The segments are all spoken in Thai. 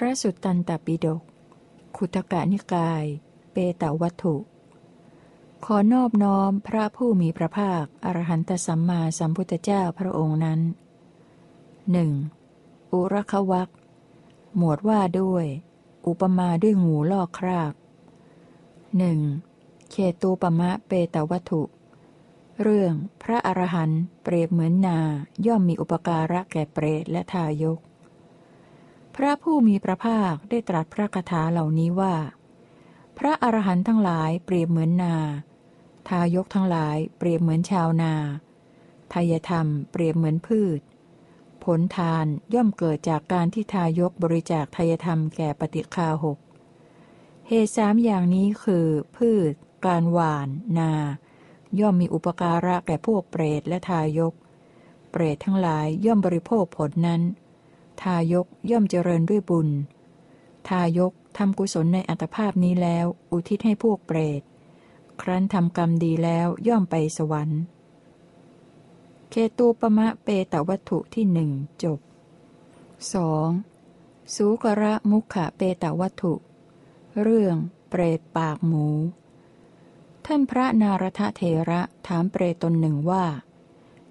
พระสุตตันตปิฎกขุตกะนิกาย เปตวัตถุ ขอนอบน้อมพระผู้มีพระภาค อรหันตสัมมาสัมพุทธเจ้าพระองค์นั้นหนึ่งอุรควักหมวดว่าด้วย อุปมาด้วยงูลอกคราบหนึ่งเขตูปมะเปตวัตถุ เรื่องพระอรหันต์เปรียบเหมือนนาย่อมมีอุปการะแก่เปรตและทายก พระผู้มีพระภาคได้ตรัสพระคาถาเหล่านี้ว่า พระอรหันต์ทั้งหลายเปรียบเหมือนนา ทายกทั้งหลายเปรียบเหมือนชาวนาทายธรรมเปรียบเหมือนพืช ผลทานย่อมเกิดจากการที่ทายกบริจาคทายธรรมแก่ปฏิคาหก เหตุสามอย่างนี้คือ พืช การหวาน นา ย่อมมีอุปการะแก่พวกเปรตและทายก เปรตทั้งหลายย่อมบริโภคผลนั้น ทายกย่อมเจริญด้วยบุญ ทายกทำกุศลในอัตภาพนี้แล้ว อุทิศให้พวกเปรต ครั้นทำกรรมดีแล้วย่อมไปสวรรค์ เคตูปมะเปตวัตถุที่หนึ่งจบ 2. สูกระมุขะเปตวัตถุ เรื่อง เปรตปากหมู ท่านพระนารทเทระถามเปรตตนหนึ่งว่า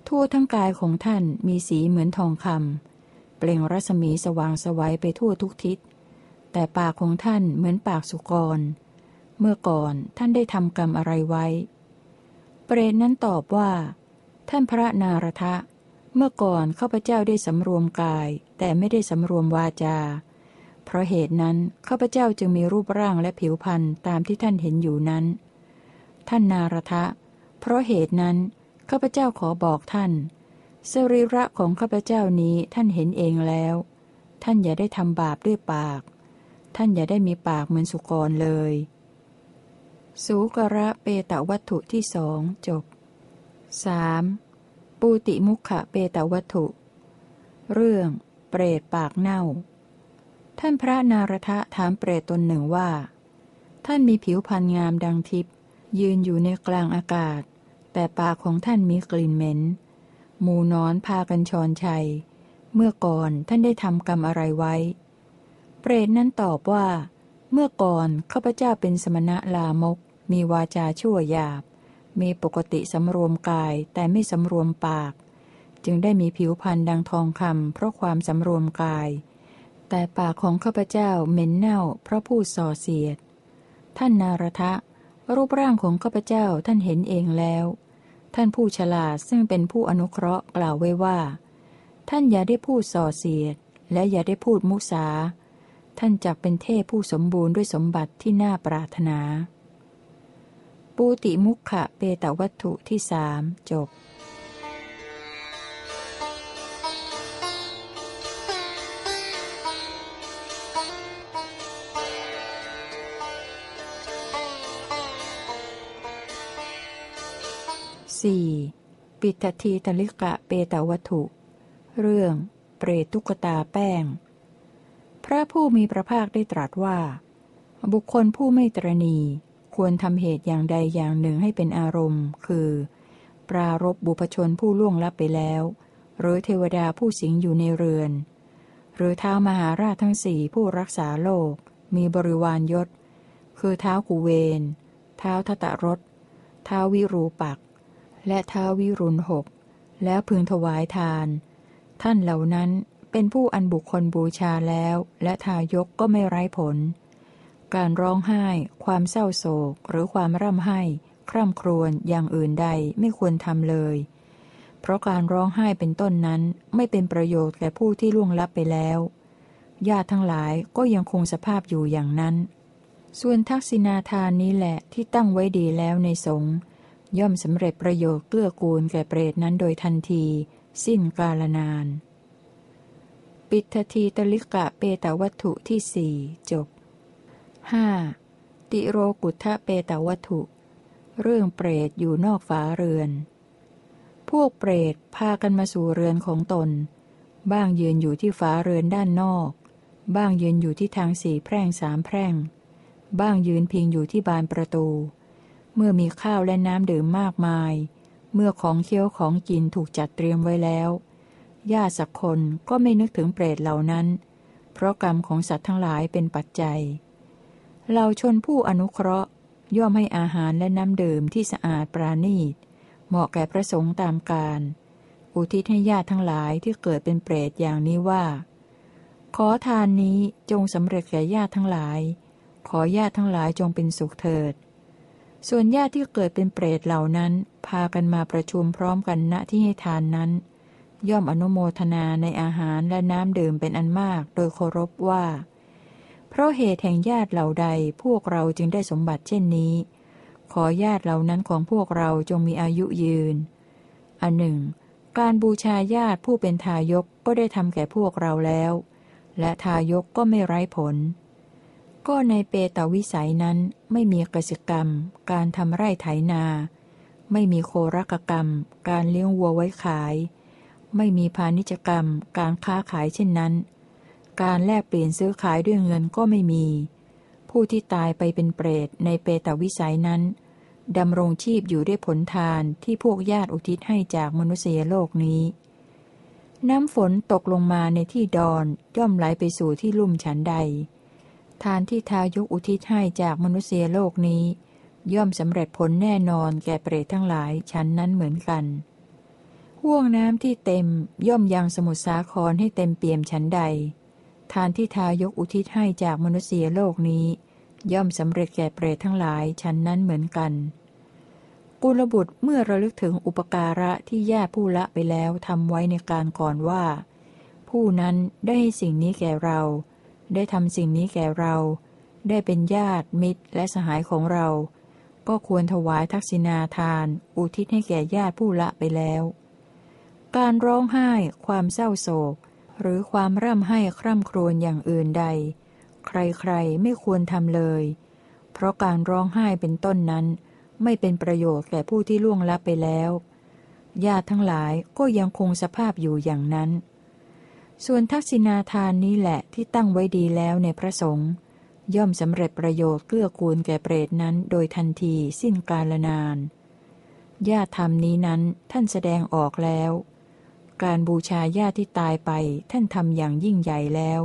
ทั่วทั้งกายของท่านมีสีเหมือนทองคำ เปล่งรัศมีสว่างสวัยไปทั่วทุกทิศ แต่ปากของท่านเหมือนปากสุกร เมื่อก่อนท่านได้ทำกรรมอะไรไว้ เปรตนั้นตอบว่า ท่านพระนารทะ เมื่อก่อนข้าพเจ้าได้สำรวมกาย แต่ไม่ได้สำรวมวาจา เพราะเหตุนั้นข้าพเจ้าจึงมีรูปร่างและผิวพรรณตามที่ท่านเห็นอยู่นั้น ท่านนารทะ เพราะเหตุนั้นข้าพเจ้าขอบอกท่าน สรีระของข้าพเจ้านี้ท่านเห็นเองแล้ว ท่านอย่าได้ทำบาปด้วยปาก ท่านอย่าได้มีปากเหมือนสุกรเลย สูกระเปตวัตถุที่สองจบ 3. ปูติมุขะเปตวัตถุ เรื่อง เปรตปากเน่า ท่านพระนารทะถามเปรตตนหนึ่งว่า ท่านมีผิวพรรณงามดังทิพย์ยืนอยู่ในกลางอากาศ แต่ปากของท่านมีกลิ่นเหม็น หมูนอนพากันชอนชัย เมื่อก่อนท่านได้ทำกรรมอะไรไว้ เปรตนั้นตอบว่า เมื่อก่อนข้าพเจ้าเป็นสมณะลามก มีวาจาชั่วหยาบ มีปกติสำรวมกายแต่ไม่สำรวมปาก จึงได้มีผิวพรรณดังทองคำเพราะความสำรวมกาย แต่ปากของข้าพเจ้าเหม็นเน่าเพราะพูดส่อเสียด ท่านนารทะ รูปร่างของข้าพเจ้าท่านเห็นเองแล้ว ท่านผู้ฉลาดซึ่งเป็นผู้อนุเคราะห์กล่าวไว้ว่า ท่านอย่าได้พูดส่อเสียด และอย่าได้พูดมุสา ท่านจักเป็นเทพผู้สมบูรณ์ด้วยสมบัติที่น่าปรารถนา ปูติมุขะเปตวัตถุที่สามจบ สี่ปิตทีตลิกะเปตวัตถุ เรื่อง เปรตตุกตาแป้ง พระผู้มีพระภาคได้ตรัสว่า บุคคลผู้ไม่ตรณีควรทำเหตุอย่างใดอย่างหนึ่งให้เป็นอารมณ์ คือ ปรารบบุพชนผู้ล่วงลับไปแล้ว หรือเทวดาผู้สิงอยู่ในเรือน หรือเท้ามหาราชทั้งสี่ผู้รักษาโลก มีบริวารยศ คือเท้ากูเวน เท้าทตรสเท้าวิรูปัก และท้าวิรุณหกแล้วพึงถวายทาน ท่านเหล่านั้นเป็นผู้อันบุคคลบูชาแล้ว และทายกก็ไม่ไร้ผล การร้องไห้ ความเศร้าโศก หรือความร่ำไห้ คร่ำครวญอย่างอื่นใดไม่ควรทำเลย เพราะการร้องไห้เป็นต้นนั้นไม่เป็นประโยชน์แก่ผู้ที่ล่วงลับไปแล้วญาติทั้งหลายก็ยังคงสภาพอยู่อย่างนั้น ส่วนทักษิณาทานนี้แหละที่ตั้งไว้ดีแล้วในสงฆ์ ย่อมสำเร็จประโยชน์เกื้อกูลแก่เปรตนั้นโดยทันที สิ้นกาลนาน ปิททีตลิกะเปตวัตถุที่สี่จบ 5. ติโรกุทะเปตวัตถุ เรื่องเปรตอยู่นอกฝาเรือน พวกเปรตพากันมาสู่เรือนของตน บ้างยืนอยู่ที่ฝาเรือนด้านนอก บ้างยืนอยู่ที่ทางสี่แพร่งสามแพร่ง บ้างยืนพิงอยู่ที่บานประตู เมื่อมีข้าวและน้ำดื่มมากมาย เมื่อของเคี้ยวของกินถูกจัดเตรียมไว้แล้วญาติสักคนก็ไม่นึกถึงเปรตเหล่านั้น เพราะกรรมของสัตว์ทั้งหลายเป็นปัจจัย เราชนผู้อนุเคราะห์ ย่อมให้อาหารและน้ำดื่มที่สะอาดปราณีต เหมาะแก่พระสงฆ์ตามการ อุทิศให้ญาติทั้งหลายที่เกิดเป็นเปรตอย่างนี้ว่า ขอทานนี้จงสำเร็จแก่ญาติทั้งหลาย ขอญาติทั้งหลายจงเป็นสุขเถิด ส่วนญาติที่เกิดเป็นเปรตเหล่านั้น พากันมาประชุมพร้อมกันณที่ให้ทานนั้น ย่อมอนุโมทนาในอาหารและน้ำดื่มเป็นอันมากโดยเคารพว่า เพราะเหตุแห่งญาติเหล่าใดพวกเราจึงได้สมบัติเช่นนี้ ขอญาติเหล่านั้นของพวกเราจงมีอายุยืน อันหนึ่ง การบูชาญาติผู้เป็นทายกก็ได้ทำแก่พวกเราแล้ว และทายกก็ไม่ไร้ผล ก็ในเปตวิสัยนั้นไม่มีกสิกรรม การทำไร่ไถนา ไม่มีโครกกรรม การเลี้ยงวัวไว้ขาย ไม่มีพาณิชกรรม การค้าขายเช่นนั้น การแลกเปลี่ยนซื้อขายด้วยเงินก็ไม่มี ผู้ที่ตายไปเป็นเปรตในเปตวิสัยนั้นดำรงชีพอยู่ด้วยผลทานที่พวกญาติอุทิศให้จากมนุษยโลกนี้ น้ำฝนตกลงมาในที่ดอนย่อมไหลไปสู่ที่ลุ่มฉันใด ทานที่ทายกอุทิศให้จากมนุษยโลกนี้ ย่อมสำเร็จผลแน่นอนแก่เปรตทั้งหลายฉันนั้นเหมือนกันห่วงน้ำที่เต็มย่อมยังสมุทรสาครให้เต็มเปี่ยมฉันใด ทานที่ทายกอุทิศให้จากมนุษยโลกนี้ ย่อมสำเร็จแก่เปรตทั้งหลายฉันนั้นเหมือนกันกุลบุตรเมื่อระลึกถึงอุปการะที่ญาติผู้ละไปแล้วทำไว้ในการก่อนว่า ผู้นั้นได้สิ่งนี้แก่เรา ได้ทำสิ่งนี้แก่เรา ได้เป็นญาติมิตรและสหายของเรา ก็ควรถวายทักษิณาทาน อุทิศให้แก่ญาติผู้ละไปแล้ว การร้องไห้ ความเศร้าโศก หรือความร่ำไห้คร่ำครวญอย่างอื่นใด ใครๆไม่ควรทำเลย เพราะการร้องไห้เป็นต้นนั้น ไม่เป็นประโยชน์แก่ผู้ที่ล่วงลับไปแล้ว ญาติทั้งหลายก็ยังคงสภาพอยู่อย่างนั้น ส่วนทักษิณาทานนี้แหละที่ตั้งไว้ดีแล้วในพระสงฆ์ย่อมสำเร็จประโยชน์เกื้อกูลแก่เปรตนั้นโดยทันทีสิ้นกาลนานญาติธรรมนี้นั้นท่านแสดงออกแล้ว การบูชาญาติที่ตายไปท่านทำอย่างยิ่งใหญ่แล้ว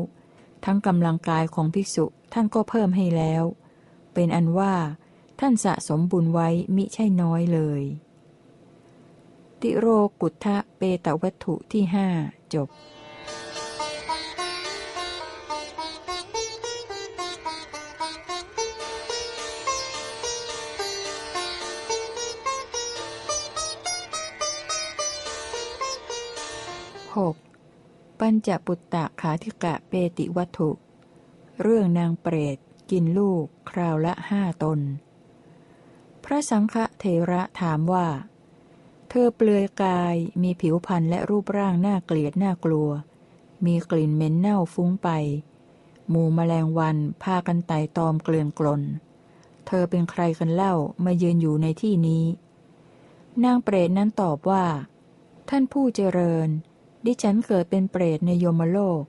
ทั้งกำลังกายของภิกษุท่านก็เพิ่มให้แล้ว เป็นอันว่าท่านสะสมบุญไว้มิใช่น้อยเลย ติโรกุทะเปตวัตถุที่ห้าจบ หกปัญจปุตตะขาธิกะเปติวัตถุ เรื่องนางเปรต กินลูก คราวละห้าตน พระสังฆเทระถามว่า เธอเปลือยกายมีผิวพรรณและรูปร่างน่าเกลียดน่ากลัว มีกลิ่นเหม็นเน่าฟุ้งไป หมูแมลงวันพากันไต่ตอมเกลื่อนกลน เธอเป็นใครกันเล่ามายืนอยู่ในที่นี้ นางเปรตนั้นตอบว่าท่านผู้เจริญ ดิฉันเกิดเป็นเปรตในโยมโลก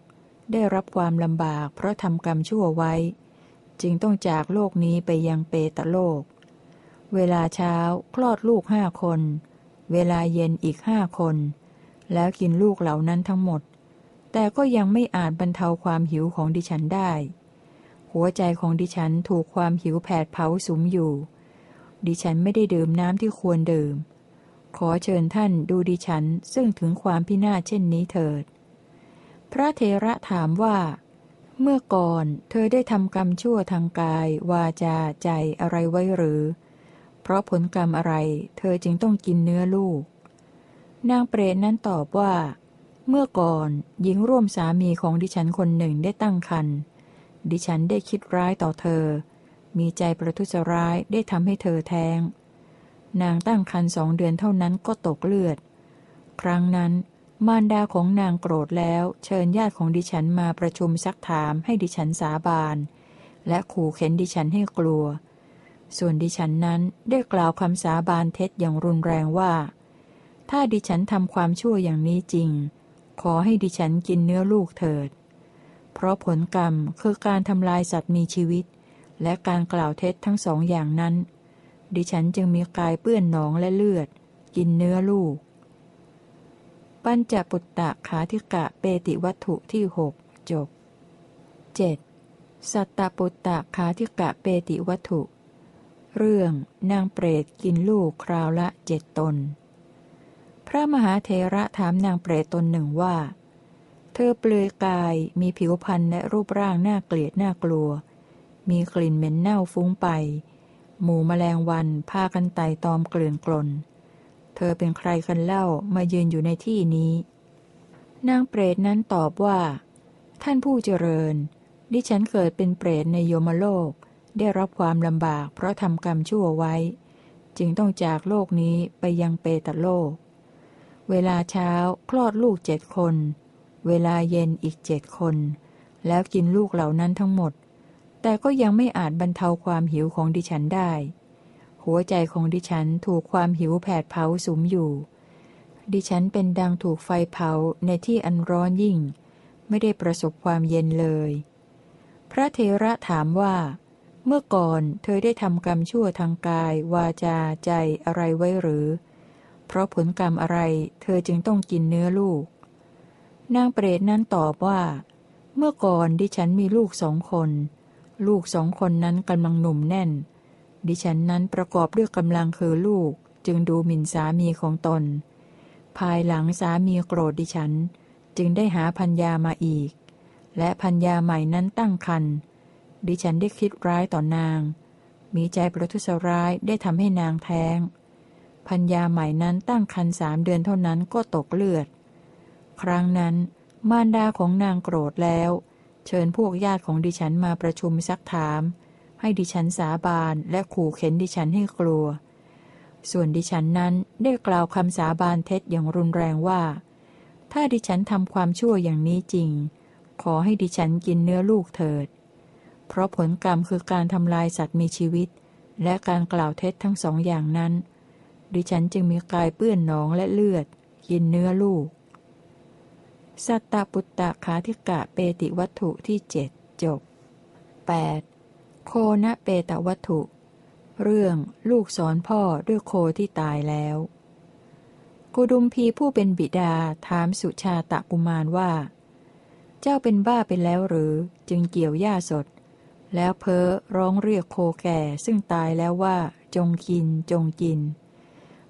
ได้รับความลำบากเพราะทำกรรมชั่วไว้ จึงต้องจากโลกนี้ไปยังเปตโลก เวลาเช้าคลอดลูกห้าคน เวลาเย็นอีกห้าคน แล้วกินลูกเหล่านั้นทั้งหมด แต่ก็ยังไม่อาจบรรเทาความหิวของดิฉันได้ หัวใจของดิฉันถูกความหิวแผดเผาสุมอยู่ ดิฉันไม่ได้ดื่มน้ำที่ควรดื่ม ขอเชิญท่านดูดิฉันซึ่งถึงความพินาศเช่นนี้เถิด พระเทระถามว่า เมื่อก่อนเธอได้ทำกรรมชั่วทางกาย วาจาใจอะไรไว้หรือ เพราะผลกรรมอะไร เธอจึงต้องกินเนื้อลูก นางเปรตนั้นตอบว่า เมื่อก่อนหญิงร่วมสามีของดิฉันคนหนึ่งได้ตั้งครรภ์ดิฉันได้คิดร้ายต่อเธอ มีใจประทุษร้ายได้ทำให้เธอแท้ง นางตั้งครรภ์สองเดือนเท่านั้นก็ตกเลือด ครั้งนั้น มารดาของนางโกรธแล้ว เชิญญาติของดิฉันมาประชุมซักถามให้ดิฉันสาบาน และขู่เข็นดิฉันให้กลัว ส่วนดิฉันนั้นได้กล่าวคำสาบานเท็จอย่างรุนแรงว่า ถ้าดิฉันทำความชั่วอย่างนี้จริง ขอให้ดิฉันกินเนื้อลูกเถิด เพราะผลกรรมคือการทำลายสัตว์มีชีวิตและการกล่าวเท็จทั้งสองอย่างนั้น ดิฉันจึงมีกายเปื้อนหนองและเลือด กินเนื้อลูก ปัญจปุตตะขาธิกะเปติวัตถุที่หกจบ 7. สัตตปุตตะคาธิกะเปติวัตถุ เรื่อง นางเปรตกินลูกคราวละเจ็ดตน พระมหาเทระถามนางเปรตตนหนึ่งว่า เธอเปลือยกายมีผิวพรรณและรูปร่างน่าเกลียดน่ากลัว มีกลิ่นเหม็นเน่าฟุ้งไป หมู่แมลงวันพากันไต่ตอมเกลื่อนกลน เธอเป็นใครกันเล่ามายืนอยู่ในที่นี้ นางเปรตนั้นตอบว่า ท่านผู้เจริญ ดิฉันเกิดเป็นเปรตในโยมโลก ได้รับความลำบากเพราะทำกรรมชั่วไว้ จึงต้องจากโลกนี้ไปยังเปตโลก เวลาเช้าคลอดลูกเจ็ดคน เวลาเย็นอีกเจ็ดคน แล้วกินลูกเหล่านั้นทั้งหมด แต่ก็ยังไม่อาจบรรเทาความหิวของดิฉันได้ หัวใจของดิฉันถูกความหิวแผดเผาสุมอยู่ ดิฉันเป็นดังถูกไฟเผาในที่อันร้อนยิ่ง ไม่ได้ประสบความเย็นเลย พระเทระถามว่า เมื่อก่อนเธอได้ทำกรรมชั่วทางกาย วาจาใจอะไรไว้หรือ เพราะผลกรรมอะไรเธอจึงต้องกินเนื้อลูก นางเปรตนั้นตอบว่า เมื่อก่อนดิฉันมีลูกสองคน ลูกสองคนนั้นกำลังหนุ่มแน่น ดิฉันนั้นประกอบด้วยกำลังคือลูกจึงดูหมิ่นสามีของตน ภายหลังสามีโกรธดิฉัน จึงได้หาพัญญามาอีก และพัญญาใหม่นั้นตั้งครรภ์ดิฉันได้คิดร้ายต่อนาง มีใจประทุษร้ายได้ทำให้นางแท้ง พัญญาใหม่นั้นตั้งครรภ์สามเดือนเท่านั้นก็ตกเลือด ครั้งนั้น มารดาของนางโกรธแล้ว เชิญพวกญาติของดิฉันมาประชุมซักถาม ให้ดิฉันสาบานและขู่เข็นดิฉันให้กลัว ส่วนดิฉันนั้นได้กล่าวคำสาบานเท็จอย่างรุนแรงว่า ถ้าดิฉันทำความชั่วอย่างนี้จริง ขอให้ดิฉันกินเนื้อลูกเถิด เพราะผลกรรมคือการทำลายสัตว์มีชีวิต และการกล่าวเท็จทั้งสองอย่างนั้น ดิฉันจึงมีกายเปื้อนหนองและเลือด กินเนื้อลูก สัตตปุตตะขาธิกะเปติวัตถุที่เจ็ดจบ 8. โคนะเปตวัตถุ เรื่องลูกสอนพ่อด้วยโคที่ตายแล้ว กุดุมพีผู้เป็นบิดาถามสุชาตะกุมารว่า เจ้าเป็นบ้าไปแล้วหรือจึงเกี่ยวหญ้าสด แล้วเพ้อร้องเรียกโคแก่ซึ่งตายแล้วว่า จงกินจงกิน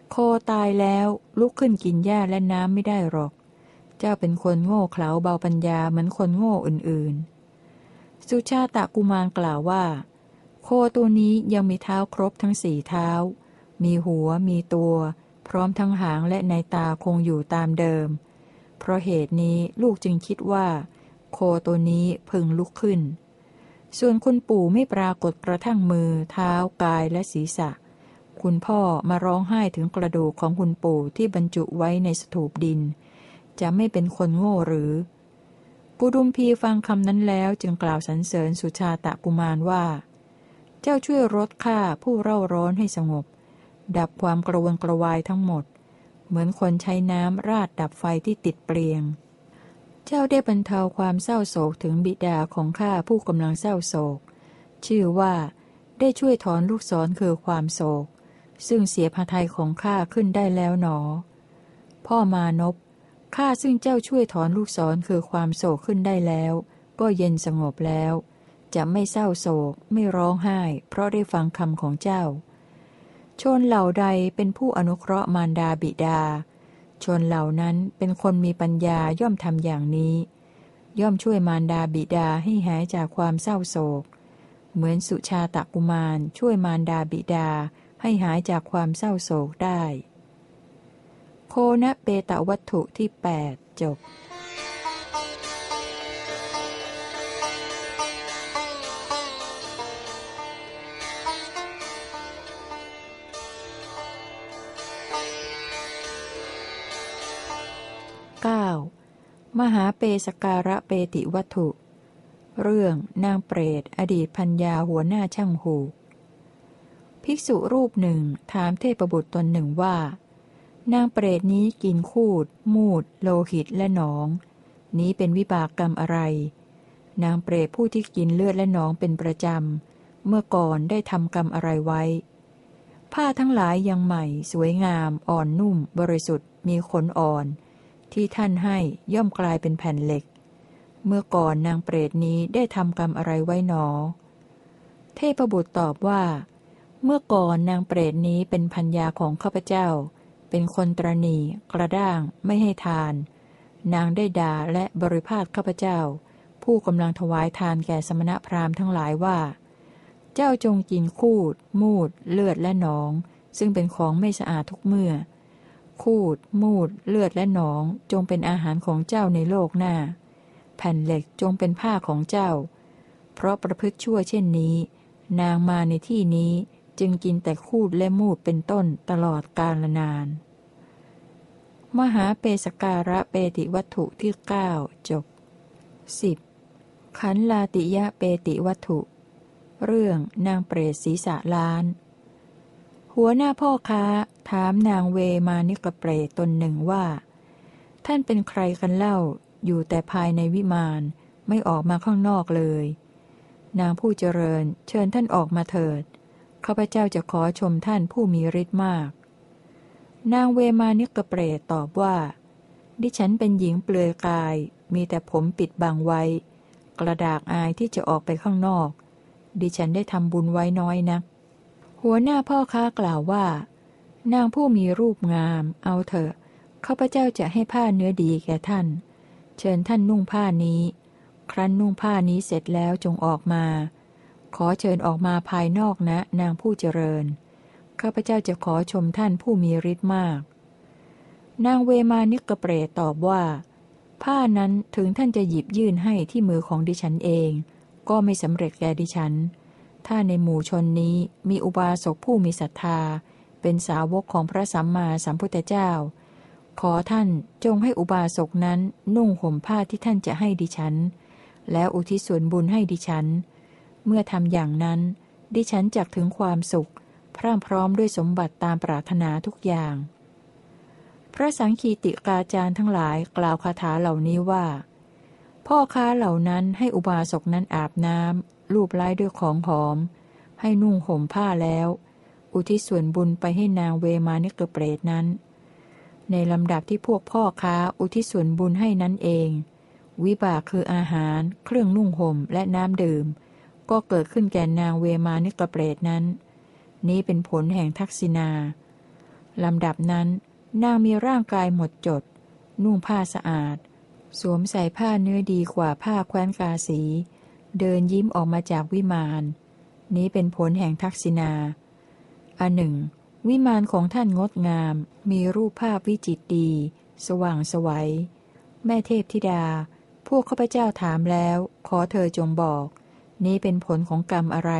โคตายแล้วลุกขึ้นกินหญ้าและน้ำไม่ได้หรอก เจ้าเป็นคนโง่เขลาเบาปัญญาเหมือนคนโง่อื่นๆ สุชาตะกุมารกล่าวว่า โคตัวนี้ยังมีเท้าครบทั้งสี่เท้า มีหัวมีตัว พร้อมทั้งหางและในตาคงอยู่ตามเดิม เพราะเหตุนี้ลูกจึงคิดว่า โคตัวนี้พึงลุกขึ้น ส่วนคุณปู่ไม่ปรากฏกระทั่งมือ เท้ากายและศีรษะคุณพ่อมาร้องไห้ถึงกระดูกของคุณปู่ที่บรรจุไว้ในสถูปดิน จะไม่เป็นคนโง่หรือกุดุมพีฟังคำนั้นแล้วจึงกล่าวสรรเสริญสุชาตะกุมารว่า เจ้าช่วยลดข้าผู้เร่าร้อนให้สงบ ดับความกระวนกระวายทั้งหมด เหมือนคนใช้น้ำราดดับไฟที่ติดเปลียง เจ้าได้บรรเทาความเศร้าโศกถึงบิดาของข้าผู้กำลังเศร้าโศก ชื่อว่าได้ช่วยถอนลูกศรคือความโศก ซึ่งเสียพระทัยของข้าขึ้นได้แล้วหนอ พ่อมานพ ข้าซึ่งเจ้าช่วยถอนลูกศรคือความโศกขึ้นได้แล้ว ก็เย็นสงบแล้ว จะไม่เศร้าโศก ไม่ร้องไห้ เพราะได้ฟังคำของเจ้า ชนเหล่าใดเป็นผู้อนุเคราะห์มารดาบิดา ชนเหล่านั้นเป็นคนมีปัญญาย่อมทำอย่างนี้ ย่อมช่วยมารดาบิดาให้หายจากความเศร้าโศก เหมือนสุชาตกุมารช่วยมารดาบิดาให้หายจากความเศร้าโศกได้ โคนะเปตวัตถุที่ 8 จบ 9. มหาเปสการะเปติวัตถุ เรื่องนางเปรต อดีตพัญญาหัวหน้าช่างหู ภิกษุรูปหนึ่งถามเทพบุตรตนหนึ่งว่า นางเปรตนี้กินคูด มูด โลหิตและหนอง นี้เป็นวิบากกรรมอะไร นางเปรตผู้ที่กินเลือดและหนองเป็นประจำ เมื่อก่อนได้ทำกรรมอะไรไว้ ผ้าทั้งหลายยังใหม่ สวยงาม อ่อนนุ่ม บริสุทธิ์ มีขนอ่อน ที่ท่านให้ย่อมกลายเป็นแผ่นเหล็ก เมื่อก่อนนางเปรตนี้ได้ทำกรรมอะไรไว้หนอ เทพบุตรตอบว่า เมื่อก่อนนางเปรตนี้เป็นพัญญาของข้าพเจ้า เป็นคนตรณีกระด้าง ไม่ให้ทาน นางได้ด่าและบริพาทข้าพเจ้า ผู้กำลังถวายทานแก่สมณพราหมณ์ทั้งหลายว่า เจ้าจงกินคูด มูด เลือดและหนอง ซึ่งเป็นของไม่สะอาดทุกเมื่อ คูด มูด เลือดและหนอง จงเป็นอาหารของเจ้าในโลกหน้า แผ่นเหล็กจงเป็นผ้าของเจ้า เพราะประพฤติชั่วเช่นนี้ นางมาในที่นี้ จึงกินแต่คูดและมูดเป็นต้นตลอดกาลนาน มหาเปสการะเปติวัตถุที่เก้าจบ 10. ขันลาติยะเปติวัตถุ เรื่องนางเปรตศีรษะล้าน หัวหน้าพ่อค้าถามนางเวมานิกเปรตตนหนึ่งว่า ท่านเป็นใครกันเล่า อยู่แต่ภายในวิมานไม่ออกมาข้างนอกเลย นางผู้เจริญเชิญท่านออกมาเถิด ข้าพเจ้าจะขอชมท่านผู้มีฤทธิ์มาก นางเวมานิกเปรตตอบว่า ดิฉันเป็นหญิงเปลือยกาย มีแต่ผมปิดบังไว้ กระดากอายที่จะออกไปข้างนอก ดิฉันได้ทำบุญไว้น้อยนัก หัวหน้าพ่อค้ากล่าวว่า นางผู้มีรูปงาม เอาเถอะข้าพเจ้าจะให้ผ้าเนื้อดีแก่ท่าน เชิญท่านนุ่งผ้านี้ ครั้นนุ่งผ้านี้เสร็จแล้วจงออกมา ขอเชิญออกมาภายนอกนะ นางผู้เจริญ ข้าพเจ้าจะขอชมท่านผู้มีฤทธิ์มาก นางเวมานิกเปรตตอบว่า ผ้านั้นถึงท่านจะหยิบยื่นให้ที่มือของดิฉันเอง ก็ไม่สำเร็จแก่ดิฉัน ถ้าในหมู่ชนนี้มีอุบาสกผู้มีศรัทธา เป็นสาวกของพระสัมมาสัมพุทธเจ้า ขอท่านจงให้อุบาสกนั้นนุ่งห่มผ้าที่ท่านจะให้ดิฉัน แล้วอุทิศส่วนบุญให้ดิฉัน เมื่อทำอย่างนั้น ดิฉันจักถึงความสุข พร่ำพร้อมด้วยสมบัติตามปรารถนาทุกอย่าง พระสังคีติกาจารย์ทั้งหลายกล่าวคาถาเหล่านี้ว่า พ่อค้าเหล่านั้นให้อุบาสกนั้นอาบน้ำลูบไล้ด้วยของหอม ให้นุ่งห่มผ้าแล้ว อุทิศส่วนบุญไปให้นางเวมานิกเปรตนั้น ในลำดับที่พวกพ่อค้าอุทิศส่วนบุญให้นั้นเอง วิบากคืออาหาร เครื่องนุ่งห่มและน้ำดื่ม ก็เกิดขึ้นแก่นางเวมานิกเปรตนั้น นี้เป็นผลแห่งทักษิณาลำดับนั้น นางมีร่างกายหมดจด นุ่งผ้าสะอาด สวมใส่ผ้าเนื้อดีกว่าผ้าแคว้นกาสี เดินยิ้มออกมาจากวิมาน นี้เป็นผลแห่งทักษิณาอันหนึ่ง วิมานของท่านงดงาม มีรูปภาพวิจิตดี สว่างสวัย แม่เทพธิดา พวกข้าพเจ้าถามแล้ว ขอเธอจงบอก นี้เป็นผลของกรรมอะไร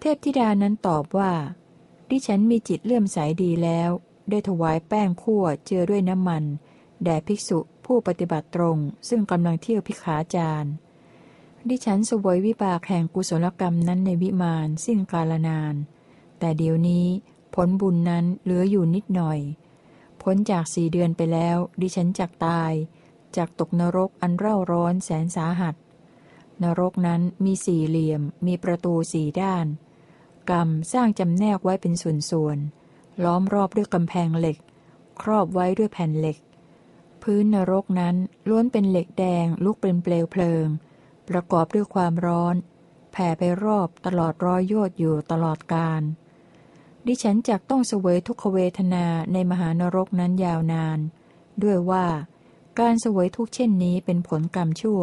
เทพธิดานั้นตอบว่า ดิฉันมีจิตเลื่อมใสดีแล้ว ได้ถวายแป้งขั่วเจือด้วยน้ำมัน แด่ภิกษุผู้ปฏิบัติตรง ซึ่งกำลังเที่ยวพิขาจารดิฉันสวยวิบากแห่งกุศลกรรมนั้นในวิมานสิ้นกาลนาน แต่เดี๋ยวนี้ผลบุญนั้นเหลืออยู่นิดหน่อย พ้นจากสี่เดือนไปแล้ว ดิฉันจักตาย จากตกนรกอันเร่าร้อนแสนสาหัส นรกนั้นมีสี่เหลี่ยม มีประตูสี่ด้าน กรรมสร้างจำแนกไว้เป็นส่วนๆ ล้อมรอบด้วยกำแพงเหล็ก ครอบไว้ด้วยแผ่นเหล็ก พื้นนรกนั้นล้วนเป็นเหล็กแดงลุกเป็นเปลวเพลิง ประกอบด้วยความร้อน แผ่ไปรอบตลอดร้อยโยชน์อยู่ตลอดกาลดิฉันจักต้องเสวยทุกขเวทนาในมหานรกนั้นยาวนาน ด้วยว่า การเสวยทุกเช่นนี้เป็นผลกรรมชั่ว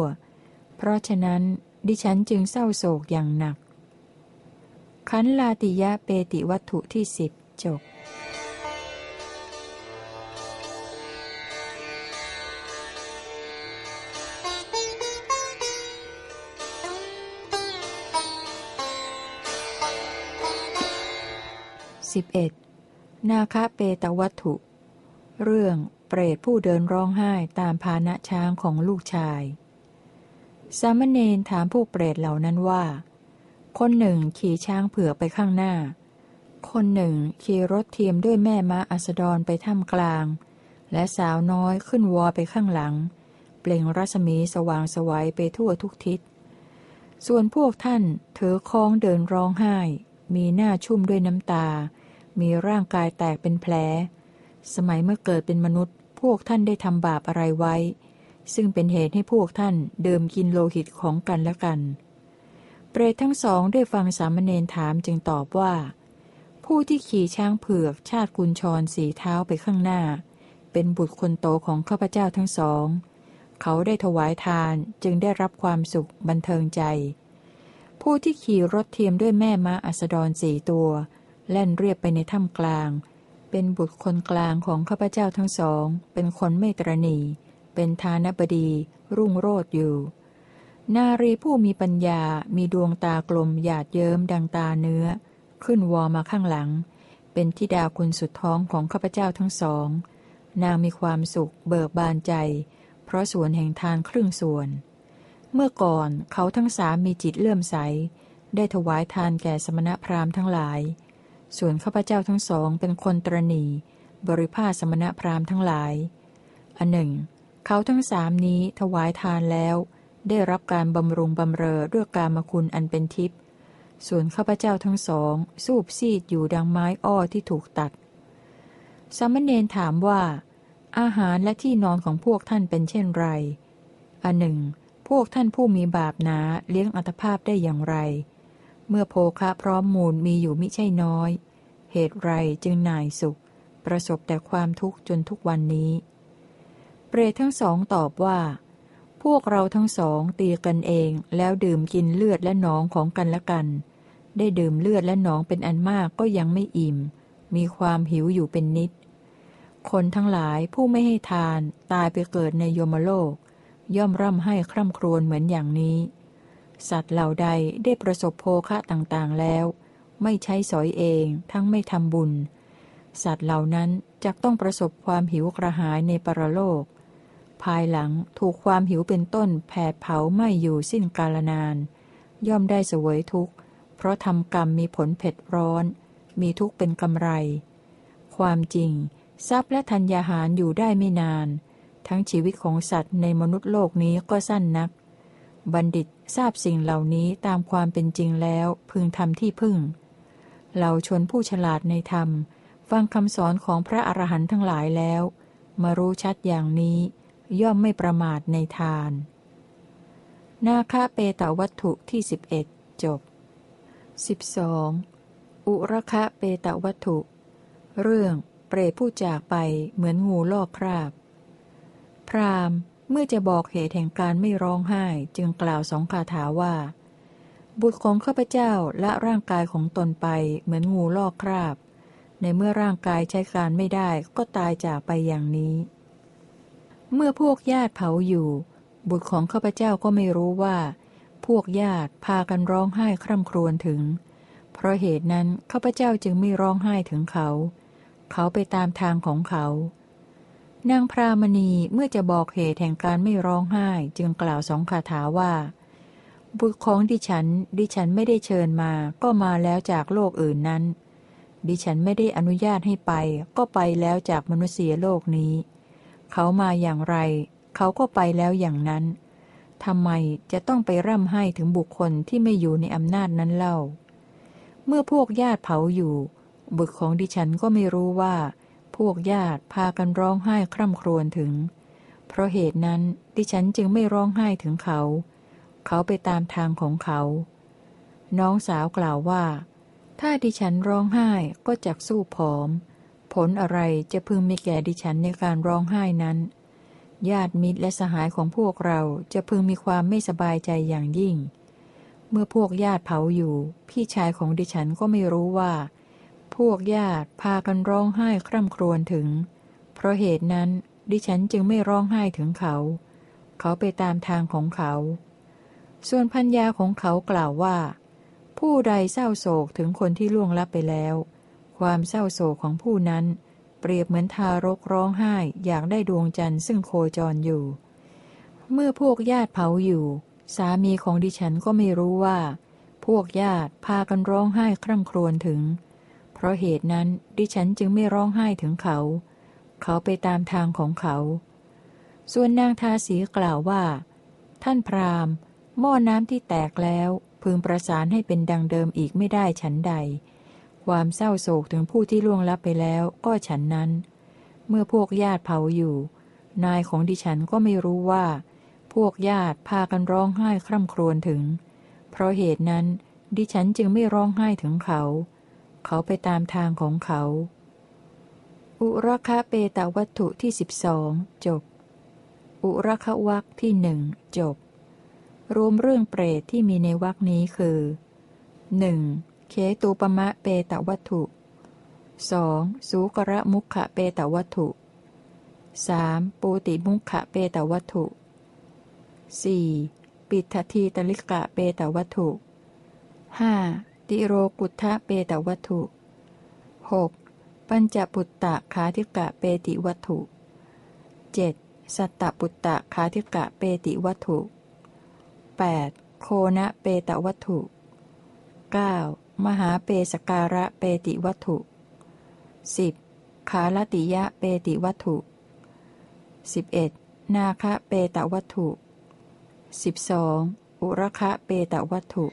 เพราะฉะนั้นดิฉันจึงเศร้าโศกอย่างหนัก ขันลาติยะเปติวัตถุที่สิบจบ 11. นาคาเปตวัตถุ เรื่องเปรตผู้เดินร้องไห้ตามภาณะช้างของลูกชาย สามเณรถามพวกเปรตเหล่านั้นว่า คนหนึ่งขี่ช้างเผือกไปข้างหน้า คนหนึ่งขี่รถเทียมด้วยแม่ม้าอัสดรไปท่ามกลาง และสาวน้อยขึ้นวอไปข้างหลัง เปล่งรัศมีสว่างสวัยไปทั่วทุกทิศ ส่วนพวกท่านถือค้องเดินร้องไห้ มีหน้าชุ่มด้วยน้ำตา มีร่างกายแตกเป็นแผล สมัยเมื่อเกิดเป็นมนุษย์ พวกท่านได้ทำบาปอะไรไว้ ซึ่งเป็นเหตุให้พวกท่านเดิมกินโลหิตของกันและกัน เปรตทั้งสองได้ฟังสามเณรถามจึงตอบว่า ผู้ที่ขี่ช้างเผือกชาติกุญชรสีเท้าไปข้างหน้า เป็นบุตรคนโตของข้าพเจ้าทั้งสอง เขาได้ถวายทานจึงได้รับความสุขบันเทิงใจ ผู้ที่ขี่รถเทียมด้วยแม่ม้าอัสดรสี่ตัว แล่นเรียบไปในถ้ำกลาง เป็นบุตรคนกลางของข้าพเจ้าทั้งสอง เป็นคนไม่ตรณี เป็นทานบดี รุ่งโรดอยู่ นารีผู้มีปัญญา มีดวงตากลมหยาดเยิ้มดังตาเนื้อ ขึ้นวอมาข้างหลัง เป็นทิดาคุณสุดท้องของข้าพเจ้าทั้งสอง นางมีความสุขเบิกบานใจ เพราะส่วนแห่งทานครึ่งส่วน เมื่อก่อนเขาทั้งสามมีจิตเลื่อมใส ได้ถวายทานแก่สมณพราหมณ์ทั้งหลาย ส่วนข้าพเจ้าทั้งสองเป็นคนตรณีบริภาสมณพราหมณ์ทั้งหลาย อันหนึ่ง เขาทั้งสามนี้ถวายทานแล้ว ได้รับการบำรุงบำเรอด้วยกามคุณอันเป็นทิพย์ส่วนข้าพเจ้าทั้งสอง สูบซีดอยู่ดังไม้อ้อที่ถูกตัด สามเณรถามว่า อาหารและที่นอนของพวกท่านเป็นเช่นไร อันหนึ่ง พวกท่านผู้มีบาปหนาเลี้ยงอัตภาพได้อย่างไร เมื่อโภคะพร้อมมูลมีอยู่มิใช่น้อย เหตุไรจึงนายสุข ประสบแต่ความทุกข์จนทุกวันนี้ เปรตทั้งสองตอบว่า พวกเราทั้งสองตีกันเองแล้วดื่มกินเลือดและหนองของกันและกัน ได้ดื่มเลือดและหนองเป็นอันมากก็ยังไม่อิ่ม มีความหิวอยู่เป็นนิด คนทั้งหลายผู้ไม่ให้ทานตายไปเกิดในโยมโลก ย่อมร่ำให้คร่ำครวญเหมือนอย่างนี้ สัตว์เหล่าใดได้ประสบโภคะต่างๆแล้ว ไม่ใช้สอยเองทั้งไม่ทำบุญ สัตว์เหล่านั้นจะต้องประสบความหิวกระหายในปรโลก ภายหลังถูกความหิวเป็นต้นแผดเผาไม่อยู่สิ้นกาลนาน ย่อมได้เสวยทุกข์ เพราะทำกรรมมีผลเผ็ดร้อน มีทุกข์เป็นกำไร ความจริง ทรัพย์และธัญญาหารอยู่ได้ไม่นาน ทั้งชีวิตของสัตว์ในมนุษย์โลกนี้ก็สั้นนัก บัณฑิตทราบสิ่งเหล่านี้ตามความเป็นจริงแล้วพึงทำที่พึ่งเราชนผู้ฉลาดในธรรม ฟังคำสอนของพระอรหันต์ทั้งหลายแล้ว มารู้ชัดอย่างนี้ ย่อมไม่ประมาทในทาน นาคาเปตวัตถุที่สิบเอ็ดจบสิบสองอุรคะเปตวัตถุ เรื่องเปรตผู้จากไปเหมือนงูลอกคราบ พรามเมื่อจะบอกเหตุแห่งการไม่ร้องไห้จึงกล่าวสองคาถาว่า บุตรของข้าพเจ้าละร่างกายของตนไปเหมือนงูลอกคราบ ในเมื่อร่างกายใช้การไม่ได้ก็ตายจากไปอย่างนี้ เมื่อพวกญาติเผาอยู่ บุตรของข้าพเจ้าก็ไม่รู้ว่า พวกญาติพากันร้องไห้คร่ำครวญถึง เพราะเหตุนั้นข้าพเจ้าจึงไม่ร้องไห้ถึงเขา เขาไปตามทางของเขา นางพรามณีเมื่อจะบอกเหตุแห่งการไม่ร้องไห้จึงกล่าวสองคาถาว่า บุตรของดิฉัน ดิฉันไม่ได้เชิญมาก็มาแล้วจากโลกอื่นนั้น ดิฉันไม่ได้อนุญาตให้ไป ก็ไปแล้วจากมนุษยโลกนี้ เขามาอย่างไร เขาก็ไปแล้วอย่างนั้นทำไมจะต้องไปร่ำไห้ถึงบุคคลที่ไม่อยู่ในอำนาจนั้นเล่า เมื่อพวกญาติเผาอยู่ บุตรของดิฉันก็ไม่รู้ว่า พวกญาติพากันร้องไห้คร่ำครวญถึง เพราะเหตุนั้นดิฉันจึงไม่ร้องไห้ถึงเขา เขาไปตามทางของเขา น้องสาวกล่าวว่า ถ้าดิฉันร้องไห้ก็จักสู้ผอม ลอะไรจะพึงมีแก่ดิฉันในการร้องไห้นั้น ญาติมิตรและสหายของพวกเราจะพึงมีความไม่สบายใจอย่างยิ่ง เมื่อพวกญาติเผาอยู่ พี่ชายของดิฉันก็ไม่รู้ว่า พวกญาติพากันร้องไห้คร่ำครวญถึง เพราะเหตุนั้นดิฉันจึงไม่ร้องไห้ถึงเขา เขาไปตามทางของเขา ส่วนพัญญาของเขากล่าวว่า ผู้ใดเศร้าโศกถึงคนที่ล่วงลับไปแล้ว ความเศร้าโศกของผู้นั้น เปรียบเหมือนทารกร้องไห้อยากได้ดวงจันทร์ซึ่งโคจรอยู่ เมื่อพวกญาติเผาอยู่ สามีของดิฉันก็ไม่รู้ว่า พวกญาติพากันร้องไห้คร่ำครวญถึง เพราะเหตุนั้นดิฉันจึงไม่ร้องไห้ถึงเขา เขาไปตามทางของเขา ส่วนนางทาสีกล่าวว่า ท่านพราหมณ์ หม้อน้ำที่แตกแล้วพึงประสานให้เป็นดังเดิมอีกไม่ได้ฉันใด ความเศร้าโศกถึงผู้ที่ล่วงลับไปแล้ว ก็ฉันนั้น เมื่อพวกญาติเผาอยู่ นายของดิฉันก็ไม่รู้ว่า พวกญาติพากันร้องไห้คร่ำครวญถึง เพราะเหตุนั้น ดิฉันจึงไม่ร้องไห้ถึงเขา เขาไปตามทางของเขา อุรคะเปตวัตถุที่สิบสองจบ อุรคะวักที่หนึ่งจบ รวมเรื่องเปรตที่มีในวักนี้คือหนึ่ง เคตูปมะเปตวัตถุ 2. สูกระมุขะเปตวัตถุ 3. ปูติมุขะเปตวัตถุ 4. ปิททีตลิกะเปตวัตถุ 5. ติโรกุทะเปตวัตถุ 6. ปัญจปุตตะคาธิกะเปติวัตถุ 7. สัตตปุตตะคาธิกะเปติวัตถุ 8. โคนะเปตวัตถุ 9. มหาเปสการะเปติวัตถุ 10. ขาลติยะเปติวัตถุ 11. นาคะเปตวัตถุ 12. อุรคะเปตวัตถุ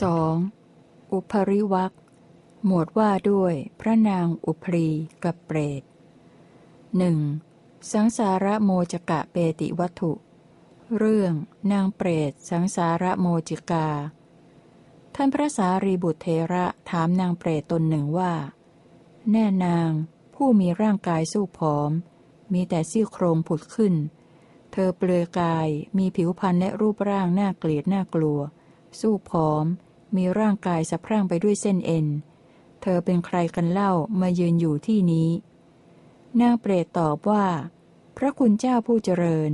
สองอุปริวัก หมวดว่าด้วยพระนางอุปรีกับเปรตหนึ่งสังสารโมจกะเปติวัตถุ เรื่องนางเปรต สังสารโมจิกา ท่านพระสารีบุตรเทระถามนางเปรตตนหนึ่งว่า แน่นางผู้มีร่างกายสู้ผอม มีแต่ซี่โครงผุดขึ้น เธอเปลือยกายมีผิวพรรณและรูปร่างน่าเกลียดน่ากลัว สู้ผอม มีร่างกายสะพรั่งไปด้วยเส้นเอ็น เธอเป็นใครกันเล่ามายืนอยู่ที่นี้ นางเปรตตอบว่า พระคุณเจ้าผู้เจริญ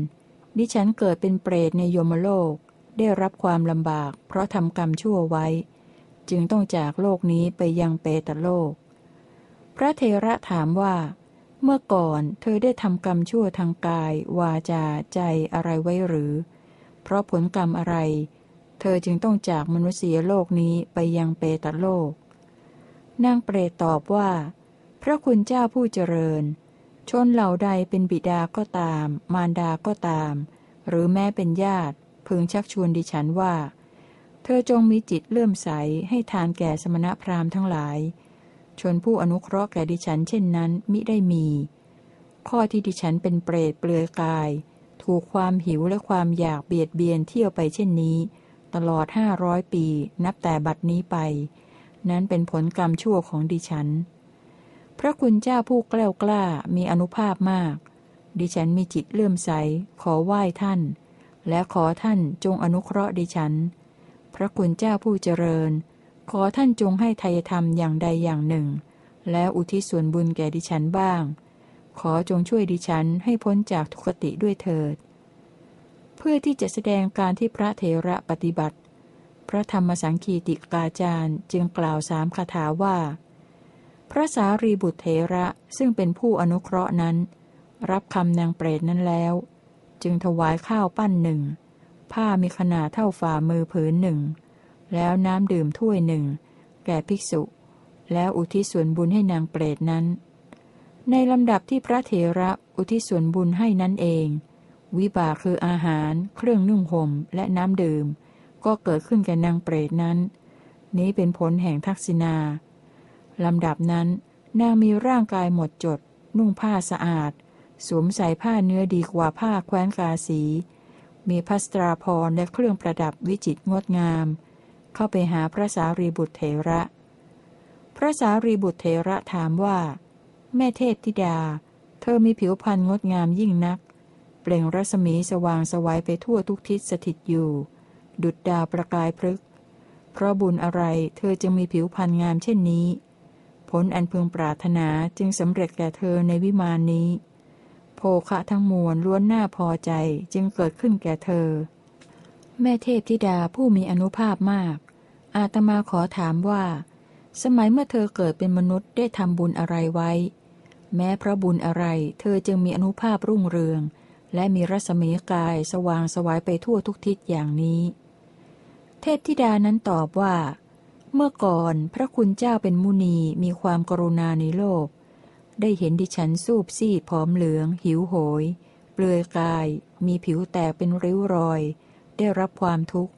ดิฉันเกิดเป็นเปรตในโยมโลก ได้รับความลำบาก เพราะทำกรรมชั่วไว้ จึงต้องจากโลกนี้ไปยังเปตโลก พระเทระถามว่า เมื่อก่อนเธอได้ทำกรรมชั่วทางกาย วาจาใจอะไรไว้หรือ เพราะผลกรรมอะไร เธอจึงต้องจากมนุษยโลกนี้ไปยังเปตโลก นางเปรตตอบว่า พระคุณเจ้าผู้เจริญ ชนเหล่าใดเป็นบิดาก็ตาม มารดาก็ตาม หรือแม้เป็นญาติ พึงชักชวนดิฉันว่า เธอจงมีจิตเลื่อมใสให้ทานแก่สมณพราหมณ์ทั้งหลาย ชนผู้อนุเคราะห์แก่ดิฉันเช่นนั้นมิได้มี ข้อที่ดิฉันเป็นเปรตเปลือยกาย ถูกความหิวและความอยากเบียดเบียนเที่ยวไปเช่นนี้ ตลอดห้าร้อยปี นับแต่บัดนี้ไป นั้นเป็นผลกรรมชั่วของดิฉัน พระคุณเจ้าผู้แกล้ากล้ามีอนุภาพมาก ดิฉันมีจิตเลื่อมใส ขอไหว้ท่าน และขอท่านจงอนุเคราะห์ดิฉัน พระคุณเจ้าผู้เจริญ ขอท่านจงให้ทายธรรมอย่างใดอย่างหนึ่ง แล้วอุทิศส่วนบุญแก่ดิฉันบ้าง ขอจงช่วยดิฉันให้พ้นจากทุกติด้วยเถิด เพื่อที่จะแสดงการที่พระเถระปฏิบัติ พระธรรมสังคีติกาจารย์จึงกล่าวสามคาถาว่า พระสารีบุตรเถระซึ่งเป็นผู้อนุเคราะห์นั้น รับคำนางเปรตนั้นแล้ว จึงถวายข้าวปั้นหนึ่ง ผ้ามีขนาดเท่าฝ่ามือผืนหนึ่ง แล้วน้ำดื่มถ้วยหนึ่ง แก่ภิกษุ แล้วอุทิศส่วนบุญให้นางเปรตนั้น ในลำดับที่พระเถระอุทิศส่วนบุญให้นั้นเอง วิบากคืออาหาร เครื่องนุ่งห่มและน้ำดื่ม ก็เกิดขึ้นแก่นางเปรตนั้น นี้เป็นผลแห่งทักษิณาลำดับนั้น นางมีร่างกายหมดจด นุ่งผ้าสะอาด สวมใส่ผ้าเนื้อดีกว่าผ้าแคว้นกาสี มีพัสตราพรและเครื่องประดับวิจิตรงดงาม เข้าไปหาพระสารีบุตรเถระ พระสารีบุตรเถระถามว่า แม่เทพธิดา เธอมีผิวพรรณงดงามยิ่งนัก เปล่งรัศมีสว่างสวัยไปทั่วทุกทิศสถิตอยู่ ดุดดาวประกายพฤกเพราะบุญอะไรเธอจึงมีผิวพรรณงามเช่นนี้ ผลอันพึงปรารถนาจึงสำเร็จแก่เธอในวิมานนี้ โภคะทั้งมวลล้วนหน้าพอใจจึงเกิดขึ้นแก่เธอ แม่เทพธิดาผู้มีอนุภาพมาก อาตมาขอถามว่า สมัยเมื่อเธอเกิดเป็นมนุษย์ได้ทำบุญอะไรไว้ แม้พระบุญอะไรเธอจึงมีอนุภาพรุ่งเรืองและมีรัศมีกายสว่างสวายไปทั่วทุกทิศอย่างนี้ ทพธิดานั้นตอบว่า เมื่อก่อนพระคุณเจ้าเป็นมุนีมีความกรุณาในโลก ได้เห็นดิฉันสูบซีดผอมเหลือง หิวโหย เปลือยกาย มีผิวแตกเป็นริ้วรอย ได้รับความทุกข์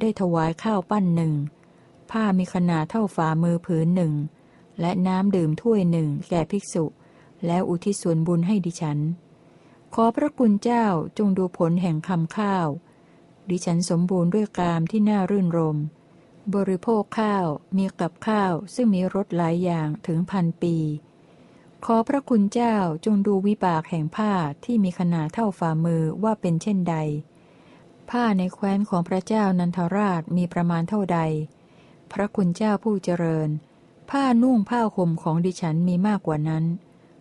ได้ถวายข้าวปั้นหนึ่ง ผ้ามีขนาดเท่าฝ่ามือผืนหนึ่ง และน้ำดื่มถ้วยหนึ่งแก่ภิกษุ แล้วอุทิศส่วนบุญให้ดิฉัน ขอพระคุณเจ้าจงดูผลแห่งคำข้าว ดิฉันสมบูรณ์ด้วยกามที่น่ารื่นรม บริโภคข้าวมีกับข้าวซึ่งมีรสหลายอย่างถึงพันปี ขอพระคุณเจ้าจงดูวิบากแห่งผ้าที่มีขนาดเท่าฝ่ามือว่าเป็นเช่นใด ผ้าในแคว้นของพระเจ้านันทราชมีประมาณเท่าใด พระคุณเจ้าผู้เจริญ ผ้านุ่งผ้าห่มของดิฉันมีมากกว่านั้น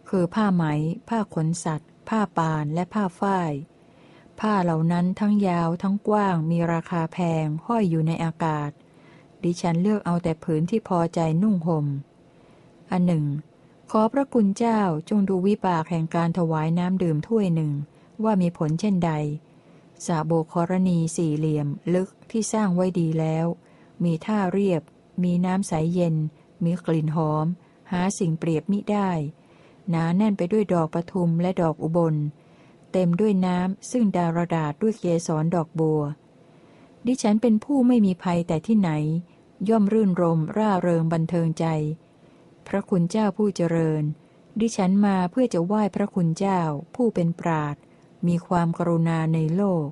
คือผ้าไหม ผ้าขนสัตว์ ผ้าปานและผ้าฝ้าย ผ้าเหล่านั้นทั้งยาวทั้งกว้างมีราคาแพงห้อยอยู่ในอากาศ ดิฉันเลือกเอาแต่ผืนที่พอใจนุ่งหม่ม อันหนึ่ง ขอพระคุณเจ้าจงดูวิบากแห่งการถวายน้ำดื่มถ้วยหนึ่ง ว่ามีผลเช่นใดสาโบกรณีสี่เหลี่ยมลึกที่สร้างไว้ดีแล้ว มีท่าเรียบ มีน้ำใสเย็น มีกลิ่นหอม หาสิ่งเปรียบมิได้ หนาแน่นไปด้วยดอกประทุมและดอกอุบล เต็มด้วยน้ำซึ่งดารดาษด้วยเกสรดอกบัว ดิฉันเป็นผู้ไม่มีภัยแต่ที่ไหน ย่อมรื่นรมร่าเริงบันเทิงใจ พระคุณเจ้าผู้เจริญ ดิฉันมาเพื่อจะไหว้พระคุณเจ้า ผู้เป็นปราดมีความกรุณาในโลก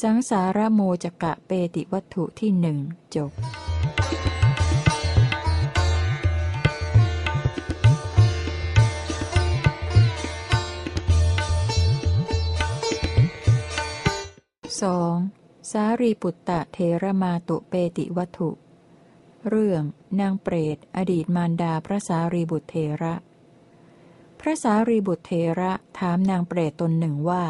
สังสารโมจกะเปติวัตถุที่หนึ่งจบ สองสารีปุตตะเทระมาตุเปติวัตถุ เรื่องนางเปรต อดีตมารดาพระสารีบุตรเทระ พระสารีบุตรเทระถามนางเปรตตนหนึ่งว่า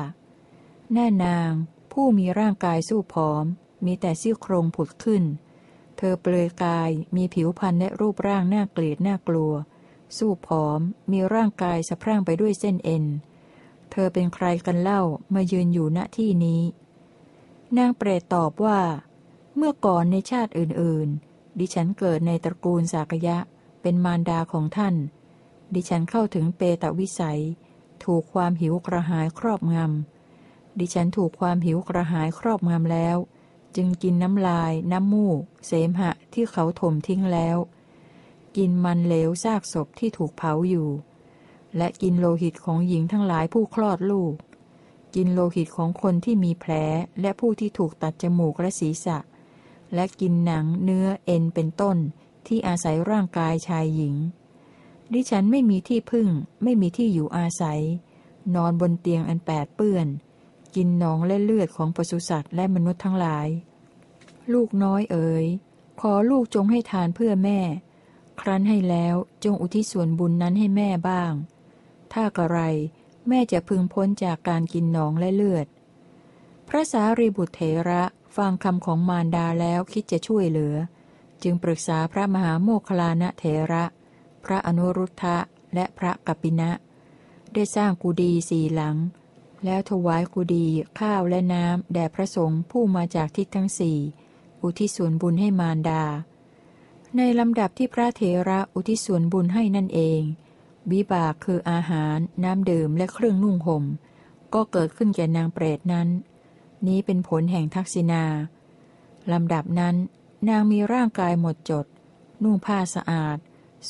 แน่นางผู้มีร่างกายสู้ผอม มีแต่ซี่โครงผุดขึ้น เธอเปลือยกายมีผิวพรรณและรูปร่างน่าเกลียดน่ากลัว สู้ผอม มีร่างกายสะพรั่งไปด้วยเส้นเอ็น เธอเป็นใครกันเล่ามายืนอยู่ณที่นี้ นางเปรตตอบว่า เมื่อก่อนในชาติอื่น ๆ ดิฉันเกิดในตระกูลสากยะ เป็นมารดาของท่าน ดิฉันเข้าถึงเปตวิสัย ถูกความหิวกระหายครอบงำ ดิฉันถูกความหิวกระหายครอบงำแล้ว จึงกินน้ำลาย น้ำมูก เสมหะที่เขาถมทิ้งแล้ว กินมันเหลวซากศพที่ถูกเผาอยู่ และกินโลหิตของหญิงทั้งหลายผู้คลอดลูก กินโลหิตของคนที่มีแผลและผู้ที่ถูกตัดจมูกและศีรษะ และกินหนังเนื้อเอ็นเป็นต้น ที่อาศัยร่างกายชายหญิง ดิฉันไม่มีที่พึ่ง ไม่มีที่อยู่อาศัย นอนบนเตียงอันแปดเปื้อน กินหนองและเลือดของปศุสัตว์และมนุษย์ทั้งหลาย ลูกน้อยเอ๋ยขอลูกจงให้ทานเพื่อแม่ ครั้นให้แล้วจงอุทิศส่วนบุญนั้นให้แม่บ้าง ถ้ากระไร แม่จะพึงพ้นจากการกินหนองและเลือด พระสารีบุตรเถระฟังคำของมารดาแล้วคิดจะช่วยเหลือ จึงปรึกษาพระมหาโมคลานะเถระ พระอนุรุทธะและพระกัปปินะ ได้สร้างกุดีสี่หลัง แล้วถวายกุดีข้าวและน้ำแด่พระสงฆ์ผู้มาจากทิศทั้งสี่อุทิศส่วนบุญให้มารดา ในลำดับที่พระเถระอุทิศส่วนบุญให้นั่นเอง วิบากคืออาหาร น้ำดื่มและเครื่องนุ่งห่ม ก็เกิดขึ้นแก่นางเปรตนั้น นี้เป็นผลแห่งทักษิณาลำดับนั้น นางมีร่างกายหมดจด นุ่งผ้าสะอาด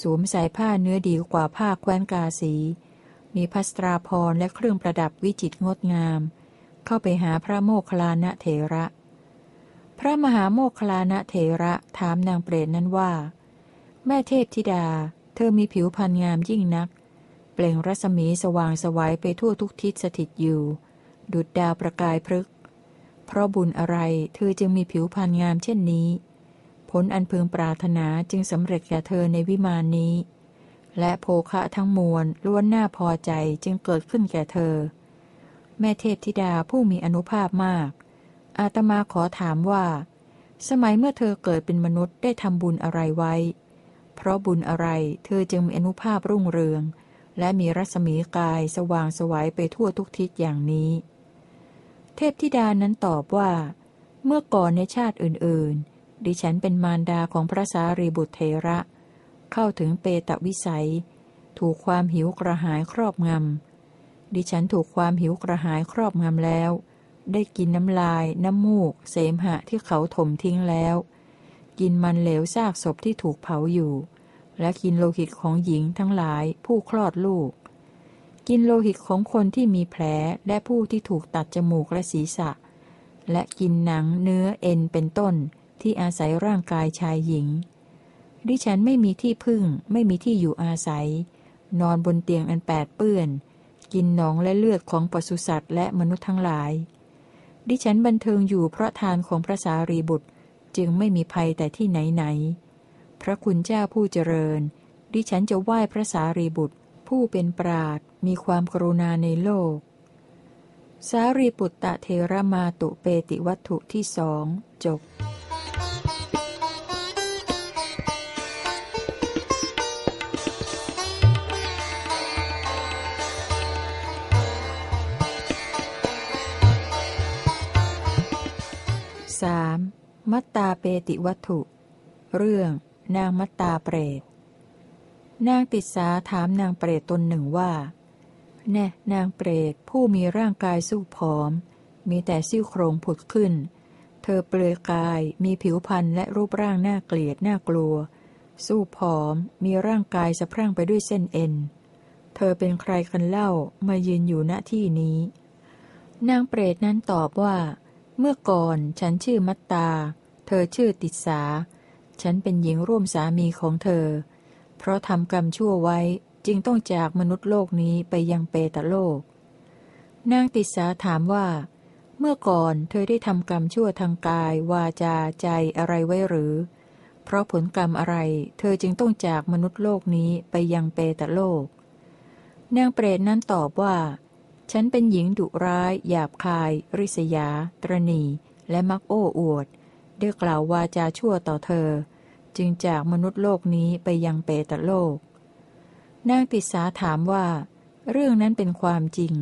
สวมใส่ผ้าเนื้อดีกว่าผ้าแคว้นกาสี มีพัสตราพรและเครื่องประดับวิจิตรงดงาม เข้าไปหาพระโมคคัลลานะเถระ พระมหาโมคคัลลานะเถระถามนางเปรตนั้นว่า แม่เทพธิดา เธอมีผิวพรรณงามยิ่งนัก เปล่งรัศมีสว่างสวัยไปทั่วทุกทิศสถิตอยู่ ดุดดาวประกายพฤก เพราะบุญอะไรเธอจึงมีผิวพรรณงามเช่นนี้ ผลอันพึงปรารถนาจึงสำเร็จแก่เธอในวิมานนี้ และโภคะทั้งมวลล้วนน่าพอใจจึงเกิดขึ้นแก่เธอ แม่เทพธิดาผู้มีอนุภาพมาก อาตมาขอถามว่า สมัยเมื่อเธอเกิดเป็นมนุษย์ได้ทำบุญอะไรไว้ เพราะบุญอะไรเธอจึงมีอนุภาพรุ่งเรือง และมีรัศมีกายสว่างสวัยไปทั่วทุกทิศอย่างนี้ เทพธิดานั้นตอบว่า เมื่อก่อนในชาติอื่น ๆ ดิฉันเป็นมารดาของพระสารีบุตรเทระ เข้าถึงเปตวิสัย ถูกความหิวกระหายครอบงำ ดิฉันถูกความหิวกระหายครอบงำแล้ว ได้กินน้ำลาย น้ำมูก เสมหะที่เขาถมทิ้งแล้ว กินมันเหลวซากศพที่ถูกเผาอยู่ และกินโลหิตของหญิงทั้งหลายผู้คลอดลูก กินโลหิตของคนที่มีแผลและผู้ที่ถูกตัดจมูกและศีรษะ และกินหนังเนื้อเอ็นเป็นต้นที่อาศัยร่างกายชายหญิง ดิฉันไม่มีที่พึ่ง ไม่มีที่อยู่อาศัย นอนบนเตียงอันแปดเปื้อน กินหนองและเลือดของปศุสัตว์และมนุษย์ทั้งหลาย ดิฉันบันเทิงอยู่เพราะทานของพระสารีบุตร จึงไม่มีภัยแต่ที่ไหนไหน พระคุณเจ้าผู้เจริญ ดิฉันจะไหว้พระสารีบุตร ผู้เป็นปราดมีความกรุณาในโลก สารีปุตตะเทระมาตุเปติวัตถุที่สองจบ 3. มัตตาเปติวัตถุ เรื่อง นางมัตตาเปรต นางติสาถามนางเปรตตนหนึ่งว่า แน่นางเปรตผู้มีร่างกายสู้ผอม มีแต่ซิ่วโครงผุดขึ้น เธอเปลือยกายมีผิวพรรณและรูปร่างน่าเกลียดน่ากลัว สู้ผอมมีร่างกายสะพรั่งไปด้วยเส้นเอ็น เธอเป็นใครกันเล่ามายืนอยู่ณที่นี้ นางเปรตนั้นตอบว่า เมื่อก่อนฉันชื่อมัตตา เธอชื่อติสา ฉันเป็นหญิงร่วมสามีของเธอ เพราะทำกรรมชั่วไว้จึงต้องจากมนุษย์โลกนี้ไปยังเปตโลก นางติสาถามว่า เมื่อก่อนเธอได้ทำกรรมชั่วทางกาย วาจาใจอะไรไว้หรือ เพราะผลกรรมอะไร เธอจึงต้องจากมนุษย์โลกนี้ไปยังเปตโลก นางเปรตนั้นตอบว่า ฉันเป็นหญิงดุร้าย หยาบคาย ริษยา ตรณี และมักโอ้อวด ได้กล่าววาจาชั่วต่อเธอ จึงจากมนุษย์โลกนี้ไปยังเปตโลก นางติสาถามว่า เรื่องนั้นเป็นความจริง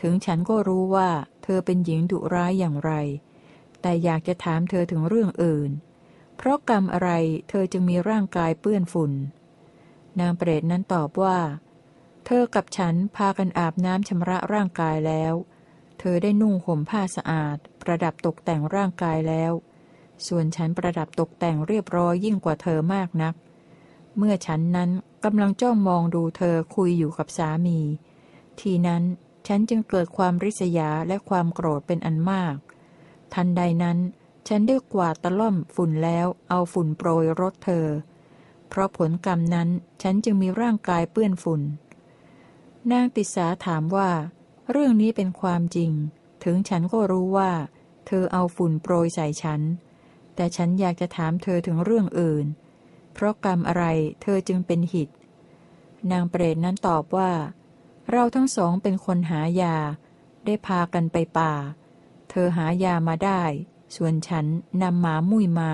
ถึงฉันก็รู้ว่า เธอเป็นหญิงดุร้ายอย่างไร แต่อยากจะถามเธอถึงเรื่องอื่น เพราะกรรมอะไรเธอจึงมีร่างกายเปื้อนฝุ่น นางเปรตนั้นตอบว่า เธอกับฉันพากันอาบน้ำชำระร่างกายแล้ว เธอได้นุ่งห่มผ้าสะอาด ประดับตกแต่งร่างกายแล้ว ส่วนฉันประดับตกแต่งเรียบร้อยยิ่งกว่าเธอมากนัก เมื่อฉันนั้นกำลังจ้องมองดูเธอคุยอยู่กับสามี ทีนั้นฉันจึงเกิดความริษยาและความโกรธเป็นอันมาก ทันใดนั้น ฉันได้กวาดตะล่อมฝุ่นแล้วเอาฝุ่นโปรยรถเธอ เพราะผลกรรมนั้นฉันจึงมีร่างกายเปื้อนฝุ่น นางติสาถามว่า เรื่องนี้เป็นความจริง ถึงฉันก็รู้ว่า เธอเอาฝุ่นโปรยใส่ฉัน แต่ฉันอยากจะถามเธอถึงเรื่องอื่น เพราะกรรมอะไรเธอจึงเป็นหิต นางเปรตนั้นตอบว่า เราทั้งสองเป็นคนหายา ได้พากันไปป่า เธอหายามาได้ ส่วนฉันนำหมามุ้ยมา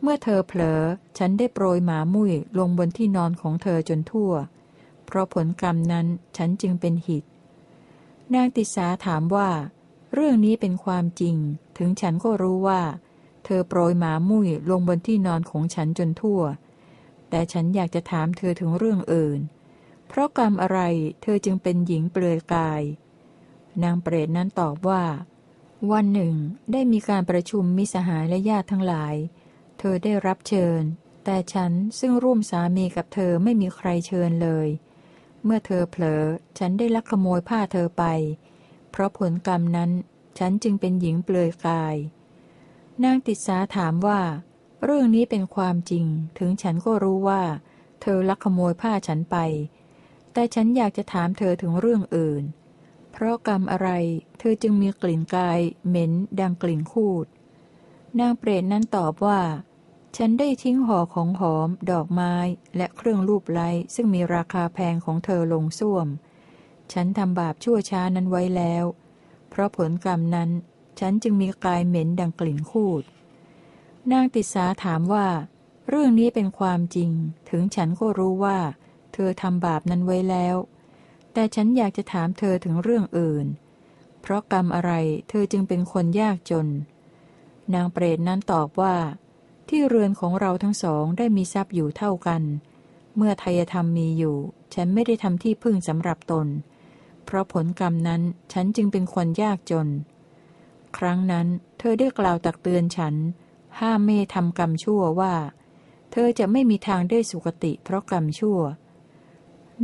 เมื่อเธอเผลอ ฉันได้โปรยหมามุ้ยลงบนที่นอนของเธอจนทั่ว เพราะผลกรรมนั้นฉันจึงเป็นหิต นางติสาถามว่า เรื่องนี้เป็นความจริง ถึงฉันก็รู้ว่า เธอโปรยหมามุ้ยลงบนที่นอนของฉันจนทั่ว แต่ฉันอยากจะถามเธอถึงเรื่องอื่น เพราะกรรมอะไรเธอจึงเป็นหญิงเปลือยกาย นางเปรตนั้นตอบว่า วันหนึ่ง ได้มีการประชุมมิสหายและญาติทั้งหลาย เธอได้รับเชิญแต่ฉันซึ่งร่วมสามีกับเธอไม่มีใครเชิญเลย เมื่อเธอเผลอ ฉันได้ลักขโมยผ้าเธอไป เพราะผลกรรมนั้น ฉันจึงเป็นหญิงเปลือยกาย นางติสาถามว่า เรื่องนี้เป็นความจริง ถึงฉันก็รู้ว่า เธอลักขโมยผ้าฉันไป แต่ฉันอยากจะถามเธอถึงเรื่องอื่น เพราะกรรมอะไร เธอจึงมีกลิ่นกาย เหม็น ดังกลิ่นคูด นางเปรตนั้นตอบว่า ฉันได้ทิ้งห่อของหอม ดอกไม้ และเครื่องรูปไล้ซึ่งมีราคาแพงของเธอลงส้วม ฉันทำบาปชั่วช้านั้นไว้แล้ว เพราะผลกรรมนั้น ฉันจึงมีกายเหม็นดังกลิ่นคูด นางติสาถามว่า เรื่องนี้เป็นความจริง ถึงฉันก็รู้ว่า เธอทำบาปนั้นไว้แล้ว แต่ฉันอยากจะถามเธอถึงเรื่องอื่น เพราะกรรมอะไรเธอจึงเป็นคนยากจน นางเปรตนั้นตอบว่า ที่เรือนของเราทั้งสองได้มีทรัพย์อยู่เท่ากัน เมื่อทายธรรมมีอยู่ ฉันไม่ได้ทำที่พึ่งสำหรับตน เพราะผลกรรมนั้นฉันจึงเป็นคนยากจน ครั้งนั้นเธอได้กล่าวตักเตือนฉัน ห้ามไม่ทำกรรมชั่วว่า เธอจะไม่มีทางได้สุคติเพราะกรรมชั่ว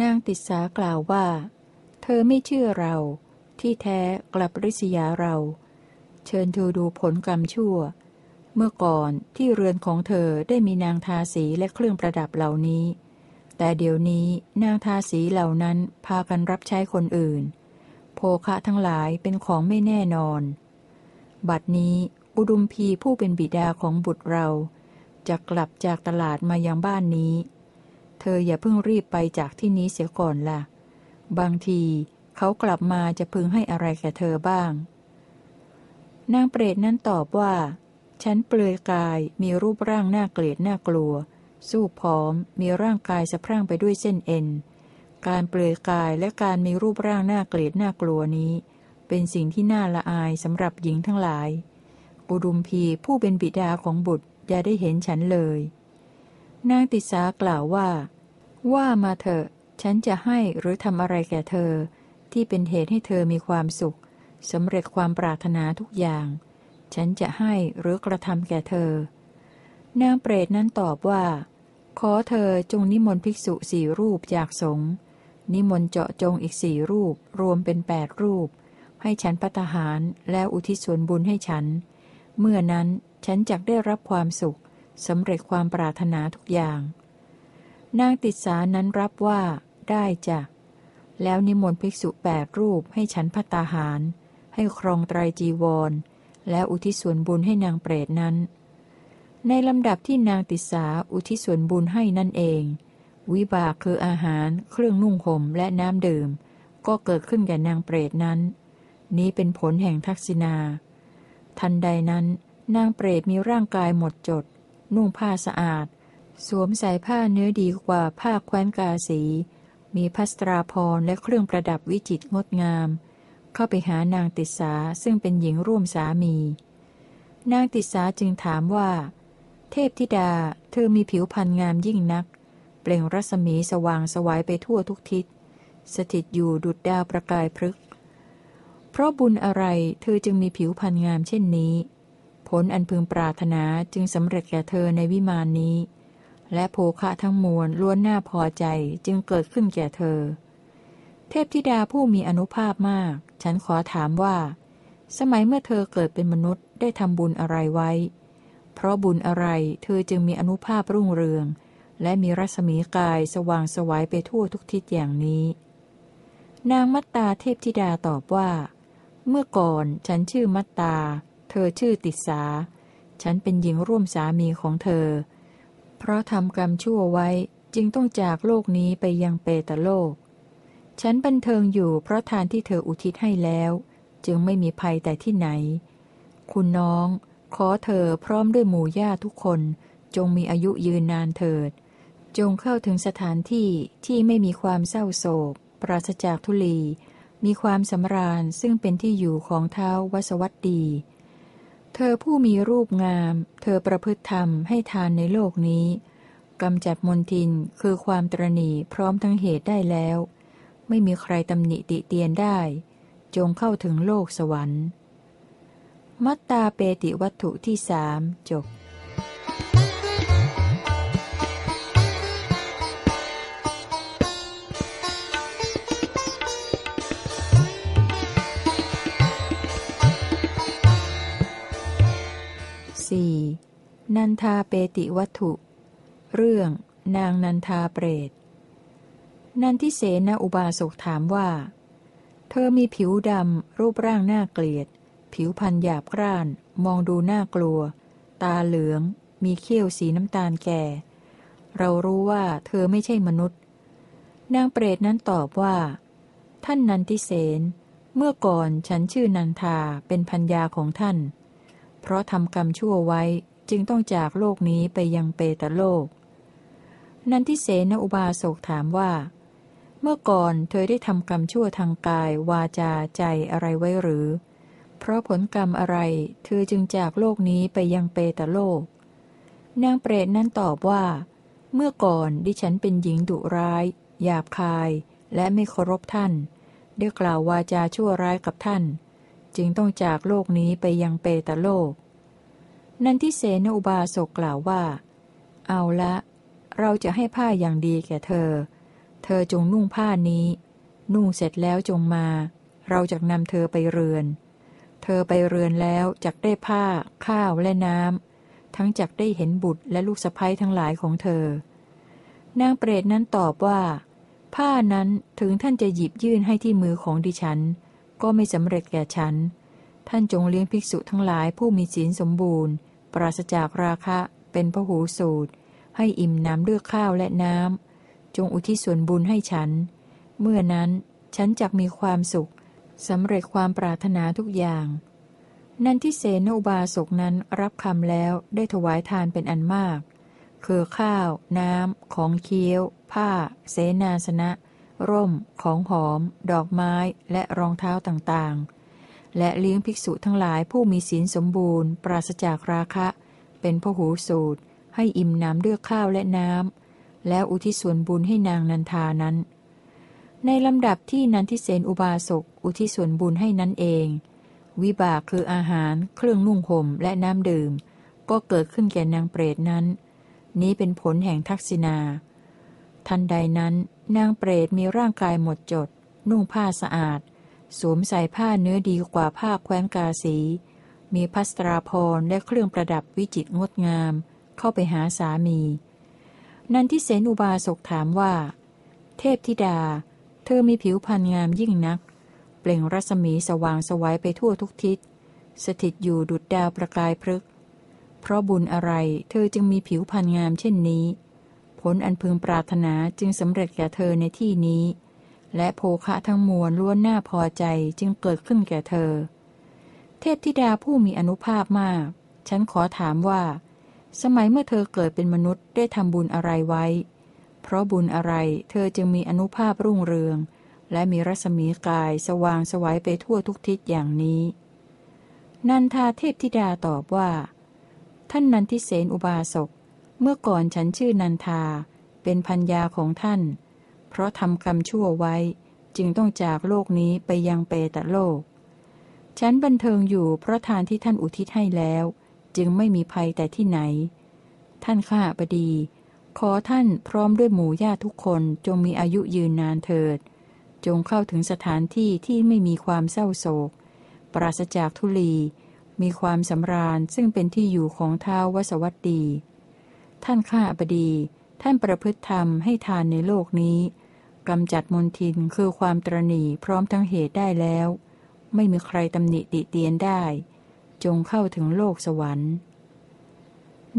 นางติสากล่าวว่า เธอไม่เชื่อเรา ที่แท้กลับริษยาเรา เชิญเธอดูผลกรรมชั่ว เมื่อก่อนที่เรือนของเธอได้มีนางทาสีและเครื่องประดับเหล่านี้ แต่เดี๋ยวนี้นางทาสีเหล่านั้นพากันรับใช้คนอื่น โภคะทั้งหลายเป็นของไม่แน่นอน บัดนี้อุดุมพีผู้เป็นบิดาของบุตรเราจะกลับจากตลาดมายังบ้านนี้ เธออย่าเพิ่งรีบไปจากที่นี้เสียก่อนละ่ะ บางทีเขากลับมาจะพึงให้อะไรแก่เธอบ้าง นางเปรตนั้นตอบว่า ฉันเปลือยกายมีรูปร่างน่าเกลียดน่ากลัว สู้ผอม มีร่างกายสะพรั่งไปด้วยเส้นเอ็น การเปลือยกายและการมีรูปร่างน่าเกลียดน่ากลัวนี้ เป็นสิ่งที่น่าละอายสำหรับหญิงทั้งหลาย อุดุมพีผู้เป็นบิดาของบุตรอย่าได้เห็นฉันเลย นางติสากล่าวว่า ว่ามาเถอะฉันจะให้หรือทำอะไรแก่เธอ ที่เป็นเหตุให้เธอมีความสุขสำเร็จความปรารถนาทุกอย่าง ฉันจะให้หรือกระทำแก่เธอ นางเปรตนั้นตอบว่า ขอเธอจงนิมนต์ภิกษุสี่รูปจากสงฆ์นิมนต์เจาะจงอีกสี่รูป รวมเป็นแปดรูป ให้ฉันพัตหารแล้วอุทิศส่วนบุญให้ฉัน เมื่อนั้นฉันจักได้รับความสุขสำเร็จความปรารถนาทุกอย่าง นางติดสานั้นรับว่า ได้จ้ะแล้วนิมนต์ภิกษุแปดรูปให้ฉันพัตตาหาร ให้ครองไตรจีวร แล้วอุทิศส่วนบุญให้นางเปรตนั้น ในลำดับที่นางติสาอุทิศส่วนบุญให้นั่นเอง วิบากคืออาหาร เครื่องนุ่งห่มและน้ำดื่ม ก็เกิดขึ้นแก่นางเปรตนั้น นี้เป็นผลแห่งทักษิณา ทันใดนั้น นางเปรตมีร่างกายหมดจด นุ่งผ้าสะอาด สวมใส่ผ้าเนื้อดีกว่าผ้าแคว้นกาสี มีพัสตราพรและเครื่องประดับวิจิตรงดงาม เข้าไปหานางติสาซึ่งเป็นหญิงร่วมสามี นางติสาจึงถามว่า เทพธิดา เธอมีผิวพรรณงามยิ่งนัก เปล่งรัศมีสว่างสวายไปทั่วทุกทิศ สถิตอยู่ดุจดาวประกายพฤกษ์เพราะบุญอะไรเธอจึงมีผิวพรรณงามเช่นนี้ ผลอันพึงปรารถนาจึงสำเร็จแก่เธอในวิมานนี้ และโภคะทั้งมวลล้วนน่าพอใจจึงเกิดขึ้นแก่เธอ เทพธิดาผู้มีอนุภาพมาก ฉันขอถามว่า สมัยเมื่อเธอเกิดเป็นมนุษย์ได้ทำบุญอะไรไว้ เพราะบุญอะไรเธอจึงมีอนุภาพรุ่งเรือง และมีรัศมีกายสว่างสวายไปทั่วทุกทิศอย่างนี้ นางมัตตาเทพธิดาตอบว่า เมื่อก่อนฉันชื่อมัตตา เธอชื่อติสา ฉันเป็นหญิงร่วมสามีของเธอ เพราะทำกรรมชั่วไว้จึงต้องจากโลกนี้ไปยังเปตโลก ฉันบันเทิงอยู่เพราะทานที่เธออุทิศให้แล้ว จึงไม่มีภัยแต่ที่ไหน คุณน้อง ขอเธอพร้อมด้วยหมู่ญาติทุกคน จงมีอายุยืนนานเถิด จงเข้าถึงสถานที่ที่ไม่มีความเศร้าโศก ปราศจากทุลี มีความสำราญซึ่งเป็นที่อยู่ของเท้าวสวัตดี เธอผู้มีรูปงาม เธอประพฤติธรรมให้ทานในโลกนี้กำจัดมนทินคือความตรณีพร้อมทั้งเหตุได้แล้ว ไม่มีใครตำหนิติเตียนได้ จงเข้าถึงโลกสวรรค์ มัตตาเปติวัตถุที่สามจบ 4. นันทาเปติวัตถุ เรื่องนางนันทาเปรต นันทิเสนอุบาสกถามว่า เธอมีผิวดำ รูปร่างน่าเกลียด ผิวพันหยาบกร้าน มองดูน่ากลัว ตาเหลือง มีเขี้ยวสีน้ำตาลแก่ เรารู้ว่าเธอไม่ใช่มนุษย์ นางเปรตนั้นตอบว่า ท่านนันทิเสน เมื่อก่อนฉันชื่อนันทาเป็นพัญญาของท่าน เพราะทำกรรมชั่วไว้จึงต้องจากโลกนี้ไปยังเปตโลกนันทิเสนอุบาสกถามว่า เมื่อก่อนเธอได้ทำกรรมชั่วทางกาย วาจาใจอะไรไว้หรือ เพราะผลกรรมอะไร เธอจึงจากโลกนี้ไปยังเปตโลก นางเปรตนั้นตอบว่า เมื่อก่อนดิฉันเป็นหญิงดุร้าย หยาบคาย และไม่เคารพท่าน ได้กล่าววาจาชั่วร้ายกับท่าน จึงต้องจากโลกนี้ไปยังเปตโลก นันทิเสนอุบาสกกล่าวว่า เอาละ เราจะให้ผ้าอย่างดีแก่เธอ เธอจงนุ่งผ้านี้ นุ่งเสร็จแล้วจงมา เราจะนำเธอไปเรือน เธอไปเรือนแล้วจักได้ผ้า ข้าวและน้ำทั้งจักได้เห็นบุตรและลูกสะพ้ยทั้งหลายของเธอ นางเปรตนั้นตอบว่า ผ้านั้นถึงท่านจะหยิบยื่นให้ที่มือของดิฉัน ก็ไม่สำเร็จแก่ฉัน ท่านจงเลี้ยงภิกษุทั้งหลายผู้มีศีลสมบูรณ์ ปราศจากราคะเป็นพหูสูตรให้อิ่มน้ำด้วยข้าวและน้ำ จงอุทิศส่วนบุญให้ฉัน เมื่อนั้นฉันจักมีความสุขสำเร็จความปรารถนาทุกอย่าง นันทิเสนอุบาสกนั้นรับคำแล้วได้ถวายทานเป็นอันมาก คือข้าว น้ำ ของเคี้ยว ผ้า เสนาสนะ ร่ม ของหอม ดอกไม้ และรองเท้าต่างๆ และเลี้ยงภิกษุทั้งหลายผู้มีศีลสมบูรณ์ ปราศจากราคะ เป็นพหูสูตร ให้อิ่มน้ำด้วยข้าวและน้ำ แล้วอุทิศส่วนบุญให้นางนันทานั้น ในลำดับที่นันทิเสนอุบาสกอุทิศส่วนบุญให้นั้นเอง วิบากคืออาหาร เครื่องนุ่งห่มและน้ำดื่ม ก็เกิดขึ้นแก่นางเปรตนั้น นี้เป็นผลแห่งทักษิณาทันใดนั้นนางเปรตมีร่างกายหมดจด นุ่งผ้าสะอาด สวมใส่ผ้าเนื้อดีกว่าผ้าแคว้นกาสี มีพัสตราพรและเครื่องประดับวิจิตรงดงาม เข้าไปหาสามี นันทิเสนอุบาสกถามว่า เทพธิดา เธอมีผิวพรรณงามยิ่งนัก เปล่งรัศมีสว่างสวัยไปทั่วทุกทิศ สถิตอยู่ดุจดาวประกายพฤกเพราะบุญอะไรเธอจึงมีผิวพรรณงามเช่นนี้ ผลอันพึงปรารถนาจึงสำเร็จแก่เธอในที่นี้ และโภคะทั้งมวลล้วนน่าพอใจจึงเกิดขึ้นแก่เธอ เทพธิดาผู้มีอนุภาพมาก ฉันขอถามว่า สมัยเมื่อเธอเกิดเป็นมนุษย์ได้ทำบุญอะไรไว้ เพราะบุญอะไรเธอจึงมีอนุภาพรุ่งเรือง และมีรัศมีกายสว่างสวัยไปทั่วทุกทิศอย่างนี้ นันทาเทพธิดาตอบว่า ท่านนันทิเสนอุบาสก เมื่อก่อนฉันชื่อนันทา เป็นพัญญาของท่าน เพราะทำกรรมชั่วไว้ จึงต้องจากโลกนี้ไปยังเปตะโลก ฉันบันเทิงอยู่เพราะทานที่ท่านอุทิศให้แล้ว จึงไม่มีภัยแต่ที่ไหน ท่านข้าบดี ขอท่านพร้อมด้วยหมู่ญาติทุกคนจงมีอายุยืนนานเถิด จงเข้าถึงสถานที่ที่ไม่มีความเศร้าโศก ปราศจากทุลี มีความสำราญซึ่งเป็นที่อยู่ของเท้าวสวัสดี ท่านข้าบดี ท่านประพฤติธรรมให้ทานในโลกนี้กำจัดมนทินคือความตรณีพร้อมทั้งเหตุได้แล้ว ไม่มีใครตำหนิติเตียนได้ จงเข้าถึงโลกสวรรค์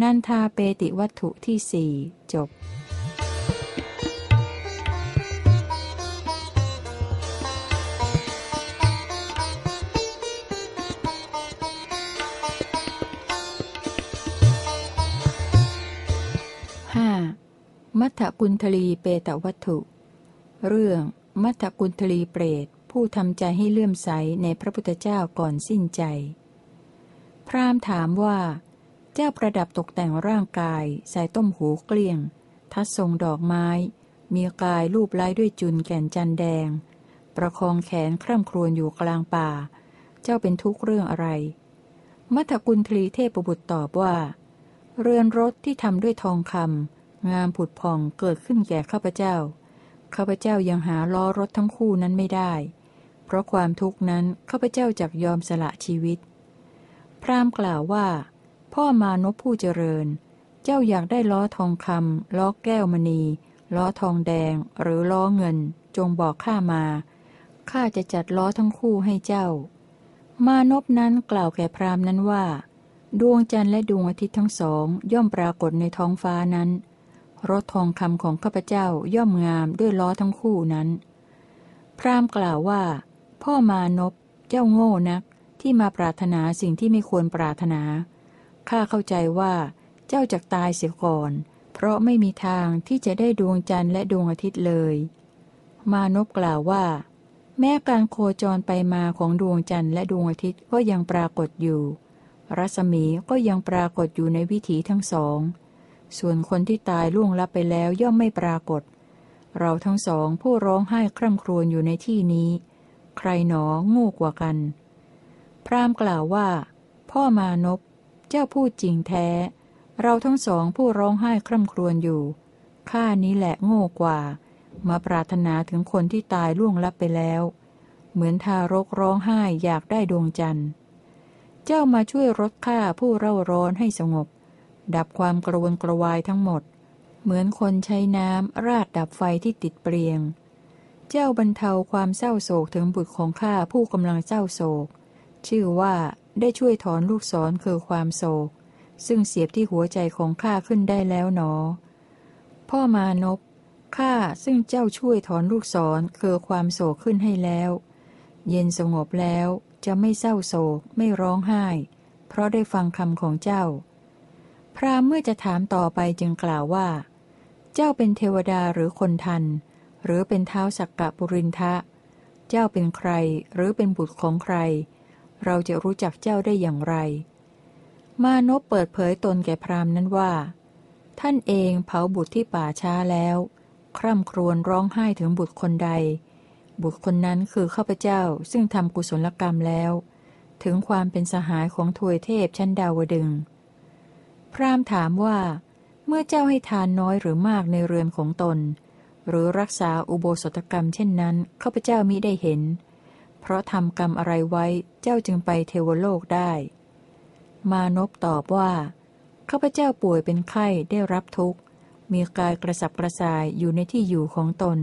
นันทาเปติวัตถุที่สี่จบห้ามัทธกุณทลีเปตวัตถุ เรื่องมัทธกุณทลีเปรต ผู้ทำใจให้เลื่อมใสในพระพุทธเจ้าก่อนสิ้นใจ พราหมณ์ถามว่า เจ้าประดับตกแต่งร่างกายใส่ต้มหูเกลี้ยง ทัดทรงดอกไม้ มีกายรูปไล้ด้วยจุนแก่นจันแดง ประคองแขนคร่ำครวญอยู่กลางป่า เจ้าเป็นทุกข์เรื่องอะไร มัทกุณทลีเทพบุตรตอบว่า เรือนรถที่ทำด้วยทองคำงามผุดผ่องเกิดขึ้นแก่ข้าพเจ้าข้าพเจ้ายังหาล้อรถทั้งคู่นั้นไม่ได้ เพราะความทุกข์นั้นข้าพเจ้าจักยอมสละชีวิต พราหมณ์กล่าวว่า พ่อมานพผู้เจริญ เจ้าอยากได้ล้อทองคำล้อแก้วมณี ล้อทองแดงหรือล้อเงิน จงบอกข้ามาข้าจะจัดล้อทั้งคู่ให้เจ้า มานพนั้นกล่าวแก่พราหมณ์นั้นว่า ดวงจันทร์และดวงอาทิตย์ทั้งสองย่อมปรากฏในท้องฟ้านั้นรถทองคำของข้าพเจ้าย่อมงามด้วยล้อทั้งคู่นั้น พราหมณ์กล่าวว่า พ่อมานพเจ้าโง่นัก ที่มาปรารถนาสิ่งที่ไม่ควรปรารถนา ข้าเข้าใจว่าเจ้าจักตายเสียก่อน เพราะไม่มีทางที่จะได้ดวงจันทร์และดวงอาทิตย์เลย มานพกล่าวว่า แม้การโคจรไปมาของดวงจันทร์และดวงอาทิตย์ก็ยังปรากฏอยู่ รัศมีก็ยังปรากฏอยู่ในวิถีทั้งสอง ส่วนคนที่ตายล่วงลับไปแล้วย่อมไม่ปรากฏ เราทั้งสองผู้ร้องไห้คร่ำครวญอยู่ในที่นี้ ใครหนอโง่กว่ากัน รามกล่าวว่า พ่อมานพเจ้าพูดจริงแท้ เราทั้งสองผู้ร้องไห้คร่ำครวญอยู่ข้านี้แหละโง่กว่า มาปรารถนาถึงคนที่ตายล่วงลับไปแล้ว เหมือนทารกร้องไห้อยากได้ดวงจันทร์ เจ้ามาช่วยลดข้าผู้เร่าร้อนให้สงบ ดับความกระวนกระวายทั้งหมด เหมือนคนใช้น้ำราดดับไฟที่ติดเปลียง เจ้าบรรเทาความเศร้าโศกถึงบุตรของข้าผู้กำลังเศร้าโศก ชื่อว่าได้ช่วยถอนลูกศรคือความโศก ซึ่งเสียบที่หัวใจของข้าขึ้นได้แล้วหนอ พ่อมานพข้าซึ่งเจ้าช่วยถอนลูกศรคือความโศกขึ้นให้แล้ว เย็นสงบแล้วจะไม่เศร้าโศกไม่ร้องไห้ เพราะได้ฟังคำของเจ้า พรามเมื่อจะถามต่อไปจึงกล่าวว่า เจ้าเป็นเทวดาหรือคนทัน หรือเป็นเท้าสักกะปุรินทะ เจ้าเป็นใครหรือเป็นบุตรของใคร เราจะรู้จักเจ้าได้อย่างไร มานพเปิดเผยตนแก่พรามนั้นว่า ท่านเองเผาบุตรที่ป่าช้าแล้ว คร่ำครวญร้องไห้ถึงบุตรคนใด บุตรคนนั้นคือข้าพเจ้าซึ่งทำกุศลกรรมแล้ว ถึงความเป็นสหายของทวยเทพชั้นดาวดึง พรามถามว่า เมื่อเจ้าให้ทานน้อยหรือมากในเรือนของตน หรือรักษาอุโบสถกรรมเช่นนั้นข้าพเจ้ามิได้เห็นเพราะทำกรรมอะไรไว้เจ้าจึงไปเทวโลกได้ มานพตอบว่าข้าพเจ้าป่วยเป็นไข้ได้รับทุกข์ มีกายกระสับกระส่ายอยู่ในที่อยู่ของตน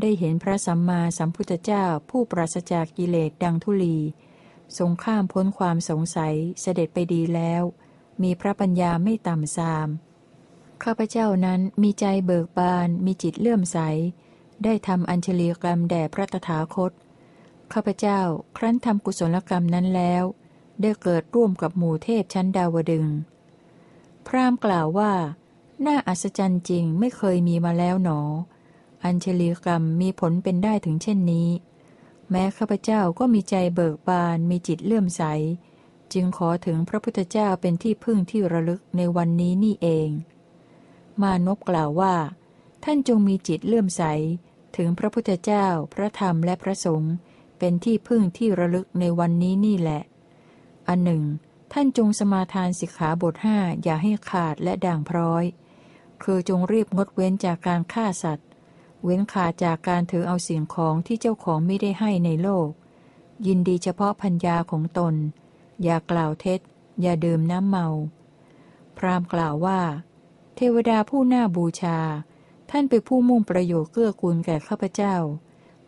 ได้เห็นพระสัมมาสัมพุทธเจ้าผู้ปราศจากกิเลสดังทุลี ทรงข้ามพ้นความสงสัยเสด็จไปดีแล้ว มีพระปัญญาไม่ต่ำซาม ข้าพเจ้านั้นมีใจเบิกบาน มีจิตเลื่อมใส ได้ทำอัญชลีกรรมแด่พระตถาคต ข้าพเจ้าครั้นทำกุศลกรรมนั้นแล้ว ได้เกิดร่วมกับหมู่เทพชั้นดาวดึง พรามกล่าวว่า น่าอัศจรรย์จริงไม่เคยมีมาแล้วหนอ อัญชลีกรรมมีผลเป็นได้ถึงเช่นนี้ แม้ข้าพเจ้าก็มีใจเบิกบานมีจิตเลื่อมใส จึงขอถึงพระพุทธเจ้าเป็นที่พึ่งที่ระลึกในวันนี้นี่เอง มานพกล่าวว่า ท่านจงมีจิตเลื่อมใส ถึงพระพุทธเจ้า พระธรรมและพระสงฆ์ เป็นที่พึ่งที่ระลึกในวันนี้นี่แหละ อันหนึ่ง ท่านจงสมาทานสิกขาบทห้าอย่าให้ขาดและด่างพร้อย คือจงรีบงดเว้นจากการฆ่าสัตว์ เว้นขาดจากการถือเอาสิ่งของที่เจ้าของไม่ได้ให้ในโลก ยินดีเฉพาะพัญญาของตน อย่ากล่าวเท็จ อย่าดื่มน้ำเมา พรามกล่าวว่า เทวดาผู้น่าบูชา ท่านเป็นผู้มุ่งประโยชน์เกื้อกูลแก่ข้าพเจ้า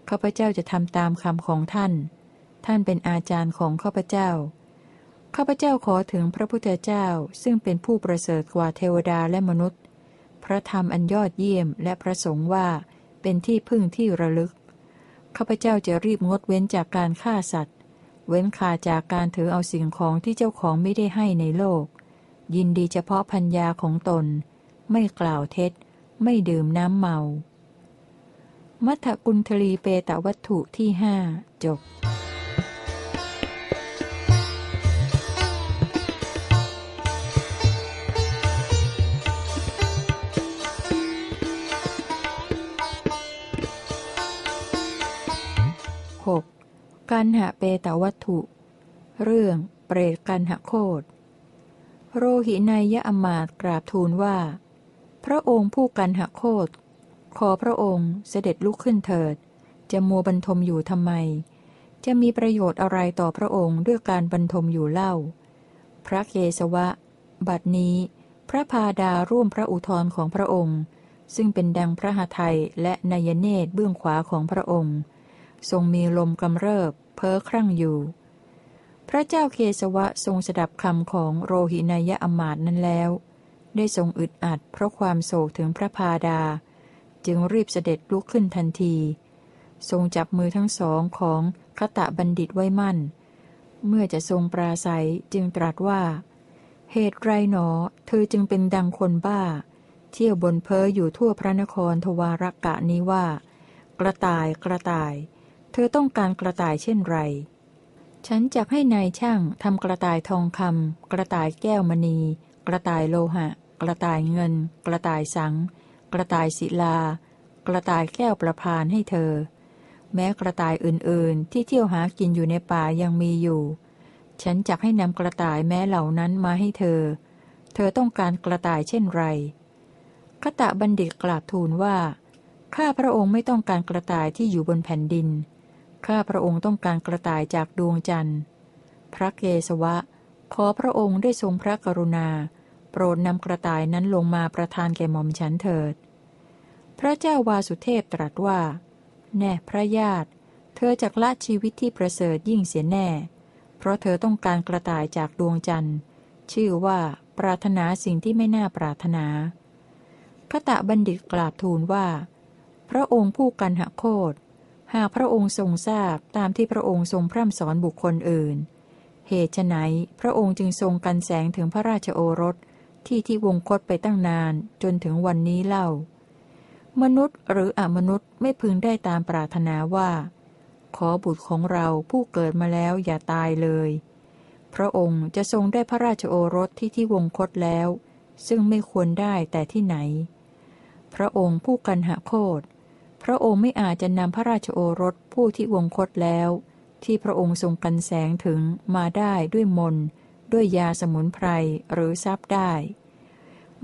ข้าพเจ้าจะทำตามคำของท่าน ท่านเป็นอาจารย์ของข้าพเจ้า ข้าพเจ้าขอถึงพระพุทธเจ้าซึ่งเป็นผู้ประเสริฐกว่าเทวดาและมนุษย์ พระธรรมอันยอดเยี่ยมและพระสงฆ์ว่าเป็นที่พึ่งที่ระลึก ข้าพเจ้าจะรีบงดเว้นจากการฆ่าสัตว์ เว้นขาจากการถือเอาสิ่งของที่เจ้าของไม่ได้ให้ในโลก ยินดีเฉพาะพัญญาของตน ไม่กล่าวเท็จ ไม่ดื่มน้ำเมา มัทกุลทลีเปตวัตถุที่ห้าจบ 6. กันหะเปตวัตถุ เรื่องเปรตกันหะโคดโรหินายยะอมาตกราบทูลว่า พระองค์ผู้กันหะโคด ขอพระองค์เสด็จลุกขึ้นเถิด จะมัวบรรทมอยู่ทำไม จะมีประโยชน์อะไรต่อพระองค์ด้วยการบรรทมอยู่เล่า พระเกสวะ บัดนี้ พระพาดาร่วมพระอุทธรของพระองค์ ซึ่งเป็นดังพระหทัยและนายเนตรเบื้องขวาของพระองค์ ทรงมีลมกำเริบ เพ้อครั่งอยู่ พระเจ้าเคสวะทรงสดับคำของโรหินายะอมาตนั้นแล้ว ได้ทรงอึดอัดเพราะความโศกถึงพระพาดา จึงรีบเสด็จลุกขึ้นทันที ทรงจับมือทั้งสองของคตะบัณฑิตไว้มั่น เมื่อจะทรงปราศัยจึงตรัสว่า เหตุไรหนอ เธอจึงเป็นดังคนบ้า เที่ยวบนเพ้ออยู่ทั่วพระนครทวารกะนี้ว่า กระต่ายกระต่าย เธอต้องการกระต่ายเช่นไร ฉันจะให้นายช่างทำกระต่ายทองคำกระต่ายแก้วมณี กระต่ายโลหะ กระต่ายเงิน กระต่ายสัง ระต่ายศิลา กระต่ายแก้วประพานให้เธอ แม้กระต่ายอื่นๆ ที่เที่ยวหากินอยู่ในป่ายังมีอยู่ ฉันจักให้นำกระต่ายแม้เหล่านั้นมาให้เธอ เธอต้องการกระต่ายเช่นไรขตะบัณฑิตกราบทูลว่า ข้าพระองค์ไม่ต้องการกระต่ายที่อยู่บนแผ่นดิน ข้าพระองค์ต้องการกระต่ายจากดวงจันทร์ พระเกศวะ ขอพระองค์ได้ทรงพระกรุณา โปรดนำกระต่ายนั้นลงมาประทานแก่หม่อมฉันเถิด พระเจ้าวาสุเทพตรัสว่า แน่พระญาติ เธอจักละชีวิตที่ประเสริฐยิ่งเสียแน่ เพราะเธอต้องการกระต่ายจากดวงจันทร์ ชื่อว่าปรารถนาสิ่งที่ไม่น่าปรารถนาขตะบัณฑิตกราบทูลว่า พระองค์ผู้กันหโคตหากพระองค์ทรงทราบตามที่พระองค์ทรงพร่ำสอนบุคคลอื่น เหตุไฉนพระองค์จึงทรงกันแสงถึงพระราชโอรสที่ที่วงคตไปตั้งนานจนถึงวันนี้เล่า มนุษย์หรืออมนุษย์ไม่พึงได้ตามปรารถนาว่า ขอบุตรของเราผู้เกิดมาแล้วอย่าตายเลย พระองค์จะทรงได้พระราชโอรสที่ที่วงคตแล้ว ซึ่งไม่ควรได้แต่ที่ไหน พระองค์ผู้กันหโคตพระองค์ไม่อาจจะนำพระราชโอรสผู้ที่วงคตแล้ว ที่พระองค์ทรงกันแสงถึงมาได้ด้วยมนด้วยยาสมุนไพรหรือทรัพย์ได้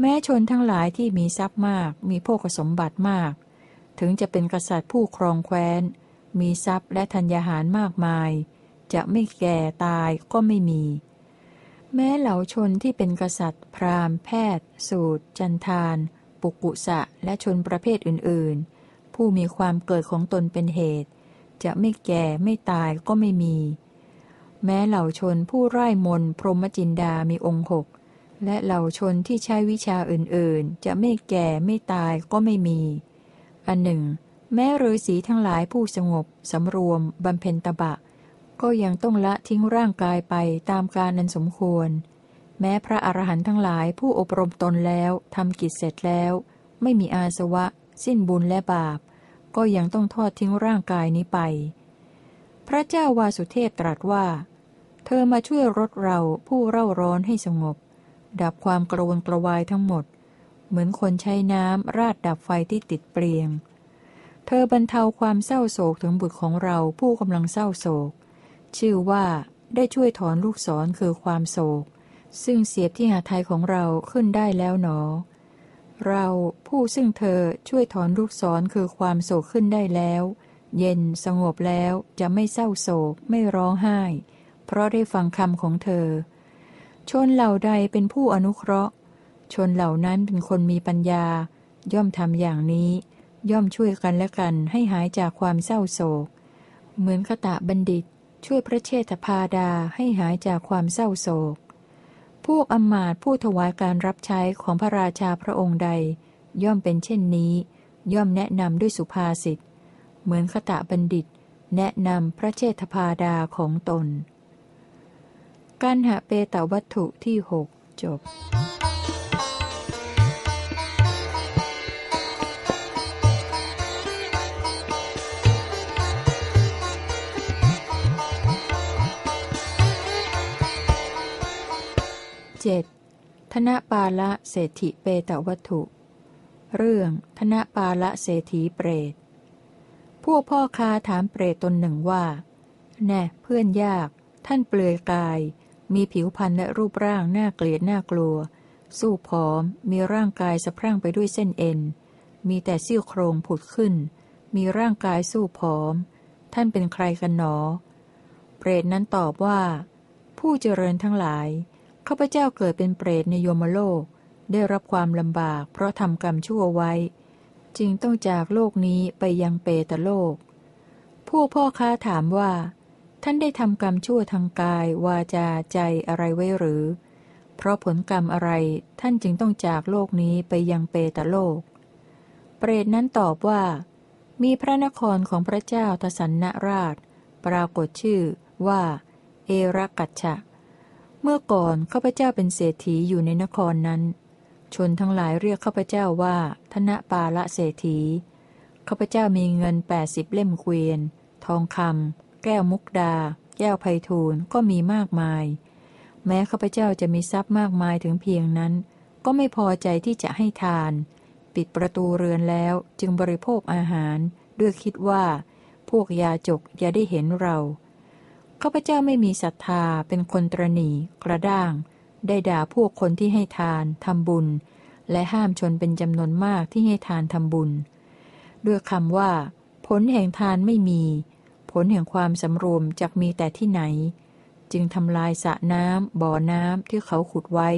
แม้ชนทั้งหลายที่มีทรัพย์มาก มีโภคสมบัติมาก ถึงจะเป็นกษัตริย์ผู้ครองแคว้น มีทรัพย์และธัญญาหารมากมาย จะไม่แก่ตายก็ไม่มี แม้เหล่าชนที่เป็นกษัตริย์ พราหมณ์ แพทย์ สูตร จันทาน ปุกุสะ และชนประเภทอื่น ๆ ผู้มีความเกิดของตนเป็นเหตุ จะไม่แก่ไม่ตายก็ไม่มี แม้เหล่าชนผู้ไร้มนพรหมจินดามีองค์หก และเหล่าชนที่ใช้วิชาอื่นๆ จะไม่แก่ไม่ตายก็ไม่มี อันหนึ่ง แม้ฤาษีทั้งหลายผู้สงบสำรวมบำเพ็ญตบะ ก็ยังต้องละทิ้งร่างกายไปตามการนันสมควร แม้พระอรหันต์ทั้งหลายผู้อบรมตนแล้วทำกิจเสร็จแล้ว ไม่มีอาสวะ สิ้นบุญและบาป ก็ยังต้องทอดทิ้งร่างกายนี้ไป พระเจ้าวาสุเทพตรัสว่า เธอมาช่วยรถเราผู้เร่าร้อนให้สงบ ดับความกระวนกระวายทั้งหมด เหมือนคนใช้น้ำราดดับไฟที่ติดเปลียง เธอบรรเทาความเศร้าโศกถึงบุตรของเราผู้กำลังเศร้าโศก ชื่อว่าได้ช่วยถอนลูกศรคือความโศก ซึ่งเสียบที่หาไทยของเราขึ้นได้แล้วหนอ เราผู้ซึ่งเธอช่วยถอนลูกศรคือความโศกขึ้นได้แล้ว เย็นสงบแล้วจะไม่เศร้าโศกไม่ร้องไห้ เพราะได้ฟังคำของเธอ ชนเหล่าใดเป็นผู้อนุเคราะห์ ชนเหล่านั้นเป็นคนมีปัญญา ย่อมทำอย่างนี้ ย่อมช่วยกันและกันให้หายจากความเศร้าโศก เหมือนขตะบัณฑิต ช่วยพระเชษฐพาดาให้หายจากความเศร้าโศก พวกอมาตผู้ถวายการรับใช้ของพระราชาพระองค์ใด ย่อมเป็นเช่นนี้ ย่อมแนะนำด้วยสุภาษิต เหมือนขตะบัณฑิต แนะนำพระเชษฐพาดาของตน การหาเปตวัตถุที่หกจบเจ็ดธนปาละเศรษฐิเปตวัตถุ เรื่องธนปาละเศรษฐีเปรตพวกพ่อค้าถามเปรตตนหนึ่งว่า แน่เพื่อนยาก ท่านเปลือยกาย มีผิวพรรณและรูปร่างน่าเกลียดน่ากลัว สู้ผอม มีร่างกายสะพรั่งไปด้วยเส้นเอ็น มีแต่เสี้ยวโครงผุดขึ้น มีร่างกายสู้ผอม ท่านเป็นใครกันหนอ เปรตนั้นตอบว่า ผู้เจริญทั้งหลายข้าพเจ้าเกิดเป็นเปรตในโยมโลก ได้รับความลำบาก เพราะทำกรรมชั่วไว้ จึงต้องจากโลกนี้ไปยังเปตโลก ผู้พ่อค้าถามว่า ท่านได้ทำกรรมชั่วทางกาย วาจาใจอะไรไว้หรือ เพราะผลกรรมอะไรท่านจึงต้องจากโลกนี้ไปยังเปตโลก เปรตนั้นตอบว่า มีพระนครของพระเจ้าทสันนราช ปรากฏชื่อว่า เอรักัจฉะเมื่อก่อนข้าพเจ้าเป็นเศรษฐีอยู่ในนครนั้น ชนทั้งหลายเรียกข้าพเจ้าว่า ธนปาละเศรษฐีข้าพเจ้ามีเงินแปดสิบเล่มเกวียน ทองคำ แก้วมุกดา แก้วไพทูลก็มีมากมาย แม้ข้าพเจ้าจะมีทรัพย์มากมายถึงเพียงนั้น ก็ไม่พอใจที่จะให้ทาน ปิดประตูเรือนแล้วจึงบริโภคอาหาร ด้วยคิดว่า พวกยาจกอย่าได้เห็นเราข้าพเจ้าไม่มีศรัทธาเป็นคนตรณีกระด้าง ได้ด่าพวกคนที่ให้ทานทำบุญ และห้ามชนเป็นจำนวนมากที่ให้ทานทำบุญ ด้วยคำว่า ผลแห่งทานไม่มี ผลแห่งความสำรวมจะมีแต่ที่ไหน จึงทำลายสระน้ำบ่อน้ำที่เขาขุดไว้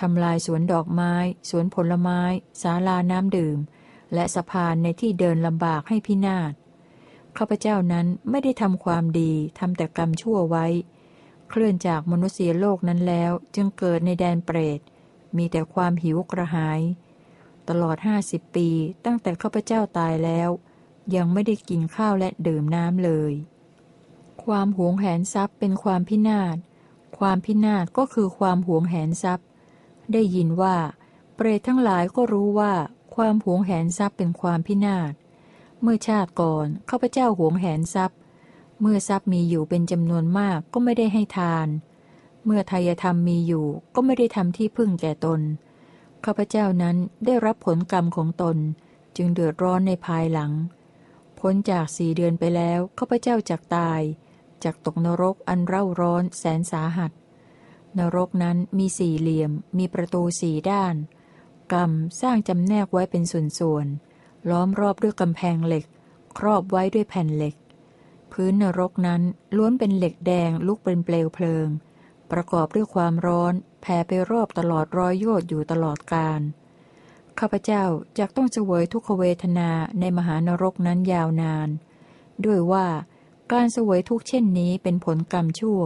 ทำลายสวนดอกไม้ สวนผลไม้ศาลาน้ำดื่ม และสะพานในที่เดินลำบากให้พินาศข้าพเจ้านั้นไม่ได้ทำความดีทำแต่กรรมชั่วไว้ เคลื่อนจากมนุษยโลกนั้นแล้วจึงเกิดในแดนเปรต มีแต่ความหิวกระหาย ตลอดห้าสิบปีตั้งแต่ข้าพเจ้าตายแล้ว ยังไม่ได้กินข้าวและดื่มน้ำเลย ความหวงแหนทรัพย์เป็นความพินาศ ความพินาศก็คือความหวงแหนทรัพย์ ได้ยินว่า เปรตทั้งหลายก็รู้ว่า ความหวงแหนทรัพย์เป็นความพินาศ เมื่อชาติก่อนข้าพเจ้าหวงแหนทรัพย์ เมื่อทรัพย์มีอยู่เป็นจำนวนมากก็ไม่ได้ให้ทาน เมื่อทายธรรมมีอยู่ก็ไม่ได้ทำที่พึ่งแก่ตน ข้าพเจ้านั้นได้รับผลกรรมของตนจึงเดือดร้อนในภายหลัง พ้นจากสี่เดือนไปแล้วข้าพเจ้าจากตายจากตกนรกอันเร่าร้อนแสนสาหัส นรกนั้นมีสี่เหลี่ยม มีประตูสี่ด้าน กรรมสร้างจำแนกไว้เป็นส่วนๆล้อมรอบด้วยกำแพงเหล็ก ครอบไว้ด้วยแผ่นเหล็ก พื้นนรกนั้นล้วนเป็นเหล็กแดงลุกเป็นเปลวเพลิง ประกอบด้วยความร้อนแผ่ไปรอบตลอดร้อยโยชน์อยู่ตลอดกาล ข้าพเจ้าจะต้องเสวยทุกขเวทนาในมหานรกนั้นยาวนาน ด้วยว่าการเสวยทุกเช่นนี้เป็นผลกรรมชั่ว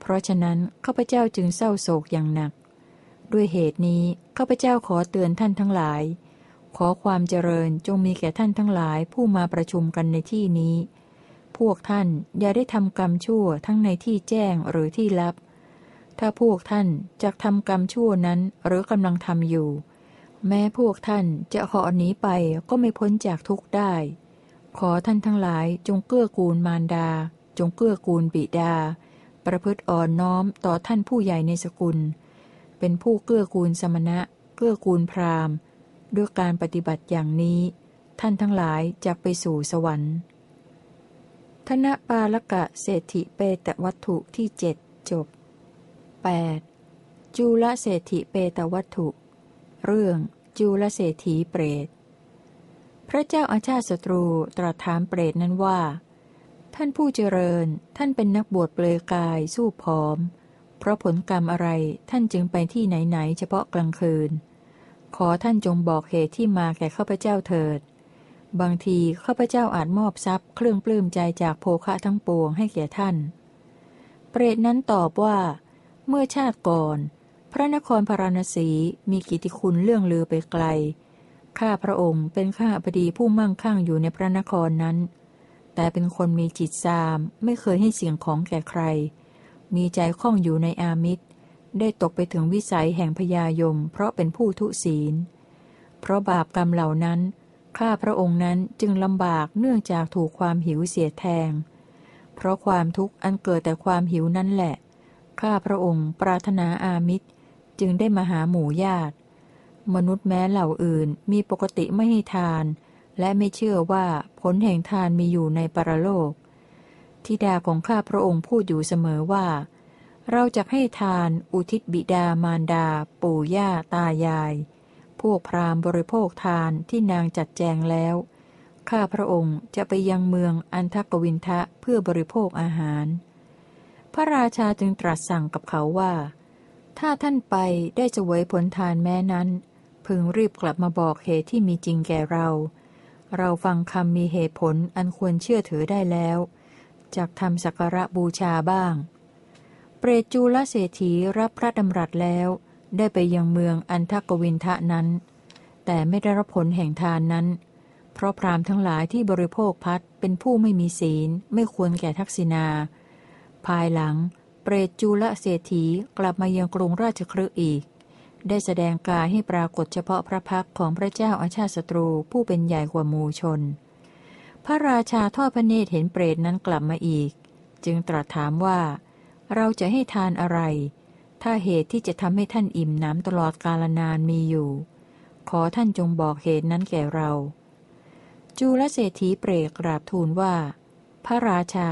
เพราะฉะนั้นข้าพเจ้าจึงเศร้าโศกอย่างหนัก ด้วยเหตุนี้ข้าพเจ้าขอเตือนท่านทั้งหลาย ขอความเจริญจงมีแก่ท่านทั้งหลายผู้มาประชุมกันในที่นี้ พวกท่านอย่าได้ทำกรรมชั่วทั้งในที่แจ้งหรือที่ลับ ถ้าพวกท่านจะทำกรรมชั่วนั้นหรือกำลังทำอยู่ แม้พวกท่านจะขอหนีไปก็ไม่พ้นจากทุกข์ได้ ขอท่านทั้งหลายจงเกื้อกูลมารดา จงเกื้อกูลบิดา ประพฤติอ่อนน้อมต่อท่านผู้ใหญ่ในสกุล เป็นผู้เกื้อกูลสมณะ เกื้อกูลพราหมณ์ ด้วยการปฏิบัติอย่างนี้ ท่านทั้งหลายจะไปสู่สวรรค์ ธนปาลกะเศรษฐิเปตวัตถุที่เจ็ดจบ 8. จูลเศรษฐิเปตวัตถุ เรื่อง จูลเศรษฐีเปรต พระเจ้าอาชาติศัตรูตรัสถามเปรตนั้นว่า ท่านผู้เจริญ ท่านเป็นนักบวชเปลือยกายสู้ผอม เพราะผลกรรมอะไรท่านจึงไปที่ไหนๆเฉพาะกลางคืน ขอท่านจงบอกเหตุที่มาแก่ข้าพเจ้าเถิด บางทีข้าพเจ้าอาจมอบทรัพย์เครื่องปลื้มใจจากโภคะทั้งปวงให้แก่ท่าน เปรตนั้นตอบว่า เมื่อชาติก่อน พระนครพาราณสีมีกิติคุณเรื่องลือไปไกล ข้าพระองค์เป็นข้าพดีผู้มั่งคั่งอยู่ในพระนครนั้น แต่เป็นคนมีจิตซามไม่เคยให้เสียงของแก่ใคร มีใจคล่องอยู่ในอามิตร ได้ตกไปถึงวิสัยแห่งพยายม เพราะเป็นผู้ทุศีล เพราะบาปกรรมเหล่านั้น ข้าพระองค์นั้นจึงลำบากเนื่องจากถูกความหิวเสียแทง เพราะความทุกข์อันเกิดแต่ความหิวนั่นแหละ ข้าพระองค์ปรารถนาอามิตร จึงได้มาหาหมู่ญาติ มนุษย์แม้เหล่าอื่นมีปกติไม่ให้ทาน และไม่เชื่อว่าผลแห่งทานมีอยู่ในปรโลก ทิดาของข้าพระองค์พูดอยู่เสมอว่า เราจะให้ทานอุทิศบิดามารดา ปู่ย่าตายาย พวกพราหมณ์บริโภคทานที่นางจัดแจงแล้ว ข้าพระองค์จะไปยังเมืองอันทกวินทะเพื่อบริโภคอาหาร พระราชาจึงตรัสสั่งกับเขาว่า ถ้าท่านไปได้จะไว้ผลทานแม้นั้น พึงรีบกลับมาบอกเหตุที่มีจริงแก่เรา เราฟังคำมีเหตุผลอันควรเชื่อถือได้แล้วจากทำสักการะบูชาบ้าง เปรตจูลเศรษฐีรับพระดำรัสแล้ว ได้ไปยังเมืองอันทกวินทะนั้น แต่ไม่ได้รับผลแห่งทานนั้น เพราะพรามทั้งหลายที่บริโภคพัดเป็นผู้ไม่มีศีลไม่ควรแก่ทักษิณาภายหลัง เปรตจูลเศรษฐีกลับมายังกรุงราชครือีก ได้แสดงกายให้ปรากฏเฉพาะพระพักของพระเจ้าอาชาติศัตรูผู้เป็นใหญ่กว่ามูชน พระราชาทอดพระเนตรเห็นเปรตนั้นกลับมาอีก จึงตรัสถามว่า เราจะให้ทานอะไร ถ้าเหตุที่จะทำให้ท่านอิ่มน้ำตลอดกาลนานมีอยู่ ขอท่านจงบอกเหตุนั้นแก่เรา จูลเศรษฐีเปรกกราบทูลว่า พระราชา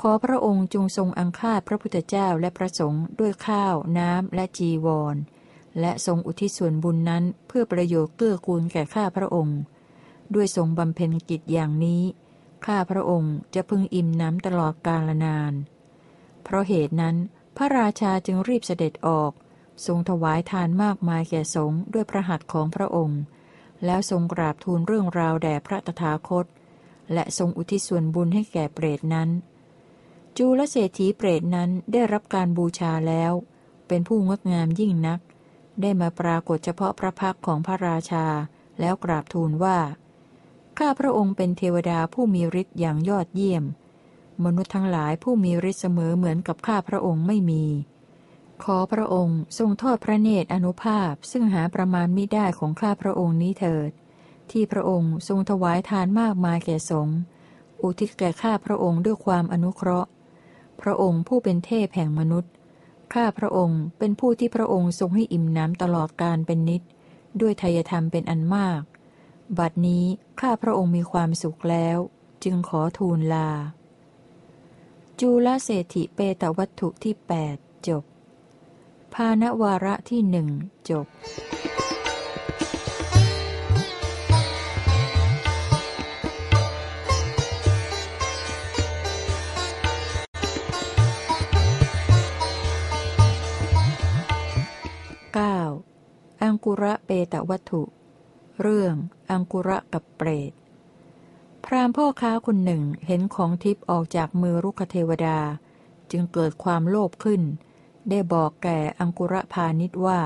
ขอพระองค์จงทรงอังคาดพระพุทธเจ้าและพระสงฆ์ด้วยข้าว น้ำ และจีวร และทรงอุทิศส่วนบุญนั้นเพื่อประโยชน์เกื้อกูลแก่ข้าพระองค์ ด้วยทรงบำเพ็ญกิจอย่างนี้ ข้าพระองค์จะพึงอิ่มน้ำตลอดกาลนาน เพราะเหตุนั้น พระราชาจึงรีบเสด็จออก ทรงถวายทานมากมายแก่สงฆ์ด้วยพระหัตถ์ของพระองค์ แล้วทรงกราบทูลเรื่องราวแด่พระตถาคต และทรงอุทิศส่วนบุญให้แก่เปรตนั้น จูลเศรษฐีเปรตนั้นได้รับการบูชาแล้ว เป็นผู้งดงามยิ่งนัก ได้มาปรากฏเฉพาะพระพักของพระราชา แล้วกราบทูลว่า ข้าพระองค์เป็นเทวดาผู้มีฤทธิ์อย่างยอดเยี่ยม มนุษย์ทั้งหลายผู้มีฤทธิ์เสมอเหมือนกับข้าพระองค์ไม่มี ขอพระองค์ทรงทอดพระเนตรอนุภาพซึ่งหาประมาณมิได้ของข้าพระองค์นี้เถิด ที่พระองค์ทรงถวายทานมากมายแก่สงฆ์อุทิศแก่ข้าพระองค์ด้วยความอนุเคราะห์ พระองค์ผู้เป็นเทพแห่งมนุษย์ ข้าพระองค์เป็นผู้ที่พระองค์ทรงให้อิ่มน้ำตลอดการเป็นนิด ด้วยทายธรรมเป็นอันมาก บัดนี้ข้าพระองค์มีความสุขแล้ว จึงขอทูลลา จูลเศรษฐิเปตวัตถุที่ 8 จบ ภาณวาระที่หนึ่งจบ อังกุระเปตวัตถุ เรื่อง อังกุระกับเปรต พราหมณ์พ่อค้าคนหนึ่งเห็นของทิพย์ออกจากมือรุกเทวดา จึงเกิดความโลภขึ้น ได้บอกแก่อังกุระพาณิชว่า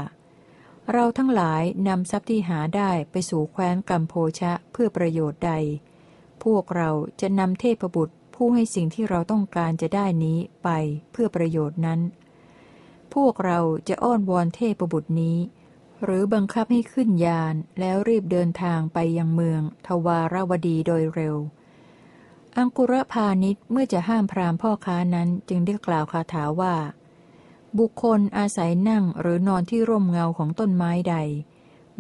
เราทั้งหลายนำทรัพย์ที่หาได้ไปสู่แคว้นกัมโพชะเพื่อประโยชน์ใด พวกเราจะนำเทพบุตรผู้ให้สิ่งที่เราต้องการจะได้นี้ไปเพื่อประโยชน์นั้น พวกเราจะอ้อนวอนเทพบุตรนี้ หรือบังคับให้ขึ้นยานแล้วรีบเดินทางไปยังเมือง ทวารวดีโดยเร็ว อังกุระพาณิชเมื่อจะห้ามพรามพ่อค้านั้นจึงได้กล่าวคาถาว่า บุคคลอาศัยนั่งหรือนอนที่ร่มเงาของต้นไม้ใด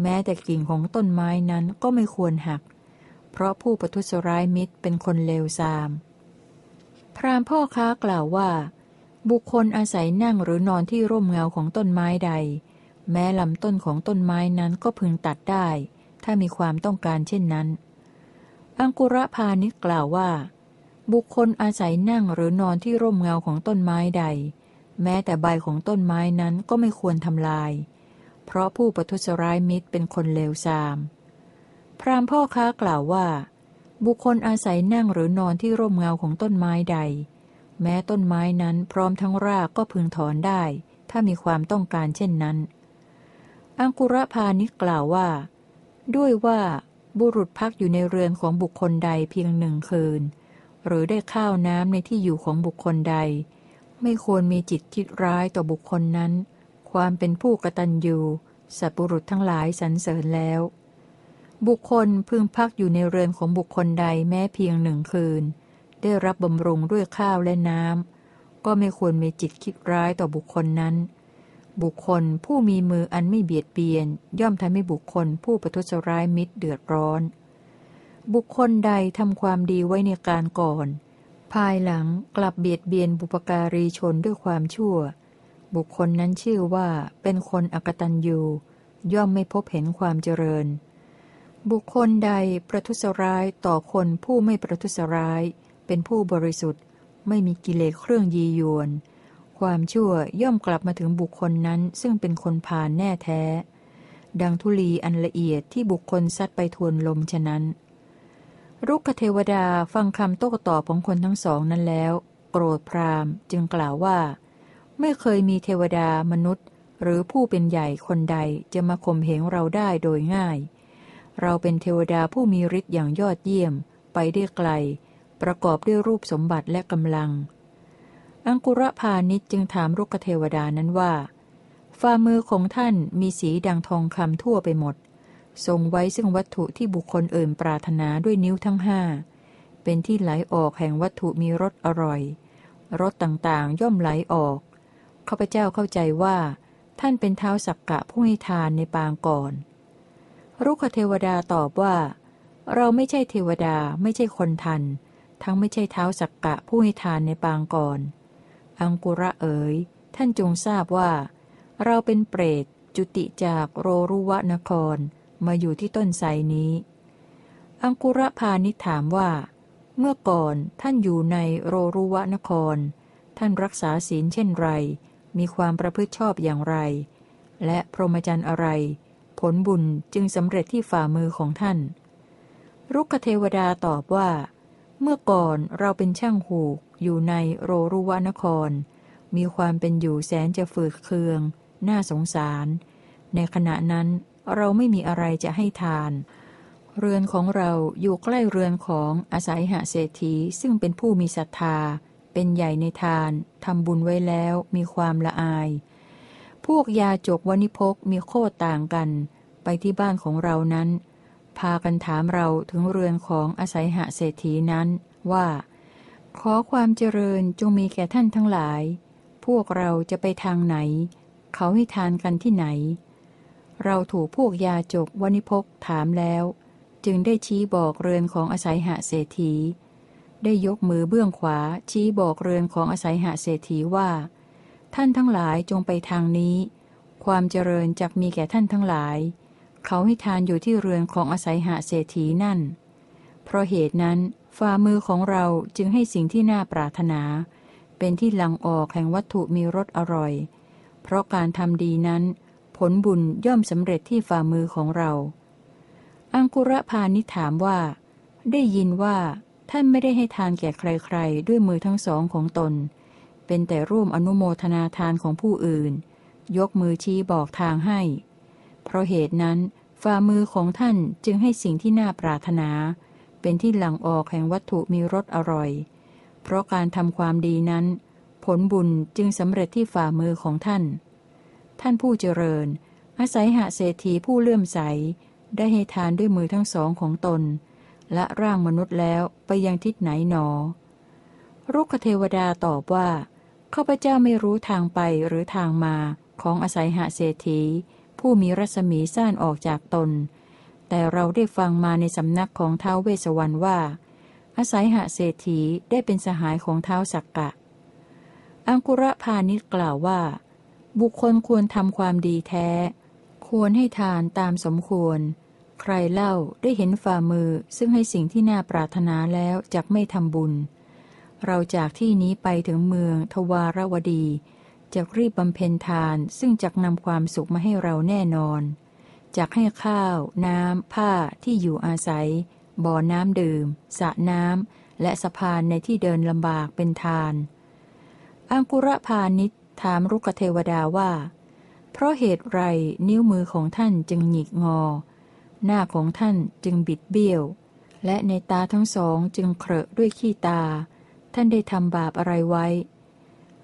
แม้แต่กิ่งของต้นไม้นั้นก็ไม่ควรหัก เพราะผู้ประทุษร้ายมิตรเป็นคนเลวทราม พรามพ่อค้ากล่าวว่า บุคคลอาศัยนั่งหรือนอนที่ร่มเงาของต้นไม้ใด แม้ลำต้นของต้นไม้นั้นก็พึงตัดได้ ถ้ามีความต้องการเช่นนั้น อังกุระพาณิชกล่าวว่า บุคคลอาศัยนั่งหรือนอนที่ร่มเงาของต้นไม้ใด แม้แต่ใบของต้นไม้นั้นก็ไม่ควรทำลาย เพราะผู้ประทุษร้ายมิตรเป็นคนเลวทราม พราหมพ่อค้ากล่าวว่า บุคคลอาศัยนั่งหรือนอนที่ร่มเงาของต้นไม้ใด แม้ต้นไม้นั้นพร้อมทั้งรากก็พึงถอนได้ ถ้ามีความต้องการเช่นนั้น อังกุระพาณิกล่าวว่า ด้วยว่าบุรุษพักอยู่ในเรือนของบุคคลใดเพียงหนึ่งคืน หรือได้ข้าวน้ำในที่อยู่ของบุคคลใด ไม่ควรมีจิตคิดร้ายต่อบุคคลนั้น ความเป็นผู้กตัญญูสัตบุรุษทั้งหลายสรรเสริญแล้ว บุคคลพึงพักอยู่ในเรือนของบุคคลใดแม้เพียงหนึ่งคืน ได้รับบำรุงด้วยข้าวและน้ำก็ไม่ควรมีจิตคิดร้ายต่อบุคคลนั้น บุคคลผู้มีมืออันไม่เบียดเบียน ย่อมทำให้บุคคลผู้ประทุษร้ายมิตรเดือดร้อน บุคคลใดทำความดีไว้ในการก่อน ภายหลังกลับเบียดเบียนบุปการีชนด้วยความชั่ว บุคคลนั้นชื่อว่าเป็นคนอกตัญญูย่อมไม่พบเห็นความเจริญ บุคคลใดประทุษร้ายต่อคนผู้ไม่ประทุษร้าย เป็นผู้บริสุทธิ์ ไม่มีกิเลสเครื่องยียวน ความชั่วย่อมกลับมาถึงบุคคลนั้น ซึ่งเป็นคนผ่านแน่แท้ ดังธุลีอันละเอียดที่บุคคลซัดไปทวนลมฉะนั้น รุกขเทวดาฟังคำโต้ตอบของคนทั้งสองนั้นแล้ว โกรธพราหมจึงกล่าวว่า ไม่เคยมีเทวดามนุษย์ หรือผู้เป็นใหญ่คนใดจะมาข่มเหงเราได้โดยง่าย เราเป็นเทวดาผู้มีฤทธิ์อย่างยอดเยี่ยม ไปได้ไกล ประกอบด้วยรูปสมบัติและกำลัง อังกุระพาณิชย์จึงถามรุกขเทวดานั้นว่า ฝ่ามือของท่านมีสีดังทองคำทั่วไปหมด ทรงไว้ซึ่งวัตถุที่บุคคลเอื่นปรารถนาด้วยนิ้วทั้งห้า เป็นที่ไหลออกแห่งวัตถุมีรสอร่อย รสต่างๆย่อมไหลออก ข้าพเจ้าเข้าใจว่า ท่านเป็นเท้าสักกะผู้ให้ทานในปางก่อน รุกขเทวดาตอบว่า เราไม่ใช่เทวดาไม่ใช่คนทัน ทั้งไม่ใช่เท้าสักกะผู้ให้ทานในปางก่อน อังกุระเอ๋ย ท่านจงทราบว่า เราเป็นเปรต จุติจากโรรุวะนคร มาอยู่ที่ต้นไทรนี้ อังกุระพาณิถามว่า เมื่อก่อนท่านอยู่ในโรรุวะนคร ท่านรักษาศีลเช่นไร มีความประพฤติชอบอย่างไร และพรหมจรรย์อะไร ผลบุญจึงสำเร็จที่ฝ่ามือของท่าน รุกขเทวดาตอบว่า เมื่อก่อนเราเป็นช่างหูก อยู่ในโรรุวนคร มีความเป็นอยู่แสนจะฝืดเคือง น่าสงสาร ในขณะนั้นเราไม่มีอะไรจะให้ทาน เรือนของเราอยู่ใกล้เรือนของอาศัยหาเศรษฐีซึ่งเป็นผู้มีศรัทธา เป็นใหญ่ในทานทำบุญไว้แล้วมีความละอาย พวกยาจกวณิพกมีโคตต่างกัน ไปที่บ้านของเรานั้น พากันถามเราถึงเรือนของอาศัยหาเศรษฐีนั้นว่า ขอความเจริญจงมีแก่ท่านทั้งหลาย พวกเราจะไปทางไหน เขาให้ทานกันที่ไหน เราถูกพวกยาจกวณิพกถามแล้ว จึงได้ชี้บอกเรือนของอาศัยหาเศรษฐี ได้ยกมือเบื้องขวาชี้บอกเรือนของอาศัยหาเศรษฐีว่า ท่านทั้งหลายจงไปทางนี้ ความเจริญจักมีแก่ท่านทั้งหลาย เขาให้ทานอยู่ที่เรือนของอาศัยหาเศรษฐีนั่น เพราะเหตุนั้น ฝ่ามือของเราจึงให้สิ่งที่น่าปรารถนา เป็นที่หลังออกแห่งวัตถุมีรสอร่อย เพราะการทำดีนั้น ผลบุญย่อมสำเร็จที่ฝ่ามือของเรา อังกุระพาณิถามว่า ได้ยินว่าท่านไม่ได้ให้ทานแก่ใครๆ ด้วยมือทั้งสองของตน เป็นแต่ร่วมอนุโมทนาทานของผู้อื่น ยกมือชี้บอกทางให้ เพราะเหตุนั้นฝ่ามือของท่านจึงให้สิ่งที่น่าปรารถนา เป็นที่หลังออกแห่งวัตถุมีรสอร่อย เพราะการทำความดีนั้น ผลบุญจึงสำเร็จที่ฝ่ามือของท่าน ท่านผู้เจริญ อาศัยหาเศรษฐีผู้เลื่อมใส ได้ให้ทานด้วยมือทั้งสองของตน และร่างมนุษย์แล้วไปยังทิศไหนหนอ รุกขเทวดาตอบว่าข้าพเจ้าไม่รู้ทางไปหรือทางมาของอาศัยหาเศรษฐี ผู้มีรัศมีสั้นออกจากตน แต่เราได้ฟังมาในสำนักของเท้าวเวสวรรณว่า อาศัยหาเศรษฐีได้เป็นสหายของเท้าสักกะ อังกุระพาณิชกล่าวว่า บุคคลควรทำความดีแท้ ควรให้ทานตามสมควร ใครเล่าได้เห็นฝ่ามือซึ่งให้สิ่งที่น่าปรารถนาแล้วจักไม่ทำบุญ เราจากที่นี้ไปถึงเมืองทวารวดีจะรีบบำเพ็ญทานซึ่งจักนำความสุขมาให้เราแน่นอน จักให้ข้าว น้ำ ผ้าที่อยู่อาศัย บ่อน้ำดื่มสระน้ำ และสะพานในที่เดินลำบากเป็นทาน อังกุระพาณิชถามรุกเทวดาว่า เพราะเหตุไรนิ้วมือของท่านจึงหงิกงอ หน้าของท่านจึงบิดเบี้ยว และในตาทั้งสองจึงเครอะด้วยขี้ตา ท่านได้ทำบาปอะไรไว้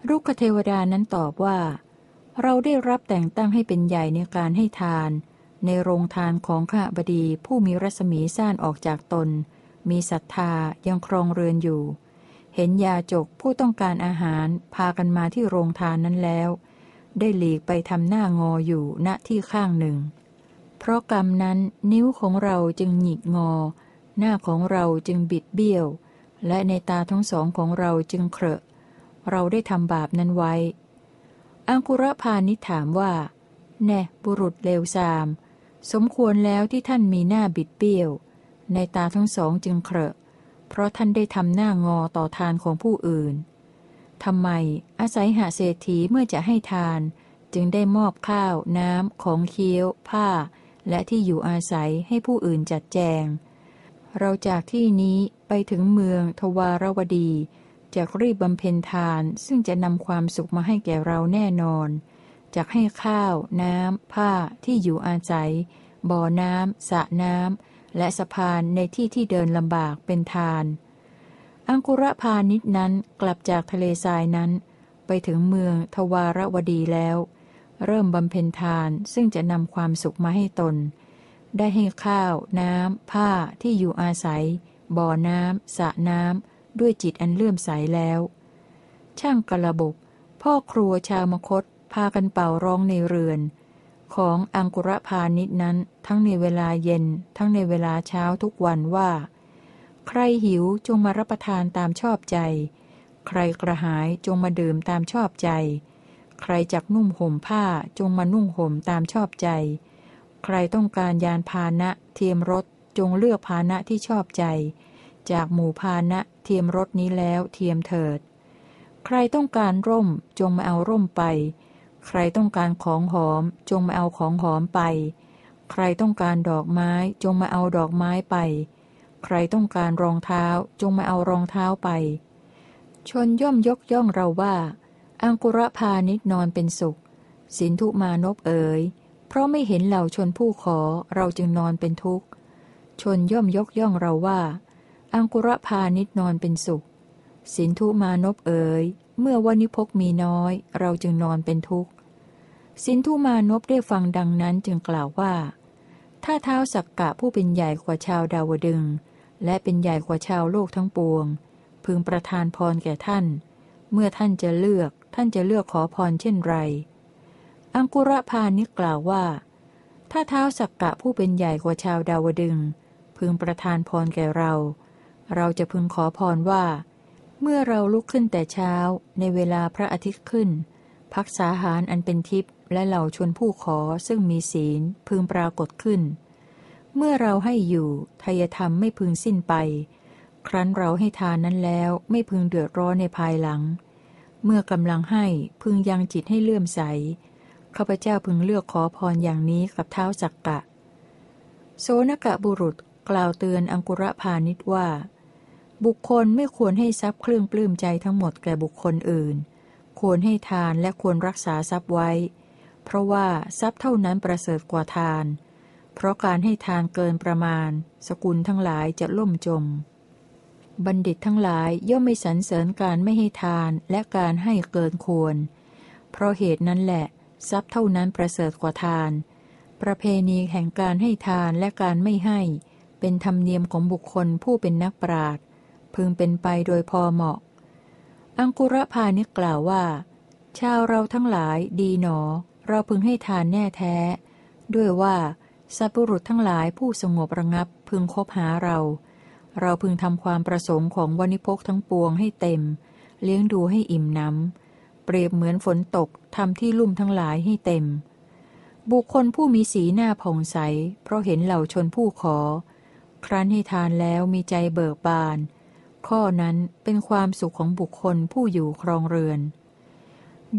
รุกเทวดานั้นตอบว่า เราได้รับแต่งตั้งให้เป็นใหญ่ในการให้ทาน ในโรงทานของข้าบดีผู้มีรัศมีซ่านออกจากตน มีศรัทธายังครองเรือนอยู่ เห็นยาจกผู้ต้องการอาหารพากันมาที่โรงทานนั้นแล้ว ได้หลีกไปทำหน้างออยู่ณที่ข้างหนึ่ง เพราะกรรมนั้นนิ้วของเราจึงหงิกงอ หน้าของเราจึงบิดเบี้ยว และในตาทั้งสองของเราจึงเครอะเราได้ทำบาปนั้นไว้ อังคุระพาณิถามว่า แน่บุรุษเลวทราม สมควรแล้วที่ท่านมีหน้าบิดเบี้ยว ในตาทั้งสองจึงเคราะเพราะท่านได้ทำหน้างอต่อทานของผู้อื่นทำไม อาศัยหาเศรษฐีเมื่อจะให้ทาน จึงได้มอบข้าว น้ำ ของเคี้ยว ผ้า และที่อยู่อาศัยให้ผู้อื่นจัดแจง เราจากที่นี้ไปถึงเมืองทวารวดีจะรีบบำเพ็ญทานซึ่งจะนำความสุขมาให้แก่เราแน่นอน จะให้ข้าว น้ำ ผ้าที่อยู่อาศัย บ่อน้ำสระน้ำ และสะพานในที่ที่เดินลำบากเป็นทาน อังกุระพาณิชนั้นกลับจากทะเลทรายนั้น ไปถึงเมืองทวารวดีแล้ว เริ่มบำเพ็ญทานซึ่งจะนำความสุขมาให้ตน ได้ให้ข้าว น้ำ ผ้าที่อยู่อาศัย บ่อน้ำสระน้ำ ด้วยจิตอันเลื่อมใสแล้ว ช่างกระบกพ่อครัวชาวมคต พากันเป่าร้องในเรือน ของอังกุระพาณิชนั้น ทั้งในเวลาเย็น ทั้งในเวลาเช้าทุกวันว่า ใครหิวจงมารับประทานตามชอบใจ ใครกระหายจงมาดื่มตามชอบใจ ใครจักนุ่มห่มผ้าจงมานุ่งห่มตามชอบใจ ใครต้องการยานพาหนะเทียมรถจงเลือกพาหนะที่ชอบใจ จากหมู่พาหนะเทียมรถนี้แล้วเทียมเถิด ใครต้องการร่มจงมาเอาร่มไป ใครต้องการของหอมจงมาเอาของหอมไป ใครต้องการดอกไม้จงมาเอาดอกไม้ไป ใครต้องการรองเท้าจงมาเอารองเท้าไป ชนย่อมยกย่องเราว่า อังกุระพานิชนอนเป็นสุข สินธุมานพเอ๋ย เพราะไม่เห็นเหล่าชนผู้ขอเราจึงนอนเป็นทุกข์ ชนย่อมยกย่องเราว่า อังกุระพานิชนอนเป็นสุข สินธุมานพเอ๋ย เมื่อวานิพกมีน้อย เราจึงนอนเป็นทุกข์ สินธุมานพได้ฟังดังนั้นจึงกล่าวว่า ถ้าเท้าสักกะผู้เป็นใหญ่กว่าชาวดาวดึง และเป็นใหญ่กว่าชาวโลกทั้งปวง พึงประทานพรแก่ท่าน เมื่อท่านจะเลือกท่านจะเลือกขอพรเช่นไร อังกุระพานิกล่าวว่า ถ้าเท้าสักกะผู้เป็นใหญ่กว่าชาวดาวดึง พึงประทานพรแก่เรา เราจะพึงขอพรว่า เมื่อเราลุกขึ้นแต่เช้าในเวลาพระอาทิตย์ขึ้น พักษาหารอันเป็นทิพย์และเหล่าชนผู้ขอซึ่งมีศีลพึงปรากฏขึ้น เมื่อเราให้อยู่ทายธรรมไม่พึงสิ้นไป ครั้นเราให้ทานนั้นแล้วไม่พึงเดือดร้อนในภายหลัง เมื่อกำลังให้พึงยังจิตให้เลื่อมใสข้าพเจ้าพึงเลือกขอพรอย่างนี้กับเท้าจักกะโซนกะบุรุษกล่าวเตือนอังกุระพาณิชว่า บุคคลไม่ควรให้ทรัพย์เครื่องปลื้มใจทั้งหมดแก่บุคคลอื่น ควรให้ทานและควรรักษาทรัพย์ไว้ เพราะว่าทรัพย์เท่านั้นประเสริฐกว่าทาน เพราะการให้ทานเกินประมาณ สกุลทั้งหลายจะล่มจม บัณฑิตทั้งหลายย่อมไม่สรรเสริญการไม่ให้ทานและการให้เกินควร เพราะเหตุนั้นแหละ ทรัพย์เท่านั้นประเสริฐกว่าทาน ประเพณีแห่งการให้ทานและการไม่ให้ เป็นธรรมเนียมของบุคคลผู้เป็นนักปราชญ์พึงเป็นไปโดยพอเหมาะ อังกุระพาณิชกล่าวว่า ชาวเราทั้งหลายดีหนอ เราพึงให้ทานแน่แท้ ด้วยว่าสัพพุรุษทั้งหลายผู้สงบระงับพึงคบหาเรา เราพึงทำความประสงค์ของวณิพกทั้งปวงให้เต็ม เลี้ยงดูให้อิ่มน้ำ เปรียบเหมือนฝนตกทำที่ลุ่มทั้งหลายให้เต็ม บุคคลผู้มีสีหน้าผ่องใส เพราะเห็นเหล่าชนผู้ขอ ครั้นให้ทานแล้วมีใจเบิกบาน ข้อนั้นเป็นความสุขของบุคคลผู้อยู่ครองเรือน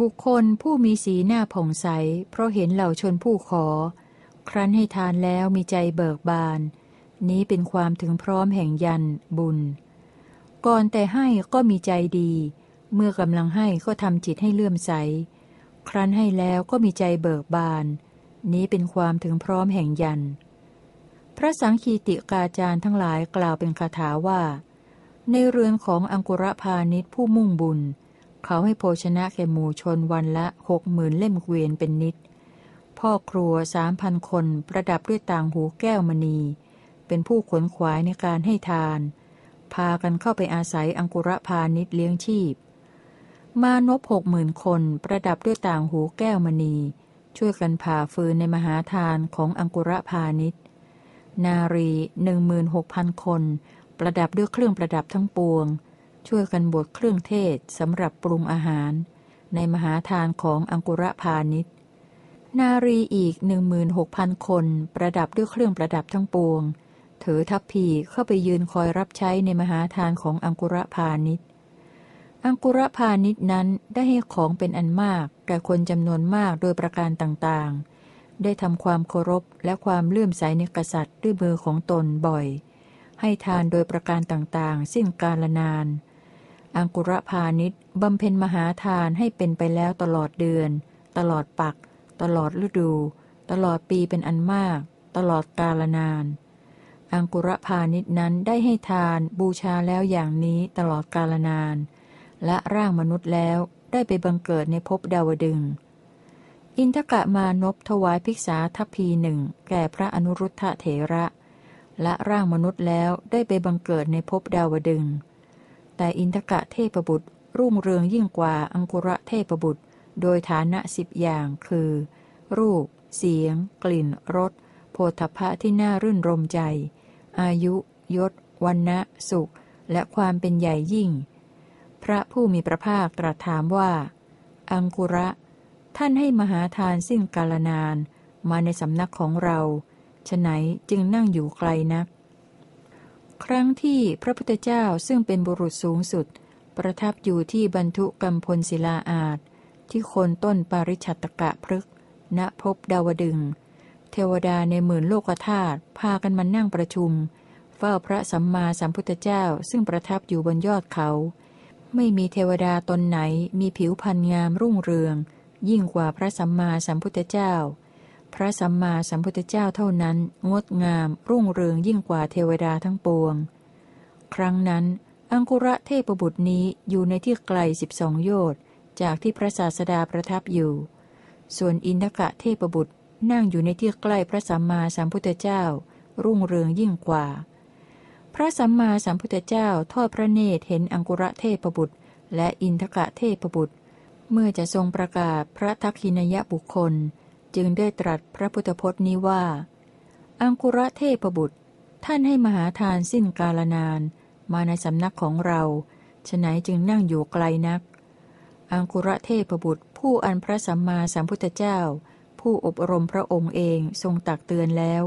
บุคคลผู้มีสีหน้าผ่องใส เพราะเห็นเหล่าชนผู้ขอ ครั้นให้ทานแล้วมีใจเบิกบาน นี้เป็นความถึงพร้อมแห่งยันบุญ ก่อนแต่ให้ก็มีใจดี เมื่อกำลังให้ก็ทำจิตให้เลื่อมใส ครั้นให้แล้วก็มีใจเบิกบาน นี้เป็นความถึงพร้อมแห่งยัน พระสังคีติกาจารย์ทั้งหลายกล่าวเป็นคาถาว่า ในเรือนของอังกุระพาณิชผู้มุ่งบุญ เขาให้โภชนะแก่หมู่ชนวันละหกหมื่นเล่มเกวียนเป็นนิด พ่อครัวสามพันคนประดับด้วยต่างหูแก้วมณี เป็นผู้ขนขวายในการให้ทาน พากันเข้าไปอาศัยอังกุระพาณิชเลี้ยงชีพ มานพหกหมื่นคนประดับด้วยต่างหูแก้วมณี ช่วยกันผ่าฟืนในมหาทานของอังกุระพาณิชนารีหนึ่งหมื่นหกพันคน ประดับด้วยเครื่องประดับทั้งปวง ช่วยกันบดเครื่องเทศสำหรับปรุงอาหาร ในมหาทานของอังกุระพาณิชนารีอีกหนึ่งมืนหกพันคน ประดับด้วยเครื่องประดับทั้งปวง ถือทัพพีเข้าไปยืนคอยรับใช้ในมหาทานของอังกุระพาณิชอังกุระพาณิชนั้นได้ให้ของเป็นอันมากแก่คนจำนวนมากโดยประการต่างๆ ได้ทำความเคารพและความเลื่อมใสในกษัตริย์ด้วยมือของตนบ่อย ให้ทานโดยประการต่างๆ สิ้นกาลนาน อังกุระพาณิชบำเพ็ญมหาทานให้เป็นไปแล้วตลอดเดือน ตลอดปัก ตลอดฤดู ตลอดปีเป็นอันมาก ตลอดกาลนาน อังกุระพาณิชนั้นได้ให้ทานบูชาแล้วอย่างนี้ตลอดกาลนาน และร่างมนุษย์แล้วได้ไปบังเกิดในภพดาวดึงอินทกะมานพถวายภิกษาทัพพีหนึ่งแก่พระอนุรุทธะเถระ และร่างมนุษย์แล้วได้ไปบังเกิดในภพดาวดึง แต่อินทกะเทพบุตร รุ่งเรืองยิ่งกว่าอังกุระเทพบุตร โดยฐานะสิบอย่างคือ รูป เสียง กลิ่น รสโพธพะที่น่ารื่นรมใจ อายุ ยศวันนะสุข และความเป็นใหญ่ยิ่ง พระผู้มีพระภาคตรัสถามว่า อังกุระ ท่านให้มหาทานสิ้นกาลนาน มาในสำนักของเรา ฉไหนจึงนั่งอยู่ไกลนัก ครั้งที่พระพุทธเจ้าซึ่งเป็นบุรุษสูงสุด ประทับอยู่ที่บรรทุกรรมพลศิลาอาจที่คนต้นปาริชัตกะพฤกณพบดาวดึง เทวดาในหมื่นโลกธาตุพากันมานั่งประชุม เฝ้าพระสัมมาสัมพุทธเจ้าซึ่งประทับอยู่บนยอดเขา ไม่มีเทวดาตนไหนมีผิวพรรณงามรุ่งเรือง ยิ่งกว่าพระสัมมาสัมพุทธเจ้า พระสัมมาสัมพุทธเจ้าเท่านั้น งดงาม รุ่งเรืองยิ่งกว่าเทวดาทั้งปวง ครั้งนั้น อังคุระเทพบุตรนี้อยู่ในที่ไกลสิบสองโยชน์จากที่พระศาสดาประทับอยู่ ส่วนอินทกะเทพบุตรนั่งอยู่ในที่ใกล้พระสัมมาสัมพุทธเจ้า รุ่งเรืองยิ่งกว่า พระสัมมาสัมพุทธเจ้าทอดพระเนตรเห็นอังกุระเทพบุตร และอินทกะเทพบุตร เมื่อจะทรงประกาศพระทักษินยบุคคล จึงได้ตรัสพระพุทธพจน์นี้ว่า อังกุระเทพบุตร ท่านให้มหาทานสิ้นกาลนาน มาในสำนักของเราฉไหนจึงนั่งอยู่ไกลนัก อังคุระเทพบุตร ผู้อันพระสัมมาสัมพุทธเจ้า ผู้อบรมพระองค์เองทรงตักเตือนแล้ว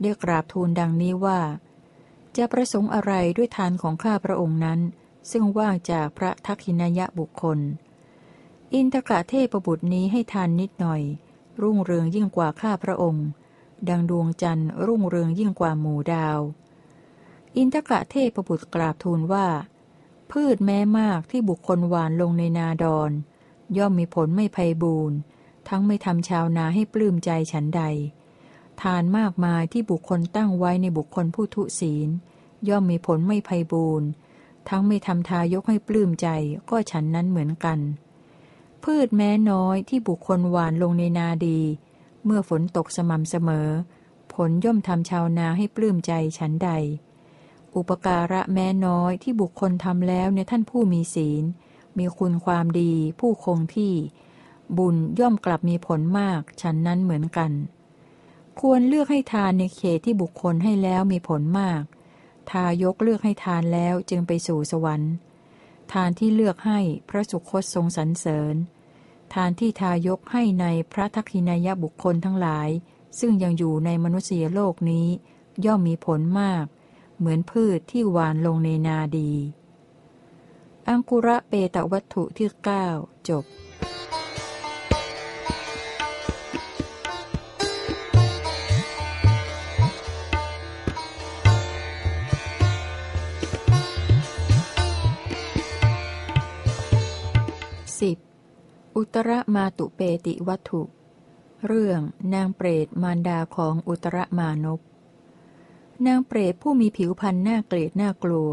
ได้กราบทูลดังนี้ว่า จะประสงค์อะไรด้วยทานของข้าพระองค์นั้น ซึ่งว่างจากพระทักษินายะบุคคล อินทกะเทพบุตรนี้ให้ทานนิดหน่อย รุ่งเรืองยิ่งกว่าข้าพระองค์ ดังดวงจันทร์รุ่งเรืองยิ่งกว่าหมู่ดาว อินทกะเทพบุตรกราบทูลว่า พืชแม้มากที่บุคคลหวานลงในนาดอนย่อมมีผลไม่ไพ่บูรณ์ทั้งไม่ทำชาวนาให้ปลื้มใจฉันใด ทานมากมายที่บุคคลตั้งไว้ในบุคคลผู้ทุศีล ย่อมมีผลไม่ไพ่บูรณ์ทั้งไม่ทำทายกให้ปลื้มใจก็ฉันนั้นเหมือนกัน พืชแม้น้อยที่บุคคลหวานลงในนาดี เมื่อฝนตกสม่ำเสมอ ผลย่อมทำชาวนาให้ปลื้มใจฉันใด อุปการะแม้น้อยที่บุคคลทำแล้วในท่านผู้มีศีล มีคุณความดีผู้คงที่ บุญย่อมกลับมีผลมากฉันนั้นเหมือนกัน ควรเลือกให้ทานในเขตที่บุคคลให้แล้วมีผลมาก ทายกเลือกให้ทานแล้วจึงไปสู่สวรรค์ ทานที่เลือกให้พระสุคตทรงสรรเสริญ ทานที่ทายกให้ในพระทักษินายบุคคลทั้งหลาย ซึ่งยังอยู่ในมนุษยโลกนี้ ย่อมมีผลมาก เหมือนพืชที่หวานลงในนาดี อังกุระเปตวัตถุที่เก้าจบ สิบอุตรมาตุเปติวัตถุ เรื่องนางเปรตมารดาของอุตรมานพนางเปรตผู้มีผิวพรรณน่าเกลียดน่ากลัว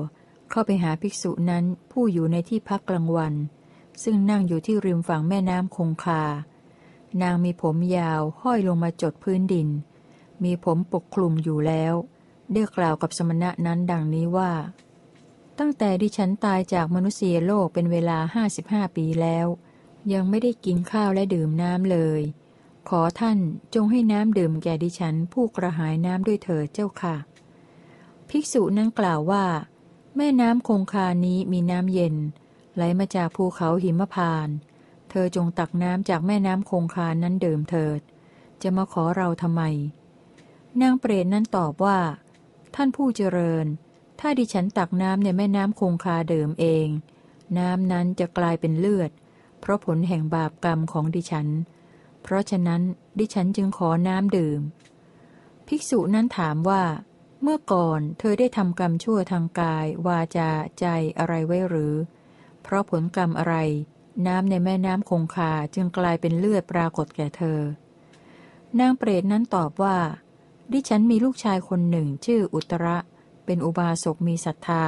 เข้าไปหาภิกษุนั้นผู้อยู่ในที่พักกลางวัน ซึ่งนั่งอยู่ที่ริมฝั่งแม่น้ำคงคา นางมีผมยาวห้อยลงมาจดพื้นดิน มีผมปกคลุมอยู่แล้ว ได้กล่าวกับสมณะนั้นดังนี้ว่า ตั้งแต่ดิฉันตายจากมนุษยโลกเป็นเวลาห้าสิบห้าปีแล้ว ยังไม่ได้กินข้าวและดื่มน้ำเลย ขอท่านจงให้น้ำดื่มแก่ดิฉันผู้กระหายน้ำด้วยเถิดเจ้าค่ะ ภิกษุนั้นกล่าวว่า แม่น้ำคงคานี้มีน้ำเย็น ไหลมาจากภูเขาหิมพาน เธอจงตักน้ำจากแม่น้ำคงคานั้นเดิมเถิด จะมาขอเราทำไม นางเปรตนั้นตอบว่า ท่านผู้เจริญ ถ้าดิฉันตักน้ำในแม่น้ำคงคาเดิมเอง น้ำนั้นจะกลายเป็นเลือด เพราะผลแห่งบาปกรรมของดิฉัน เพราะฉะนั้นดิฉันจึงขอน้ำดื่ม ภิกษุนั้นถามว่า เมื่อก่อนเธอได้ทำกรรมชั่วทางกาย วาจาใจอะไรไว้หรือ เพราะผลกรรมอะไร น้ำในแม่น้ำคงคาจึงกลายเป็นเลือดปรากฏแก่เธอ นางเปรตนั้นตอบว่า ดิฉันมีลูกชายคนหนึ่งชื่ออุตระเเป็นอุบาสกมีศรัทธา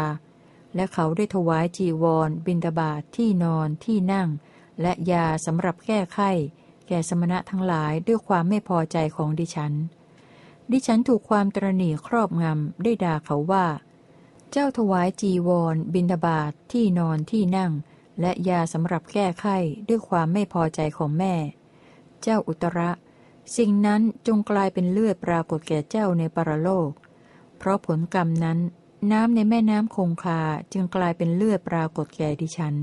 และเขาได้ถวายจีวร บินตบาทที่นอนที่นั่ง และยาสำหรับแก้ไข้ แก่สมณะทั้งหลายด้วยความไม่พอใจของดิฉัน ดิฉันถูกความตรณีครอบงำได้ด่าเขาว่า เจ้าถวายจีวร บินทบาทที่นอนที่นั่ง และยาสำหรับแก้ไข้ด้วยความไม่พอใจของแม่ เจ้าอุตระสิ่งนั้นจงกลายเป็นเลือดปรากฏแก่เจ้าในปรโลก เพราะผลกรรมนั้น น้ำในแม่น้ำคงคาจึงกลายเป็นเลือดปรากฏแก่ดิฉัน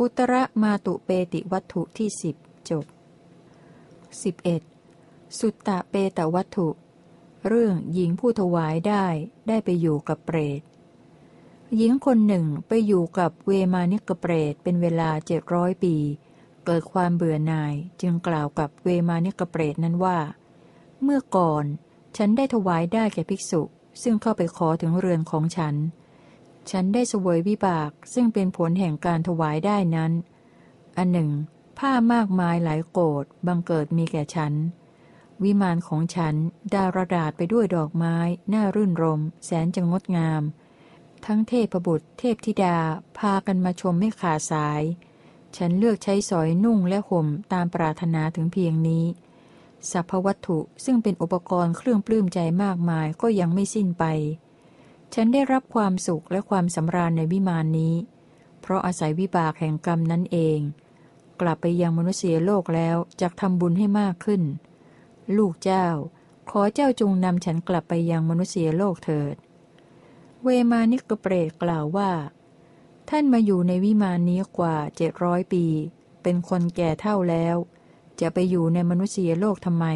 อุตรมาตุเปติวัตถุที่สิบจบ 11. สุตตะเปตวัตถุ เรื่องหญิงผู้ถวายได้ได้ไปอยู่กับเปรต หญิงคนหนึ่งไปอยู่กับเวมานิกเปรตเป็นเวลาเจ็ดร้อยปี เกิดความเบื่อหน่ายจึงกล่าวกับเวมานิกเปรตนั้นว่า เมื่อก่อน ฉันได้ถวายได้แก่ภิกษุ ซึ่งเข้าไปขอถึงเรือนของฉัน ฉันได้สวยวิบาก ซึ่งเป็นผลแห่งการถวายได้นั้น อันหนึ่ง ผ้ามากมายหลายโกดบังเกิดมีแก่ฉัน วิมานของฉันดารดาษไปด้วยดอกไม้ น่ารื่นรม แสนจะงดงาม ทั้งเทพบุตร เทพธิดา พากันมาชมไม่ขาดสาย ฉันเลือกใช้สอยนุ่งและห่มตามปรารถนาถึงเพียงนี้ สัพพวัตถุซึ่งเป็นอุปกรณ์เครื่องปลื้มใจมากมายก็ยังไม่สิ้นไป ฉันได้รับความสุขและความสำราญในวิมานนี้ เพราะอาศัยวิบากแห่งกรรมนั้นเอง กลับไปยังมนุษยโลกแล้วจะทำบุญให้มากขึ้น ลูกเจ้า ขอเจ้าจงนำฉันกลับไปยังมนุษยโลกเถิด เวมานิกเปรตกล่าวว่า ท่านมาอยู่ในวิมานนี้กว่าเจ็ดร้อยปี เป็นคนแก่เท่าแล้ว จะไปอยู่ในมนุษยโลกทำไม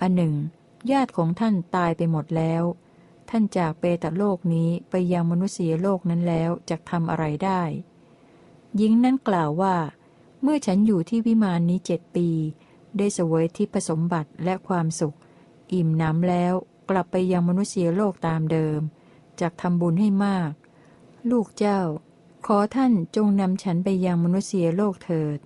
อันหนึ่ง ญาติของท่านตายไปหมดแล้ว ท่านจากเปตโลกนี้ไปยังมนุษยโลกนั้นแล้วจะทำอะไรได้ หญิงนั้นกล่าวว่า เมื่อฉันอยู่ที่วิมานนี้เจ็ดปี ได้เสวยที่ผสมบัติและความสุข อิ่มน้ำแล้วกลับไปยังมนุษยโลกตามเดิมจากทำบุญให้มาก ลูกเจ้า ขอท่านจงนำฉันไปยังมนุษยโลกเถิด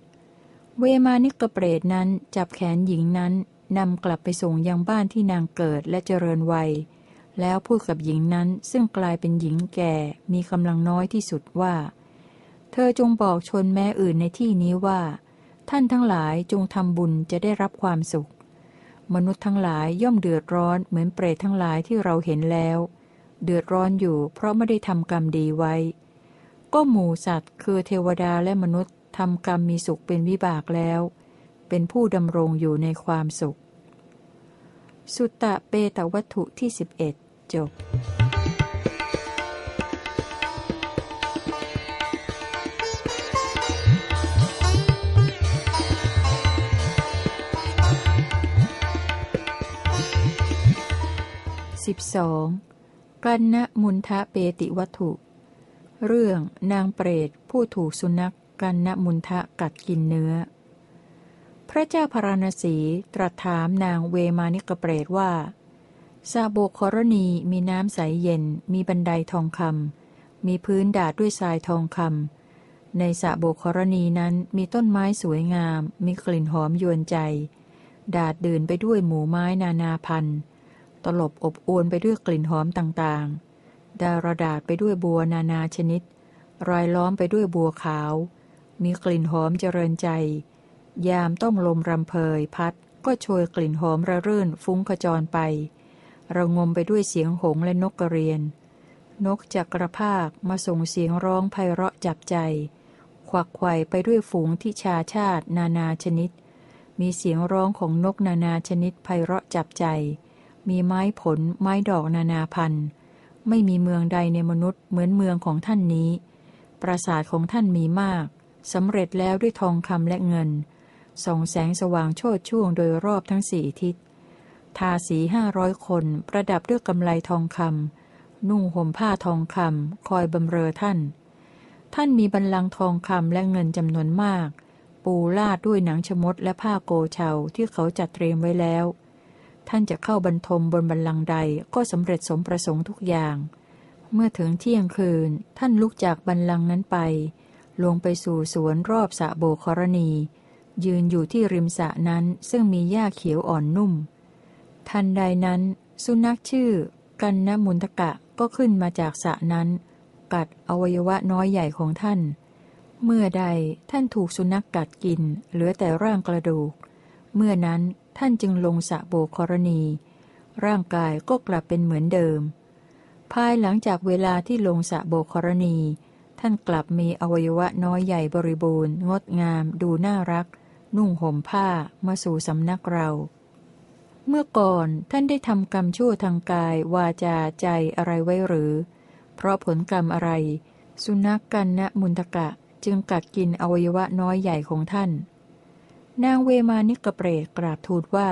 เวมานิกเปรตนั้นจับแขนหญิงนั้นนำกลับไปส่งยังบ้านที่นางเกิดและเจริญวัย แล้วพูดกับหญิงนั้นซึ่งกลายเป็นหญิงแก่มีกำลังน้อยที่สุดว่า เธอจงบอกชนแม่อื่นในที่นี้ว่า ท่านทั้งหลายจงทำบุญจะได้รับความสุข มนุษย์ทั้งหลายย่อมเดือดร้อนเหมือนเปรตทั้งหลายที่เราเห็นแล้ว เดือดร้อนอยู่เพราะไม่ได้ทำกรรมดีไว้ ก็หมูสัตว์คือเทวดาและมนุษย์ ทำกรรมมีสุขเป็นวิบากแล้ว เป็นผู้ดำรงอยู่ในความสุข สุตตะเปตวัตถุที่สิบเอ็ดจบสิบสองกันณมุนทะเปติวัตถุ เรื่องนางเปรตผู้ถูกสุนัข กันนมุนทะกัดกินเนื้อ พระเจ้าพาราณสีตรัสถามนางเวมานิกเปรตว่าซาโบครณีมีน้ำใสเย็น มีบันไดทองคำมีพื้นดาดด้วยทรายทองคำในสาโบครณีนั้นมีต้นไม้สวยงาม มีกลิ่นหอมยวนใจ ดาดดื่นไปด้วยหมู่ไม้นานาพันธุ์ ตลบอบอวนไปด้วยกลิ่นหอมต่างๆ ดารดาดไปด้วยบัวนานาชนิด รายล้อมไปด้วยบัวขาว มีกลิ่นหอมเจริญใจ ยามต้องลมรำเพยพัด ก็โชยกลิ่นหอมระรื่นฟุ้งขจรไป ระงมไปด้วยเสียงหงและนกกระเรียน นกจักระภาคมาส่งเสียงร้องไพเราะจับใจควักไข่ไปด้วยฝูงที่ชาชาตินานาชนิด มีเสียงร้องของนกนานาชนิดไพเราะจับใจ มีไม้ผลไม้ดอกนานาพันธุ์ ไม่มีเมืองใดในมนุษย์เหมือนเมืองของท่านนี้ ปราสาทของท่านมีมาก สำเร็จแล้วด้วยทองคำและเงิน ส่องแสงสว่างโชดช่วงโดยรอบทั้งสี่ทิศ ทาสีห้าร้อยคน ประดับด้วยกำไลทองคำนุ่งห่มผ้าทองคำคอยบำเรอท่าน ท่านมีบันลังทองคำและเงินจำนวนมาก ปูลาดด้วยหนังชมดและผ้าโกเชาที่เขาจัดเตรียมไว้แล้ว ท่านจะเข้าบรรทมบนบันลังใดก็สำเร็จสมประสงค์ทุกอย่าง เมื่อถึงเที่ยงคืนท่านลุกจากบันลังนั้นไป ลงไปสู่สวนรอบสะโบครณี ยืนอยู่ที่ริมสะนั้นซึ่งมีหญ้าเขียวอ่อนนุ่ม ทันใดนั้น สุนัขชื่อ กันนมุนทกะก็ขึ้นมาจากสะนั้น กัดอวัยวะน้อยใหญ่ของท่าน เมื่อใดท่านถูกสุนัขกกัดกิน เหลือแต่ร่างกระดูก เมื่อนั้นท่านจึงลงสะโบครณี ร่างกายก็กลับเป็นเหมือนเดิม ภายหลังจากเวลาที่ลงสะโบครณี ท่านกลับมีอวัยวะน้อยใหญ่บริบูรณ์ งดงาม ดูน่ารัก นุ่งห่มผ้า มาสู่สำนักเรา เมื่อก่อนท่านได้ทำกรรมชั่วทางกาย วาจาใจอะไรไว้หรือ เพราะผลกรรมอะไร สุนัขกันนะมุนตกะจึงกัดกินอวัยวะน้อยใหญ่ของท่าน นางเวมานิกเปรตกราบทูลว่า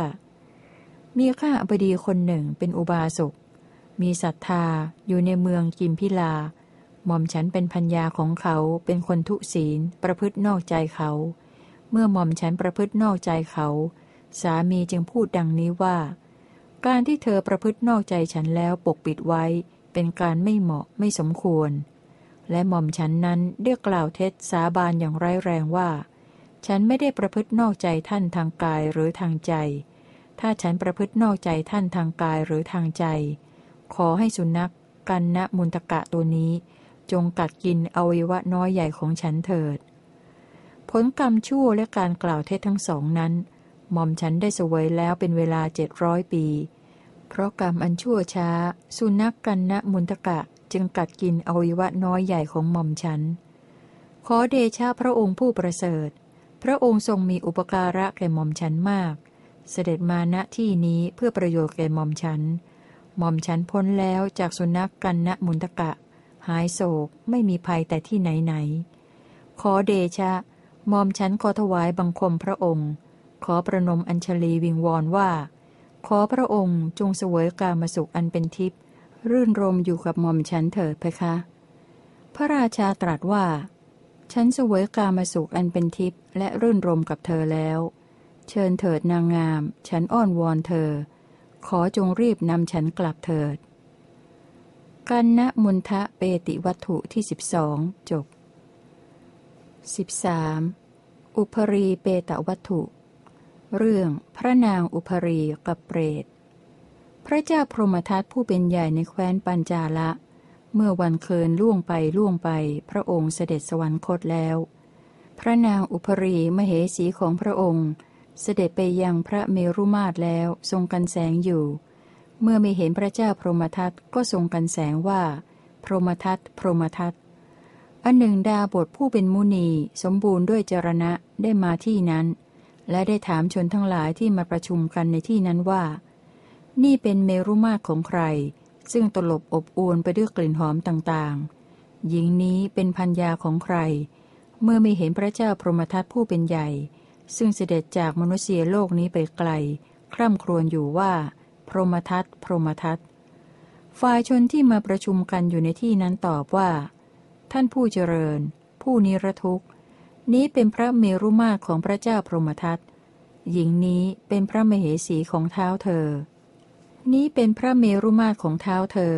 มีข้าอบดีคนหนึ่งเป็นอุบาสกมีศรัทธาอยู่ในเมืองกิมพิลา หม่อมฉันเป็นพัญญาของเขาเป็นคนทุศีล ประพฤตินอกใจเขา เมื่อหม่อมฉันประพฤตินอกใจเขา สามีจึงพูดดังนี้ว่า การที่เธอประพฤตินอกใจฉันแล้วปกปิดไว้ เป็นการไม่เหมาะไม่สมควร และหม่อมฉันนั้นเรียกกล่าวเท็จสาบานอย่างร้ายแรงว่า ฉันไม่ได้ประพฤตินอกใจท่านทางกายหรือทางใจ ถ้าฉันประพฤตินอกใจท่านทางกายหรือทางใจ ขอให้สุนัขกันนะมุนตกะตัวนี้ จงกัดกินอวัยวะน้อยใหญ่ของฉันเถิด ผลกรรมชั่วและการกล่าวเท็จทั้งสองนั้น หม่อมฉันได้สวยแล้วเป็นเวลาเจ็ดร้อยปี เพราะกรรมอันชั่วช้า สุนัขกันนะมุนตกะจึงกัดกินอวัยวะน้อยใหญ่ของหม่อมฉัน ขอเดชะพระองค์ผู้ประเสริฐ พระองค์ทรงมีอุปการะแก่หม่อมฉันมาก เสด็จมาณที่นี้เพื่อประโยชน์แก่หม่อมฉัน หม่อมฉันพ้นแล้วจากสุนัขกกันนะมุนตกะ หายโศกไม่มีภัยแต่ที่ไหนไหน ขอเดชะมอมฉันขอถวายบังคมพระองค์ ขอประนมอัญชลีวิงวอนว่า ขอพระองค์จงเสวยกามสุขอันเป็นทิพย์รื่นรมอยู่กับมอมฉันเถิดเพคะ พระราชาตรัสว่า ฉันสวยกามสุขอันเป็นทิพย์และรื่นรมกับเธอแล้ว เชิญเถิดนางงาม ฉันอ้อนวอนเธอ ขอจงรีบนำฉันกลับเถิด กันนะมุนทะเปติวัตถุที่สิบสองจบสิบสามอุปรีเปตวัตถุ เรื่องพระนางอุปรีกับเปรต พระเจ้าพรหมทัตผู้เป็นใหญ่ในแคว้นปัญจาละ เมื่อวันเคินล่วงไปล่วงไป พระองค์เสด็จสวรรคตแล้ว พระนางอุปรีมเหสีของพระองค์ เสด็จไปยังพระเมรุมาตรแล้วทรงกันแสงอยู่ เมื่อไม่เห็นพระเจ้าพรหมทัตก็ทรงกันแสงว่า พรหมทัตพรหมทัตอันหนึ่งดาบทผู้เป็นมุนีสมบูรณ์ด้วยจรณะได้มาที่นั้น และได้ถามชนทั้งหลายที่มาประชุมกันในที่นั้นว่า นี่เป็นเมรุมาตรของใคร ซึ่งตลบอบอวนไปด้วยกลิ่นหอมต่างๆ หญิงนี้เป็นพัญญาของใคร เมื่อไม่เห็นพระเจ้าพรหมทัตผู้เป็นใหญ่ ซึ่งเสด็จจากมนุษยโลกนี้ไปไกล คร่ำครวญอยู่ว่า พรหมทัตพรหมทัตฝ่ายชนที่มาประชุมกันอยู่ในที่นั้นตอบว่า ท่านผู้เจริญ ผู้นิรทุกข์ นี้เป็นพระเมรุมาตรของพระเจ้าพรหมทัตหญิงนี้เป็นพระมเหสีของเท้าเธอ นี้เป็นพระเมรุมาตรของเท้าเธอ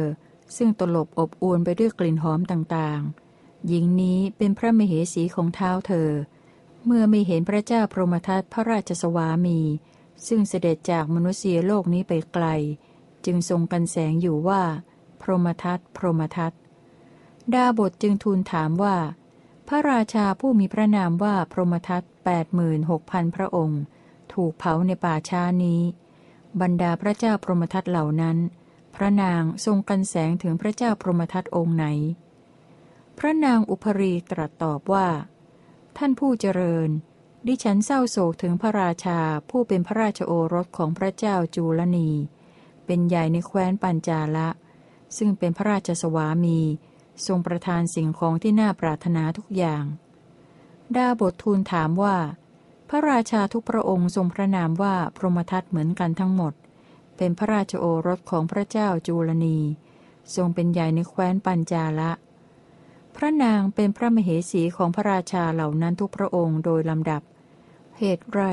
ซึ่งตลบอบอวนไปด้วยกลิ่นหอมต่างๆ หญิงนี้เป็นพระมเหสีของเท้าเธอ เมื่อไม่เห็นพระเจ้าพรหมทัตพระราชสวามี ซึ่งเสด็จจากมนุษยโลกนี้ไปไกล จึงทรงกันแสงอยู่ว่า พรหมทัตพรหมทัตดาบทจึงทูลถามว่า พระราชาผู้มีพระนามว่าพรหมทัตแปดหมื่นหกพันพระองค์ ถูกเผาในป่าช้านี้ บรรดาพระเจ้าพรหมทัตเหล่านั้น พระนางทรงกันแสงถึงพระเจ้าพรหมทัตองค์ไหน พระนางอุปรีตรัสตอบว่า ท่านผู้เจริญ ดิฉันเศร้าโศกถึงพระราชาผู้เป็นพระราชโอรสของพระเจ้าจูลนี เป็นใหญ่ในแคว้นปัญจาละ ซึ่งเป็นพระราชสวามี ทรงประทานสิ่งของที่น่าปรารถนาทุกอย่าง ดาบททูลถามว่า พระราชาทุกพระองค์ทรงพระนามว่าพรหมทัตเหมือนกันทั้งหมด เป็นพระราชโอรสของพระเจ้าจูลนี ทรงเป็นใหญ่ในแคว้นปัญจาละพระนางเป็นพระมเหสีของพระราชาเหล่านั้นทุกพระองค์โดยลำดับ เหตุไร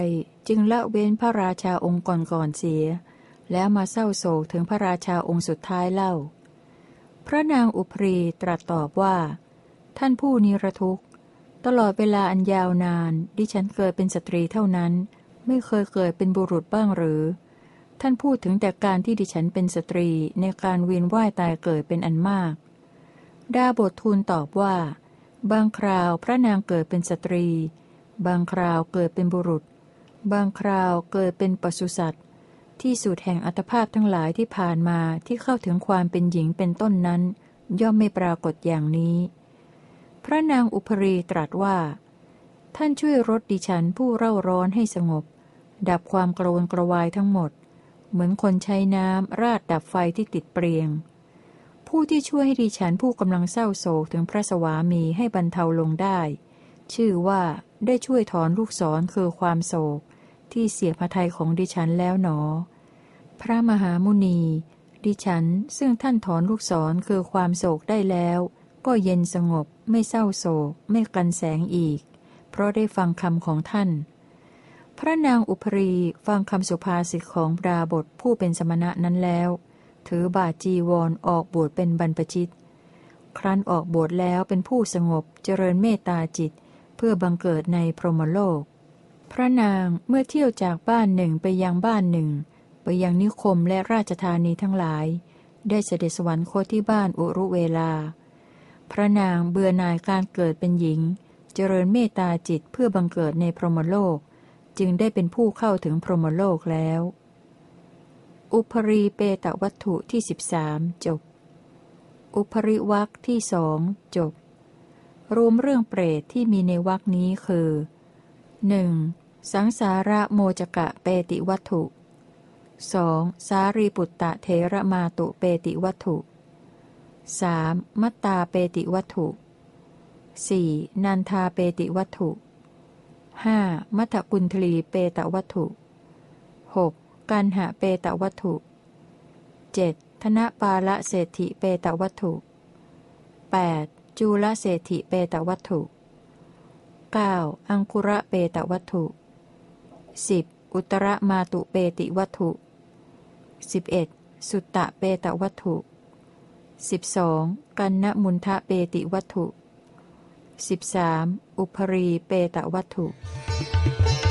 จึงละเว้นพระราชาองค์ก่อนๆเสีย แล้วมาเศร้าโศกถึงพระราชาองค์สุดท้ายเล่า พระนางอุพพรีตรัสตอบว่า ท่านผู้นิรทุกข์ ตลอดเวลาอันยาวนาน ดิฉันเกิดเป็นสตรีเท่านั้น ไม่เคยเกิดเป็นบุรุษบ้างหรือ ท่านพูดถึงแต่การที่ดิฉันเป็นสตรีในการเวียนว่ายตายเกิดเป็นอันมาก ดาบสทูลตอบว่า บางคราวพระนางเกิดเป็นสตรี บางคราวเกิดเป็นบุรุษ บางคราวเกิดเป็นปศุสัตว์ ที่สุดแห่งอัตภาพทั้งหลายที่ผ่านมาที่เข้าถึงความเป็นหญิงเป็นต้นนั้น ย่อมไม่ปรากฏอย่างนี้ พระนางอุปรีตรัสว่า ท่านช่วยรดดิฉันผู้เร่าร้อนให้สงบ ดับความกระวนกระวายทั้งหมด เหมือนคนใช้น้ำราดดับไฟที่ติดเปรียงผู้ที่ช่วยให้ดิฉันผู้กำลังเศร้าโศกถึงพระสวามีให้บรรเทาลงได้ ชื่อว่า ได้ช่วยถอนลูกศรคือความโศก ที่เสียพระทัยของดิฉันแล้วหนอ พระมหามุนี ดิฉันซึ่งท่านถอนลูกศรคือความโศกได้แล้ว ก็เย็นสงบ ไม่เศร้าโศก ไม่กันแสงอีก เพราะได้ฟังคำของท่าน พระนางอุปรีฟังคำสุภาษิตของดาบทผู้เป็นสมณะนั้นแล้ว ถือบาจีวรออกบวชเป็นบรรพชิต ครั้นออกบวชแล้วเป็นผู้สงบเจริญเมตตาจิต เพื่อบังเกิดในพรหมโลก พระนางเมื่อเที่ยวจากบ้านหนึ่งไปยังบ้านหนึ่ง ไปยังนิคมและราชธานีทั้งหลาย ได้เสด็จสวรรคตที่บ้านอุรุเวลา พระนางเบื่อหน่ายการเกิดเป็นหญิง เจริญเมตตาจิตเพื่อบังเกิดในพรหมโลก จึงได้เป็นผู้เข้าถึงพรหมโลกแล้ว อุปรีเปตวัตถุที่สิบสามจบ อุปริวักที่สองจบ รวมเรื่องเปรตที่มีในวักนี้คือ 1. สังสาระโมจกะเปติวัตถุ 2. สารีปุตตะเทระมาตุเปติวัตถุ 3. มัตตาเปติวัตถุ 4. นันทาเปติวัตถุ 5. มัทกุลทลีเปตวัตถุ 6. กันหะเปตวัตถุ 7. ธนปาละเศรษฐิเปตวัตถุ 8. จูลเศรษฐิเปตวัตถุ 9. อังคุระเปตวัตถุ 10. อุตรมาตุเปติวัตถุ 11. สุตตะเปตวัตถุ 12. กันนมุนทะเปติวัตถุ 13. อุปรีเปตวัตถุ「